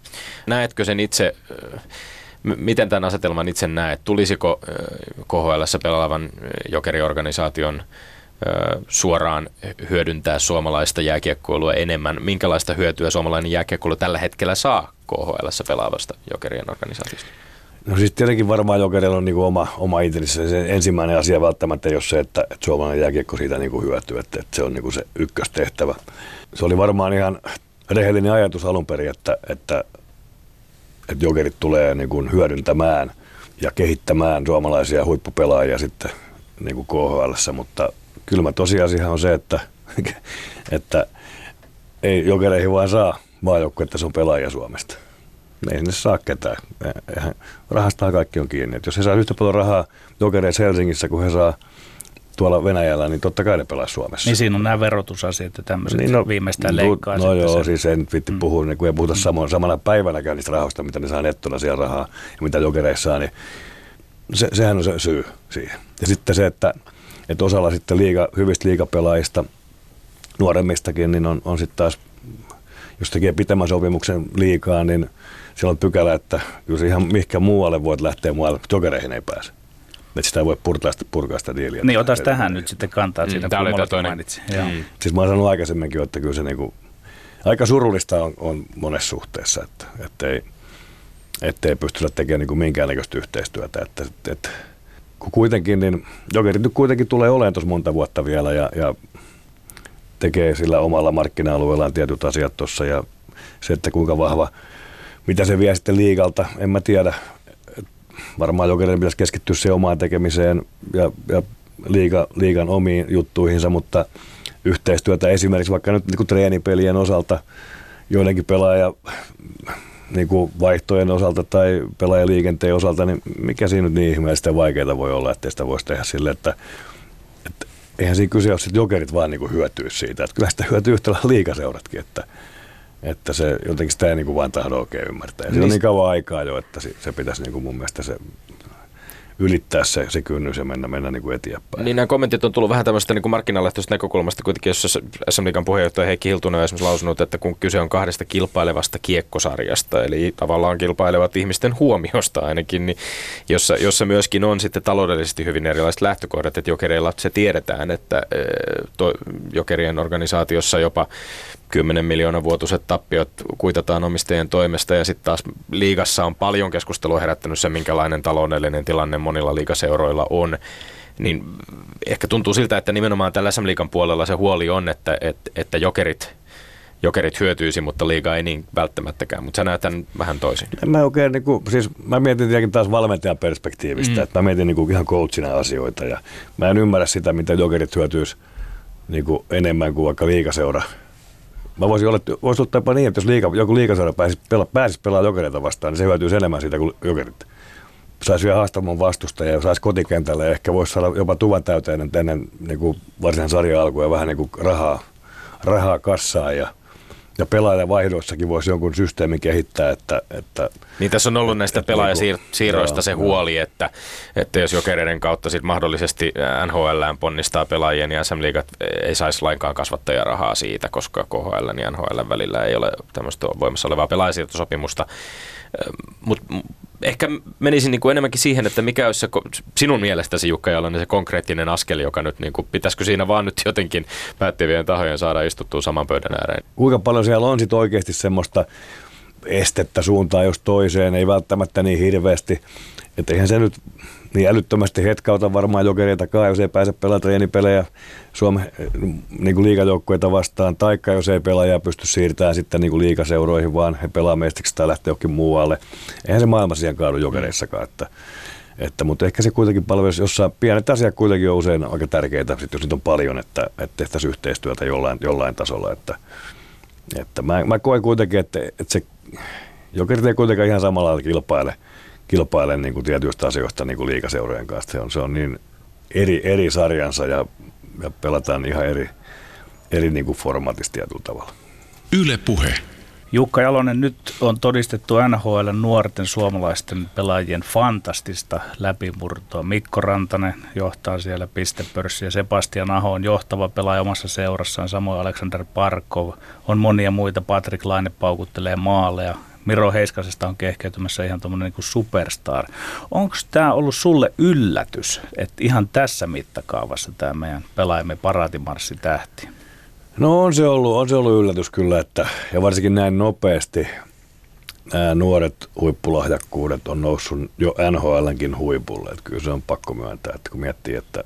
Näetkö sen itse, miten tämän asetelman itse näet? Tulisiko KHL pelaavan jokeriorganisaation suoraan hyödyntää suomalaista jääkiekkoilua enemmän. Minkälaista hyötyä suomalainen jääkiekkoilu tällä hetkellä saa KHL pelaavasta jokerien organisaatiosta? No siis tietenkin varmaan jokerilla on niin oma, oma intressi. Se ensimmäinen asia välttämättä ei ole se, että, että suomalainen jääkiekko siitä niin kuin hyötyy, että, että se on niin kuin se ykköstehtävä. Se oli varmaan ihan rehellinen ajatus alun perin, että, että, että jokerit tulee niin kuin hyödyntämään ja kehittämään suomalaisia huippupelaajia sitten niin kuin KHL, mutta kylmä tosiasia on se, että, <laughs> että ei jokereihin vaan saa maajoukkuetta sun pelaajia Suomesta. ei sinne saa ketään. Eihän, rahastahan kaikki on kiinni. Et jos he saa yhtä paljon rahaa jokereissa Helsingissä kuin he saa tuolla Venäjällä, niin totta kai ne pelaa Suomessa. Niin siinä on nämä verotusasiat ja tämmöiset niin no, viimeistään leikkaa. No, no joo, sen. siis en vitti mm. puhua, niin kun ei puhuta mm. samana, samana päivänäkään niistä rahoista, mitä ne saa nettona siellä rahaa ja mitä jokereissa saa, niin se, sehän on se syy siihen. Ja sitten se, että, että osalla sitten liiga, hyvistä liigapelaajista, nuoremmistakin, niin on, on sitten taas, jos tekee pitemmän sopimuksen liikaa, niin siellä on pykälä, että kyllä se ihan mihinkä muualle voit lähteä muualle, jokereihin ei pääse. Että sitä ei voi purkaa sitä, purkaa sitä diiliä. Niin, otas tähän nyt sitten kantaa mm, siitä, Tämä oli toinen. mainitsi. Mm. Siis mä oon sanonut aikaisemminkin, että kyllä se niinku, aika surullista on, on monessa suhteessa, että, että ei, ettei pystytä tekemään niin kuin minkäännäköistä yhteistyötä. Että, että, että, kun kuitenkin, niin Jokerit nyt kuitenkin tulee olemaan tuossa monta vuotta vielä ja, ja tekee sillä omalla markkina-alueellaan tietyt asiat tuossa ja se, että kuinka vahva, mitä se vie sitten liigalta, en mä tiedä. Varmaan Jokerin pitäisi keskittyä se omaan tekemiseen ja, ja liiga, liigan omiin juttuihinsa, mutta yhteistyötä esimerkiksi vaikka nyt niin treenipelien osalta joidenkin pelaaja niin kuin vaihtojen osalta tai pelaajaliikenteen osalta, niin mikä siinä nyt niin ihmeellistä vaikeaa voi olla, että sitä voisi tehdä sille, että, että eihän siinä kyse ole, että jokerit vaan niin hyötyy siitä. Että kyllä sitä hyötyy yhtä liikaseuratkin, että, että se jotenkin sitä ei niin kuin vaan tahdo oikein ymmärtää. Ja niin. on niin kauan aikaa jo, että se pitäisi niin kuin mun mielestä se ylittää se, se kynnys ja mennä, mennä niin kuin eteenpäin. Niin nämä kommentit on tullut vähän tämmöistä niin markkinalähtöistä näkökulmasta kuitenkin, jossa SM puheenjohtaja Heikki Hiltunen on esimerkiksi lausunut, että kun kyse on kahdesta kilpailevasta kiekkosarjasta, eli tavallaan kilpailevat ihmisten huomiosta ainakin, niin jossa, jossa myöskin on sitten taloudellisesti hyvin erilaiset lähtökohdat, että jokereilla se tiedetään, että to, jokerien organisaatiossa jopa 10 miljoonan vuotuiset tappiot kuitataan omistajien toimesta ja sitten taas liigassa on paljon keskustelua herättänyt se, minkälainen taloudellinen tilanne monilla liigaseuroilla on. Niin ehkä tuntuu siltä, että nimenomaan tällä SM Liigan puolella se huoli on, että, että, että jokerit, jokerit hyötyisi, mutta liiga ei niin välttämättäkään. Mutta sä näet tämän vähän toisin. En mä oikein, niin kuin, siis mä mietin tietenkin taas valmentajan perspektiivistä, mm. että mä mietin niin kuin ihan coachina asioita ja mä en ymmärrä sitä, mitä jokerit hyötyisi niin kuin enemmän kuin vaikka liigaseura Mä voisin olla, voisi ottaa jopa niin, että jos liiga, joku liikasaira pääsisi, pela, pääsisi pelaamaan jokereita vastaan, niin se hyötyisi enemmän siitä kuin jokerit. Saisi vielä haastamaan vastusta ja saisi kotikentälle ja ehkä voisi saada jopa tuvan täyteen ennen niin varsinaisen sarjan alkuun ja vähän niin kuin rahaa, rahaa kassaan ja ja pelaajavaihdoissakin voisi jonkun systeemin kehittää. Että, että, niin tässä on ollut näistä pelaajasiirroista se huoli, että, että jos jokereiden kautta sit mahdollisesti NHL ponnistaa pelaajien ja SM Liigat ei saisi lainkaan kasvattajarahaa siitä, koska KHL ja NHL välillä ei ole tämmöistä voimassa olevaa pelaajasiirtosopimusta. Mutta ehkä menisin niin kuin enemmänkin siihen, että mikä olisi se sinun mielestäsi Jukka Jalonen se konkreettinen askel, joka nyt niin kuin, pitäisikö siinä vaan nyt jotenkin päättävien tahojen saada istuttua saman pöydän ääreen? Kuinka paljon siellä on sitten oikeasti semmoista estettä suuntaan jos toiseen, ei välttämättä niin hirveästi, että eihän se nyt niin älyttömästi hetkauta varmaan jokereitakaan, jos ei pääse pelaamaan treenipelejä Suomen niin kuin liikajoukkueita vastaan, taikka jos ei pelaaja pysty siirtämään sitten niin liikaseuroihin, vaan he pelaa mestiksi tai lähtee jokin muualle. Eihän se maailma siihen kaadu jokereissakaan, että, että, mutta ehkä se kuitenkin palvelisi jossain, pienet asiat kuitenkin on usein aika tärkeitä, sit jos niitä on paljon, että, että tehtäisiin yhteistyötä jollain, jollain tasolla, että, että mä, mä koen kuitenkin, että, että se jokerit ei kuitenkaan ihan samalla kilpaile – kilpailen niin kuin tietyistä asioista niin kuin liikaseurojen kanssa. Se on, se on niin eri, eri sarjansa ja, ja pelataan ihan eri, eri niin kuin formaatista tietyllä tavalla. Yle Puhe. Jukka Jalonen, nyt on todistettu NHL nuorten suomalaisten pelaajien fantastista läpimurtoa. Mikko Rantanen johtaa siellä pistepörssiä. Sebastian Aho on johtava pelaaja omassa seurassaan. Samoin Alexander Parkov. On monia muita. Patrick Laine paukuttelee maaleja. Miro Heiskasesta on kehkeytymässä ihan tuommoinen niin superstar. Onko tämä ollut sulle yllätys, että ihan tässä mittakaavassa tämä meidän pelaajamme paraatimarssi tähti? No on se ollut, on se ollut yllätys kyllä, että, ja varsinkin näin nopeasti nämä nuoret huippulahjakkuudet on noussut jo NHLnkin huipulle. Että kyllä se on pakko myöntää, että kun miettii, että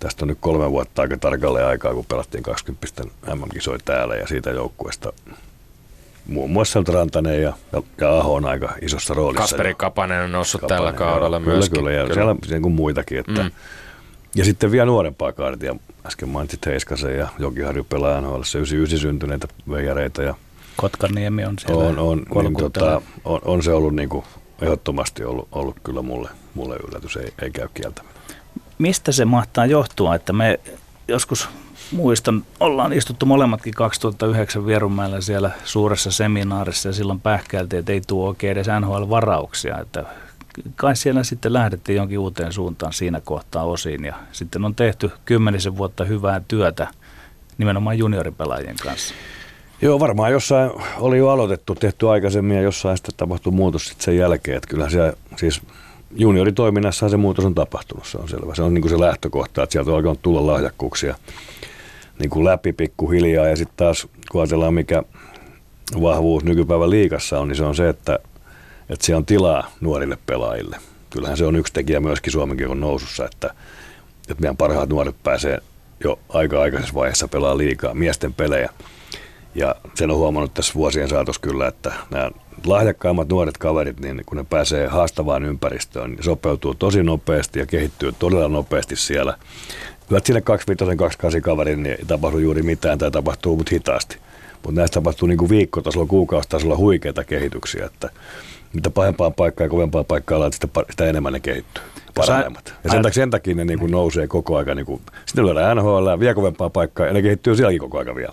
tästä on nyt kolme vuotta aika tarkalleen aikaa, kun pelattiin 20 MM-kisoja täällä ja siitä joukkueesta muun muassa Rantanen ja, ja, ja Aho on aika isossa roolissa. Kasperi Kapanen on noussut Kapanen, tällä kaudella kyllä, myöskin. Kyllä, ja kyllä. siellä niin kuin muitakin. Että, mm. Ja sitten vielä nuorempaa kaartia. Äsken mainitsit Heiskasen ja Jokiharju pelaa NHL 99 syntyneitä veijareita ja Kotkaniemi on siellä. On, on, niin, tota, on, on se ollut niin kuin, ehdottomasti ollut, ollut kyllä mulle, mulle yllätys, ei, ei käy kieltäminen. Mistä se mahtaa johtua, että me joskus muistan, ollaan istuttu molemmatkin 2009 Vierumäellä siellä suuressa seminaarissa ja silloin pähkäiltiin, että ei tuo oikein edes NHL-varauksia, että kai siellä sitten lähdettiin jonkin uuteen suuntaan siinä kohtaa osiin ja sitten on tehty kymmenisen vuotta hyvää työtä nimenomaan junioripelaajien kanssa. Joo, varmaan jossain oli jo aloitettu, tehty aikaisemmin ja jossain sitten tapahtui muutos sitten sen jälkeen. Että kyllähän siellä, siis junioritoiminnassa se muutos on tapahtunut, se on selvä. Se on niin kuin se lähtökohta, että sieltä on alkanut tulla lahjakkuuksia niin kuin läpi pikkuhiljaa. Ja sitten taas, kun ajatellaan mikä vahvuus nykypäivän liikassa on, niin se on se, että, että siellä on tilaa nuorille pelaajille. Kyllähän se on yksi tekijä myöskin Suomenkin on nousussa, että, että meidän parhaat nuoret pääsee jo aika aikaisessa vaiheessa pelaa liikaa miesten pelejä. Ja sen on huomannut tässä vuosien saatossa kyllä, että nämä lahjakkaimmat nuoret kaverit, niin kun ne pääsee haastavaan ympäristöön, niin sopeutuu tosi nopeasti ja kehittyy todella nopeasti siellä. Kyllä sinne 25 28 kaverin niin ei tapahdu juuri mitään tai tapahtuu mutta hitaasti. Mutta näistä tapahtuu niin kuin viikkotasolla, kuukausitasolla huikeita kehityksiä, että mitä pahempaan paikkaan ja kovempaan paikkaan laitat, sitä, sitä enemmän ne kehittyy. Parhaimmat. Ja sen takia, sen takia ne niin kuin nousee koko aika. Niin kuin, sitten lyödään NHL vielä kovempaa paikkaa ja ne kehittyy sielläkin koko aika vielä.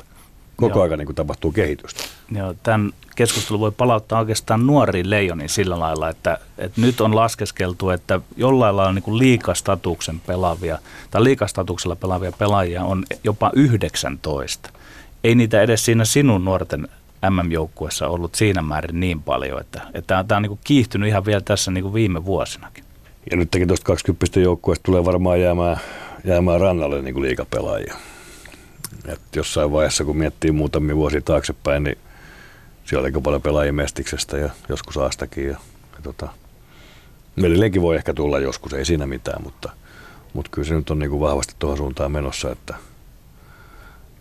Koko Joo. aika niin tapahtuu kehitystä. Joo, tämän keskustelun voi palauttaa oikeastaan nuoriin leijoniin sillä lailla, että, että nyt on laskeskeltu, että jollain lailla niin liikastatuksen pelaavia tai liikastatuksella pelaavia pelaajia on jopa 19. Ei niitä edes siinä sinun nuorten MM-joukkuessa ollut siinä määrin niin paljon, että, että tämä on niin kiihtynyt ihan vielä tässä niin viime vuosinakin. Ja nytkin tuosta 20 joukkueesta tulee varmaan jäämään, jäämään rannalle niin liikapelaajia. Et jossain vaiheessa, kun miettii muutamia vuosia taaksepäin, niin siellä oli aika paljon pelaajia Mestiksestä ja joskus Aastakin. Ja, ja tota, edelleenkin voi ehkä tulla joskus, ei siinä mitään, mutta, mutta kyllä se nyt on niin kuin vahvasti tuohon suuntaan menossa, että,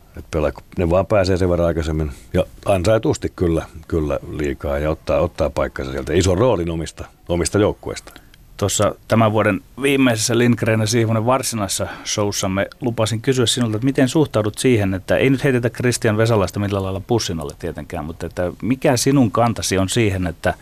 että pelaa, ne vaan pääsee sen verran aikaisemmin ja ansaitusti kyllä, kyllä liikaa ja ottaa, ottaa paikkansa sieltä ison roolin omista, omista joukkueista. Tuossa tämän vuoden viimeisessä Lindgren ja Siivonen varsinaisessa showssamme lupasin kysyä sinulta, että miten suhtaudut siihen, että ei nyt heitetä Christian Vesalaista millään lailla pussin alle tietenkään, mutta että mikä sinun kantasi on siihen, että,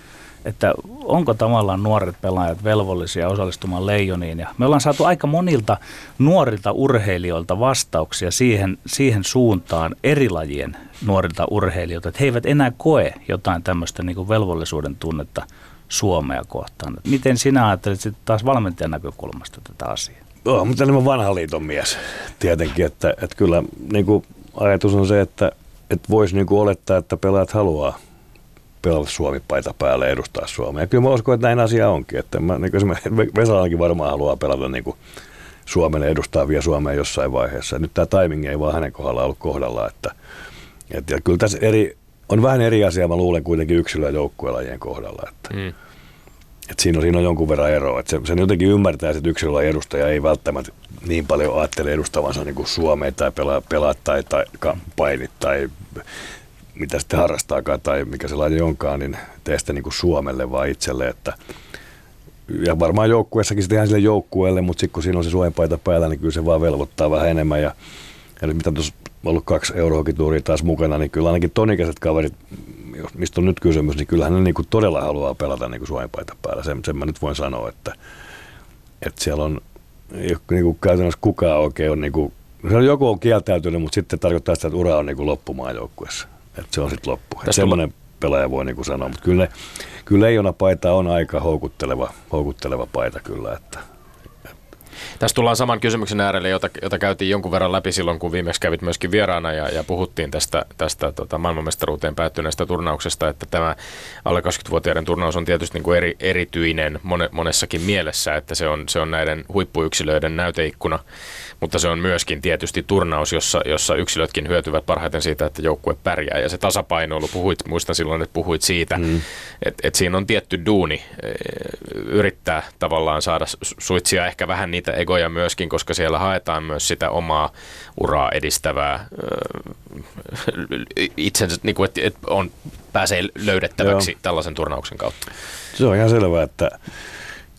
että onko tavallaan nuoret pelaajat velvollisia osallistumaan leijoniin. Ja me ollaan saatu aika monilta nuorilta urheilijoilta vastauksia siihen, siihen suuntaan eri lajien nuorilta urheilijoilta, että he eivät enää koe jotain tämmöistä niin velvollisuuden tunnetta Suomea kohtaan. Miten sinä ajattelet sitten taas valmentajan näkökulmasta tätä asiaa? Joo, mutta enemmän vanhan liiton mies tietenkin, että, että kyllä niin kuin ajatus on se, että, että voisi niin kuin olettaa, että pelaajat haluaa pelata Suomi-paita päälle edustaa Suomea. Ja kyllä mä uskon, että näin asia onkin. Että mä, niin kuin <laughs> Vesalainenkin varmaan haluaa pelata niin kuin Suomelle edustaa vielä Suomea jossain vaiheessa. Nyt tämä timing ei vaan hänen kohdallaan ollut kohdalla. Että, että ja kyllä tässä eri, on vähän eri asia, mä luulen kuitenkin yksilö- ja joukkuelajien kohdalla. Että, Mm. että siinä, on, siinä on jonkun verran eroa. Että se, sen jotenkin ymmärtää, että yksilölajien edustaja ei välttämättä niin paljon ajattele edustavansa niin kuin Suomea tai pelaa, pelaa tai, tai painit tai mitä sitten harrastaakaan tai mikä se laji onkaan, niin tee sitä niin kuin Suomelle vaan itselle. Että, ja varmaan joukkueessakin sitten ihan sille joukkueelle, mutta sitten kun siinä on se suojenpaita päällä, niin kyllä se vaan velvoittaa vähän enemmän. Ja, ja nyt mitä tuossa ollut kaksi eurohokituuria taas mukana, niin kyllä ainakin tonikäiset kaverit, jos- mistä on nyt kysymys, niin kyllähän ne niin kuin todella haluaa pelata niin kuin suojenpaita päällä. Sen, sen mä nyt voin sanoa, että, että siellä on niin kuin käytännössä kukaan oikein on niin kuin, se on joku on kieltäytynyt, mutta sitten tarkoittaa sitä, että ura on niin kuin loppumaan joukkueessa. Että se on sitten loppu. Tästä semmoinen pelaaja voi niin kuin sanoa, mutta kyllä, kyllä leijona paita on aika houkutteleva, houkutteleva paita kyllä, että Tässä tullaan saman kysymyksen äärelle, jota, jota käytiin jonkun verran läpi silloin, kun viimeksi kävit myöskin vieraana ja, ja puhuttiin tästä, tästä tota, maailmanmestaruuteen päättyneestä turnauksesta, että tämä alle 20-vuotiaiden turnaus on tietysti niin kuin eri, erityinen mone, monessakin mielessä, että se on, se on näiden huippuyksilöiden näyteikkuna, mutta se on myöskin tietysti turnaus, jossa, jossa yksilötkin hyötyvät parhaiten siitä, että joukkue pärjää ja se tasapainoilu, puhuit, muistan silloin, että puhuit siitä, mm. että, että siinä on tietty duuni eh, yrittää tavallaan saada su- suitsia ehkä vähän niitä egoja myöskin, koska siellä haetaan myös sitä omaa uraa edistävää ö, itsensä, niin kuin, että, että on, pääsee löydettäväksi Joo. tällaisen turnauksen kautta. Se on ihan selvää, että,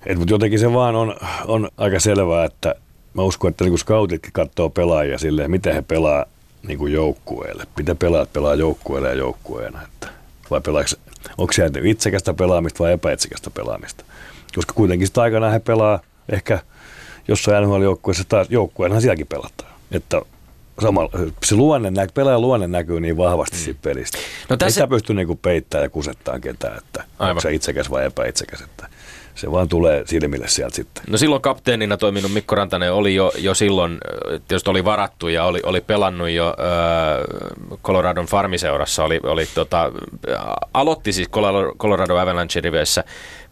että mutta jotenkin se vaan on, on aika selvää, että mä uskon, että niin scoutit katsoo pelaajia silleen, miten he pelaa niin kuin joukkueelle? Miten pelaat pelaa joukkueelle ja joukkueena? Että, vai pelaaks, onko se itsekästä pelaamista vai epäitsekästä pelaamista? Koska kuitenkin sitä aikana he pelaa ehkä jossain NHL-joukkueessa taas joukkueenhan sielläkin pelataan. Että samalla, se luonne, nä, pelaajan luonne näkyy niin vahvasti mm. siitä pelistä. No tässä... Ei sitä pysty niinku peittämään ja kusettaa ketään, että Aivan. onko se itsekäs vai epäitsekäs. Että se vaan tulee silmille sieltä sitten. No silloin kapteenina toiminut Mikko Rantanen oli jo, jo silloin, tietysti oli varattu ja oli, oli pelannut jo äh, Coloradon farmiseurassa, oli, oli tota, aloitti siis Colorado Avalanche riveissä,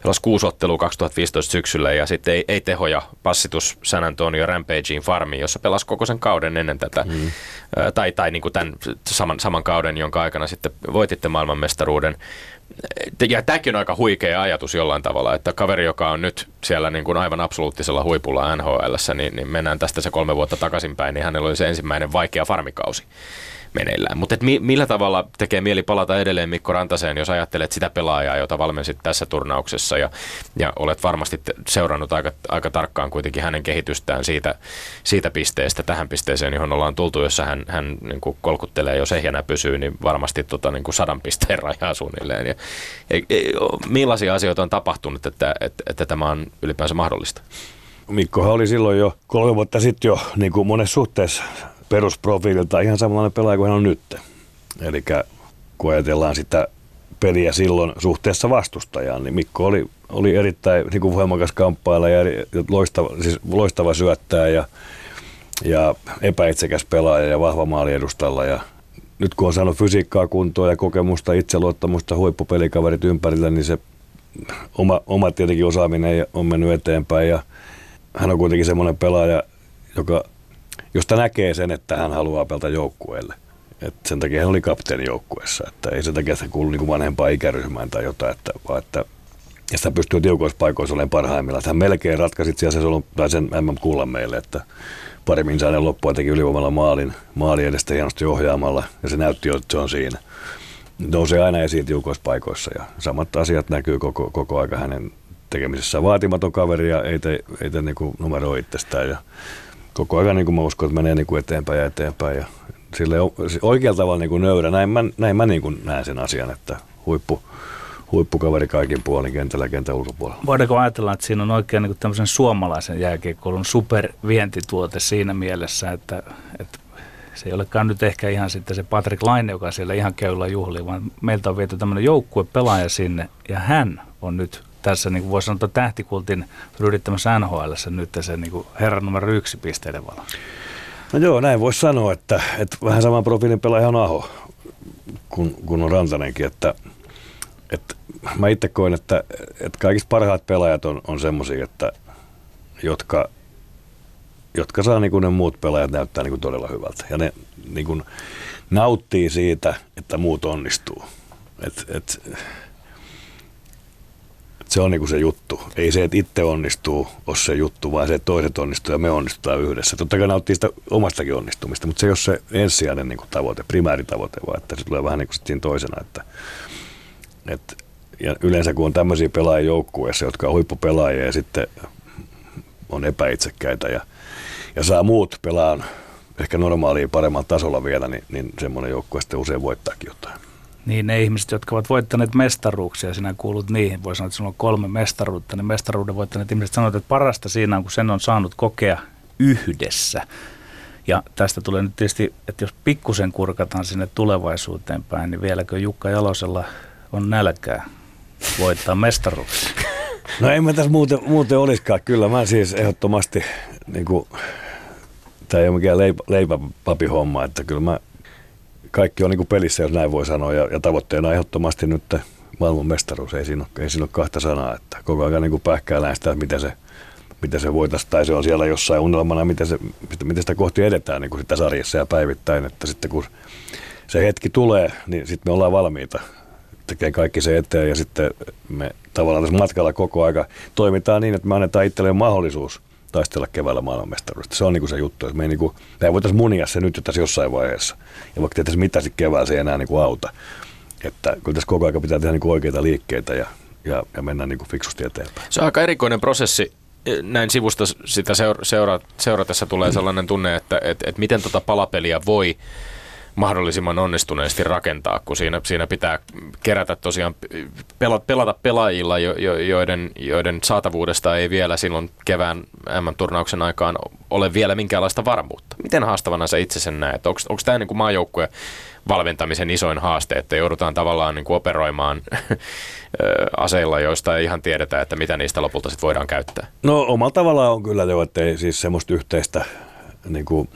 pelasi kuusi ottelua 2015 syksyllä ja sitten ei, ei tehoja passitus San Antonio Rampageen farmiin, jossa pelasi koko sen kauden ennen tätä, mm. äh, tai, tai niin kuin tämän saman, saman kauden, jonka aikana sitten voititte maailmanmestaruuden ja tämäkin on aika huikea ajatus jollain tavalla, että kaveri, joka on nyt siellä niin kuin aivan absoluuttisella huipulla NHL, niin, niin mennään tästä se kolme vuotta takaisinpäin, niin hänellä oli se ensimmäinen vaikea farmikausi meneillään. Mutta mi- millä tavalla tekee mieli palata edelleen Mikko Rantaseen, jos ajattelet sitä pelaajaa, jota valmensit tässä turnauksessa ja, ja olet varmasti seurannut aika, aika tarkkaan kuitenkin hänen kehitystään siitä, siitä pisteestä tähän pisteeseen, johon ollaan tultu, jossa hän, hän niin kuin kolkuttelee, jos ehjänä pysyy, niin varmasti tota, niin kuin sadan pisteen rajaa suunnilleen. Ja, e, e, millaisia asioita on tapahtunut, että, että, että tämä on ylipäänsä mahdollista? Mikkohan oli silloin jo kolme vuotta sitten jo niin kuin monessa suhteessa perusprofiililta ihan samanlainen pelaaja kuin hän on nyt. Eli kun ajatellaan sitä peliä silloin suhteessa vastustajaan, niin Mikko oli, oli erittäin niin kuin voimakas kamppailla ja loistava, siis loistava syöttää ja, ja epäitsekäs pelaaja ja vahva maaliedustalla. Ja nyt kun on saanut fysiikkaa kuntoa ja kokemusta, itseluottamusta, huippupelikaverit ympärillä, niin se oma, oma tietenkin osaaminen on mennyt eteenpäin ja hän on kuitenkin semmoinen pelaaja, joka josta näkee sen, että hän haluaa pelata joukkueelle. Et sen takia hän oli kapteeni joukkueessa, että ei sen takia, että hän kuului niin vanhempaan ikäryhmään tai jotain, että, vaan että ja sitä pystyy tiukoissa paikoissa olemaan parhaimmillaan. Hän melkein ratkaisi itse asiassa tai sen MM kullan meille, että pari minsainen loppua teki ylivoimalla maalin, maali edestä hienosti ohjaamalla ja se näytti jo, että se on siinä. Nousee aina esiin tiukoissa paikoissa ja samat asiat näkyy koko, koko aika hänen tekemisessä. Vaatimaton kaveri ja ei te, ei te niin numeroi itsestään ja koko ajan niin kuin mä uskon, että menee niin kuin eteenpäin ja eteenpäin. Ja sille oikealla tavalla niin kuin nöyrä. Näin mä, näin mä niin kuin näen sen asian, että huippu, huippukaveri kaikin puolin kentällä kentän ulkopuolella. Voidaanko ajatella, että siinä on oikein niin tämmöisen suomalaisen jääkiekkoilun supervientituote siinä mielessä, että, että se ei olekaan nyt ehkä ihan sitten se Patrick Laine, joka siellä ihan köyllä juhli, vaan meiltä on viety tämmöinen joukkuepelaaja sinne ja hän on nyt tässä niin kuin voisi sanoa tähtikultin ryhdittämässä NHL nyt se niin kuin herran numero yksi pisteiden valo. No joo, näin voisi sanoa, että, että vähän saman profiilin pelaaja on Aho, kun, kun on Rantanenkin, että, että mä itse koen, että, että kaikista parhaat pelaajat on, on semmoisia, että jotka, jotka saa niin kuin ne muut pelaajat näyttää niin kuin todella hyvältä. Ja ne niin kuin nauttii siitä, että muut onnistuu. Et, et, se on niinku se juttu. Ei se, että itse onnistuu, ole se juttu, vaan se, että toiset onnistuu ja me onnistutaan yhdessä. Totta kai nauttii sitä omastakin onnistumista, mutta se ei ole se ensisijainen niinku tavoite, primääritavoite, vaan että se tulee vähän niin kuin siinä toisena. Että, että, ja yleensä kun on tämmöisiä pelaajia joukkueessa, jotka on huippupelaajia ja sitten on epäitsekkäitä ja, ja saa muut pelaan ehkä normaalia paremmalla tasolla vielä, niin, niin semmoinen joukkue sitten usein voittaakin jotain niin ne ihmiset, jotka ovat voittaneet mestaruuksia, sinä kuulut niihin, voi sanoa, että sinulla on kolme mestaruutta, niin mestaruuden voittaneet ihmiset sanovat, että parasta siinä on, kun sen on saanut kokea yhdessä. Ja tästä tulee nyt tietysti, että jos pikkusen kurkataan sinne tulevaisuuteen päin, niin vieläkö Jukka Jalosella on nälkää voittaa mestaruuksia? <laughs> No ei mä tässä muuten, muuten olisikaan. Kyllä mä siis ehdottomasti, niin kuin, tämä ei ole mikään leipä, leipäpapihomma, että kyllä mä kaikki on niin kuin pelissä, jos näin voi sanoa, ja, ja tavoitteena ehdottomasti nyt maailman mestaruus, ei siinä, ole, ei siinä ole kahta sanaa, että koko ajan niin pähkäillään sitä, miten se, miten se voitaisiin, tai se on siellä jossain unelmana, miten, se, miten sitä kohti edetään niin kuin sitä sarjassa ja päivittäin, että sitten kun se hetki tulee, niin sitten me ollaan valmiita. Tekee kaikki se eteen ja sitten me tavallaan tässä matkalla koko aika toimitaan niin, että me annetaan itselleen mahdollisuus taistella keväällä maailmanmestaruudesta. Se on niinku se juttu, että me ei, niinku, me ei voitaisiin munia se nyt jo tässä jossain vaiheessa. Ja vaikka tehtäisiin mitä sitten keväällä, se ei enää niinku auta. Että kyllä tässä koko ajan pitää tehdä niinku oikeita liikkeitä ja, ja, ja mennä niinku fiksusti eteenpäin. Se on aika erikoinen prosessi. Näin sivusta sitä seura- seura- seuratessa tulee sellainen tunne, että et, et miten tota palapeliä voi mahdollisimman onnistuneesti rakentaa, kun siinä, siinä pitää kerätä tosiaan pelata, pelaajilla, jo, jo, joiden, joiden saatavuudesta ei vielä silloin kevään M-turnauksen aikaan ole vielä minkäänlaista varmuutta. Miten haastavana sä itse sen näet? Onko tämä niin maajoukkue valmentamisen isoin haaste, että joudutaan tavallaan niin kuin operoimaan <laughs> aseilla, joista ei ihan tiedetä, että mitä niistä lopulta sitten voidaan käyttää? No omalla tavallaan on kyllä jo, että ei siis semmoista yhteistä niin kuin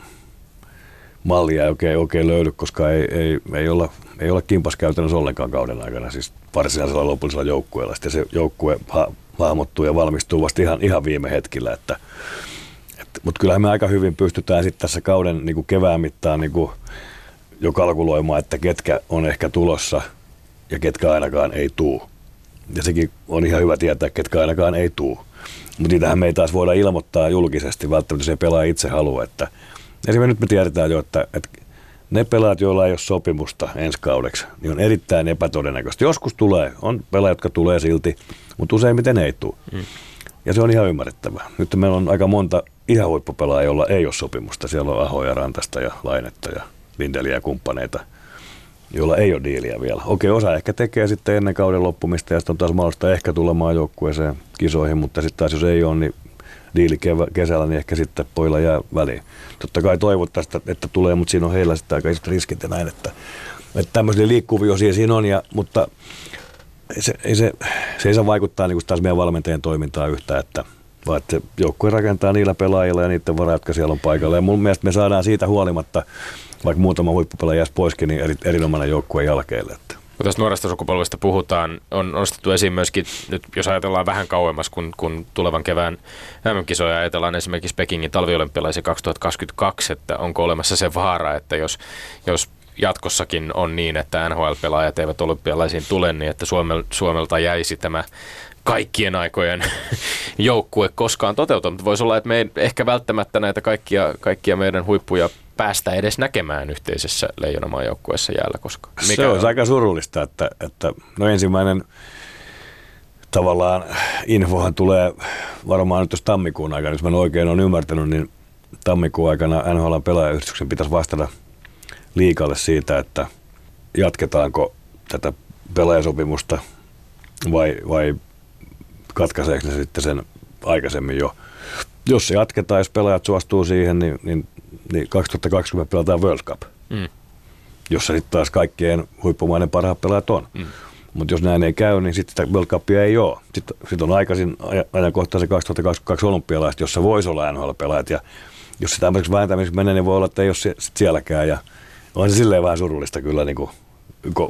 mallia ei oikein, oikein löydy, koska ei, ei, ei, olla, ei olla kimpas käytännössä ollenkaan kauden aikana, siis varsinaisella lopullisella joukkueella. Sitten se joukkue ha, hahmottuu ja valmistuu vasta ihan, ihan viime hetkillä, että, et, mutta kyllähän me aika hyvin pystytään sitten tässä kauden niin kuin kevään mittaan niin kuin jo kalkuloimaan, että ketkä on ehkä tulossa ja ketkä ainakaan ei tuu. Ja sekin on ihan hyvä tietää, ketkä ainakaan ei tuu. Mutta niitähän me ei taas voida ilmoittaa julkisesti, välttämättä se pelaa itse halua. Että esimerkiksi nyt me tiedetään jo, että, että ne pelaajat, joilla ei ole sopimusta ensi kaudeksi, niin on erittäin epätodennäköistä. Joskus tulee, on pelaajat, jotka tulee silti, mutta useimmiten ei tule. Mm. Ja se on ihan ymmärrettävää. Nyt meillä on aika monta ihan huippupelaajaa, joilla ei ole sopimusta. Siellä on Ahoja, Rantasta ja Lainetta ja Lindeliä ja kumppaneita, joilla ei ole diiliä vielä. Okei, osa ehkä tekee sitten ennen kauden loppumista ja sitten on taas mahdollista ehkä tulla maajoukkueeseen kisoihin, mutta sitten taas jos ei ole, niin diili kesällä, niin ehkä sitten poilla jää väliin. Totta kai toivottaisiin, että, tulee, mutta siinä on heillä sitten aika isot riskit ja näin, että, että tämmöisiä liikkuvia osia siinä on, ja, mutta se, ei se, se ei saa vaikuttaa niin taas meidän valmentajien toimintaan yhtään, että vaan että joukkue rakentaa niillä pelaajilla ja niiden varaa, jotka siellä on paikalla. Ja mun mielestä me saadaan siitä huolimatta vaikka muutama huippupelaaja poiskin, niin eri, erinomainen joukkue jälkeelle. Että. Kun tästä nuoresta sukupolvesta puhutaan, on nostettu esiin myöskin, nyt jos ajatellaan vähän kauemmas kun, kun tulevan kevään MM-kisoja, ajatellaan esimerkiksi Pekingin talviolympialaisia 2022, että onko olemassa se vaara, että jos, jos jatkossakin on niin, että NHL-pelaajat eivät olympialaisiin tule, niin että Suomelta jäisi tämä kaikkien aikojen <laughs> joukkue koskaan toteutunut. Voisi olla, että me ei ehkä välttämättä näitä kaikkia, kaikkia meidän huippuja päästä edes näkemään yhteisessä leijonamaan joukkueessa jäällä. Koska mikä se on aika surullista, että, että no ensimmäinen tavallaan infohan tulee varmaan nyt jos tammikuun aikana, jos mä oikein on ymmärtänyt, niin tammikuun aikana NHL pelaajayhdistyksen pitäisi vastata liikalle siitä, että jatketaanko tätä pelaajasopimusta vai, vai katkaiseeko ne sitten sen aikaisemmin jo. Jos se jatketaan, jos pelaajat suostuu siihen, niin, niin niin 2020 pelataan World Cup, mm. jossa sitten taas kaikkien huippumainen parhaat pelaajat on. Mm. Mutta jos näin ei käy, niin sitten sitä World Cupia ei ole. Sitten sit on aikaisin ajankohta se 2022 olympialaiset, jossa voisi olla NHL-pelaajat. Ja jos se tämmöiseksi vääntämiseksi menee, niin voi olla, että ei ole sit sielläkään. Ja on se silleen vähän surullista kyllä niin kuin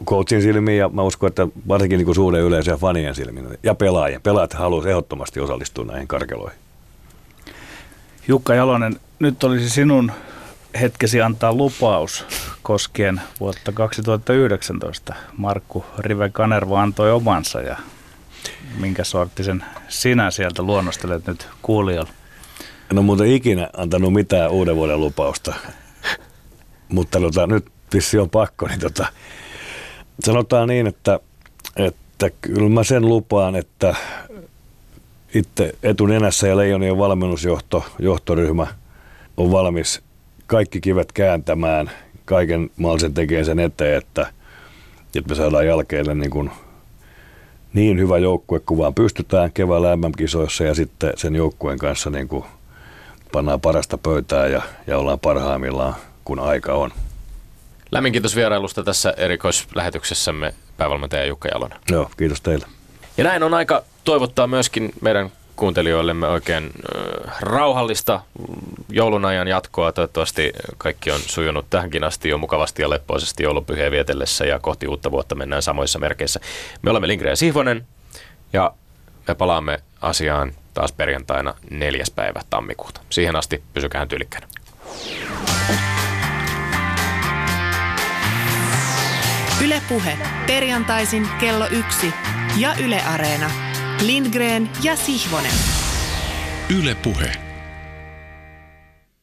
coachin silmiin ja mä uskon, että varsinkin niin kuin suuren yleisön ja fanien silmiin ja pelaajien. Pelaajat haluaisivat ehdottomasti osallistua näihin karkeloihin. Jukka Jalonen, nyt olisi sinun hetkesi antaa lupaus koskien vuotta 2019. Markku Rive Kanerva antoi omansa ja minkä sorttisen sinä sieltä luonnostelet nyt kuulijoille? En ole muuten ikinä antanut mitään uuden vuoden lupausta, mutta tota, nyt vissi on pakko, niin tota, sanotaan niin, että, että kyllä mä sen lupaan, että itse etunenässä ja Leijonien valmennusjohto, johtoryhmä on valmis kaikki kivet kääntämään, kaiken mahdollisen tekee sen eteen, että, että me saadaan jälkeelle niin, kuin niin hyvä joukkue kuin vaan pystytään keväällä MM-kisoissa ja sitten sen joukkueen kanssa niin kuin pannaan parasta pöytää ja, ja ollaan parhaimmillaan, kun aika on. Lämmin kiitos vierailusta tässä erikoislähetyksessämme päävalmentaja Jukka Jalonen. Joo, kiitos teille. Ja näin on aika toivottaa myöskin meidän kuuntelijoillemme oikein rauhallista joulun ajan jatkoa. Toivottavasti kaikki on sujunut tähänkin asti jo mukavasti ja leppoisesti joulupyhiä vietellessä ja kohti uutta vuotta mennään samoissa merkeissä. Me olemme Lindgren ja Sihvonen ja me palaamme asiaan taas perjantaina neljäs päivä tammikuuta. Siihen asti pysykään tyylikkäänä. Ylepuhe perjantaisin kello yksi ja Yle Areena. Lindgren ja Sihvonen. Yle Puhe.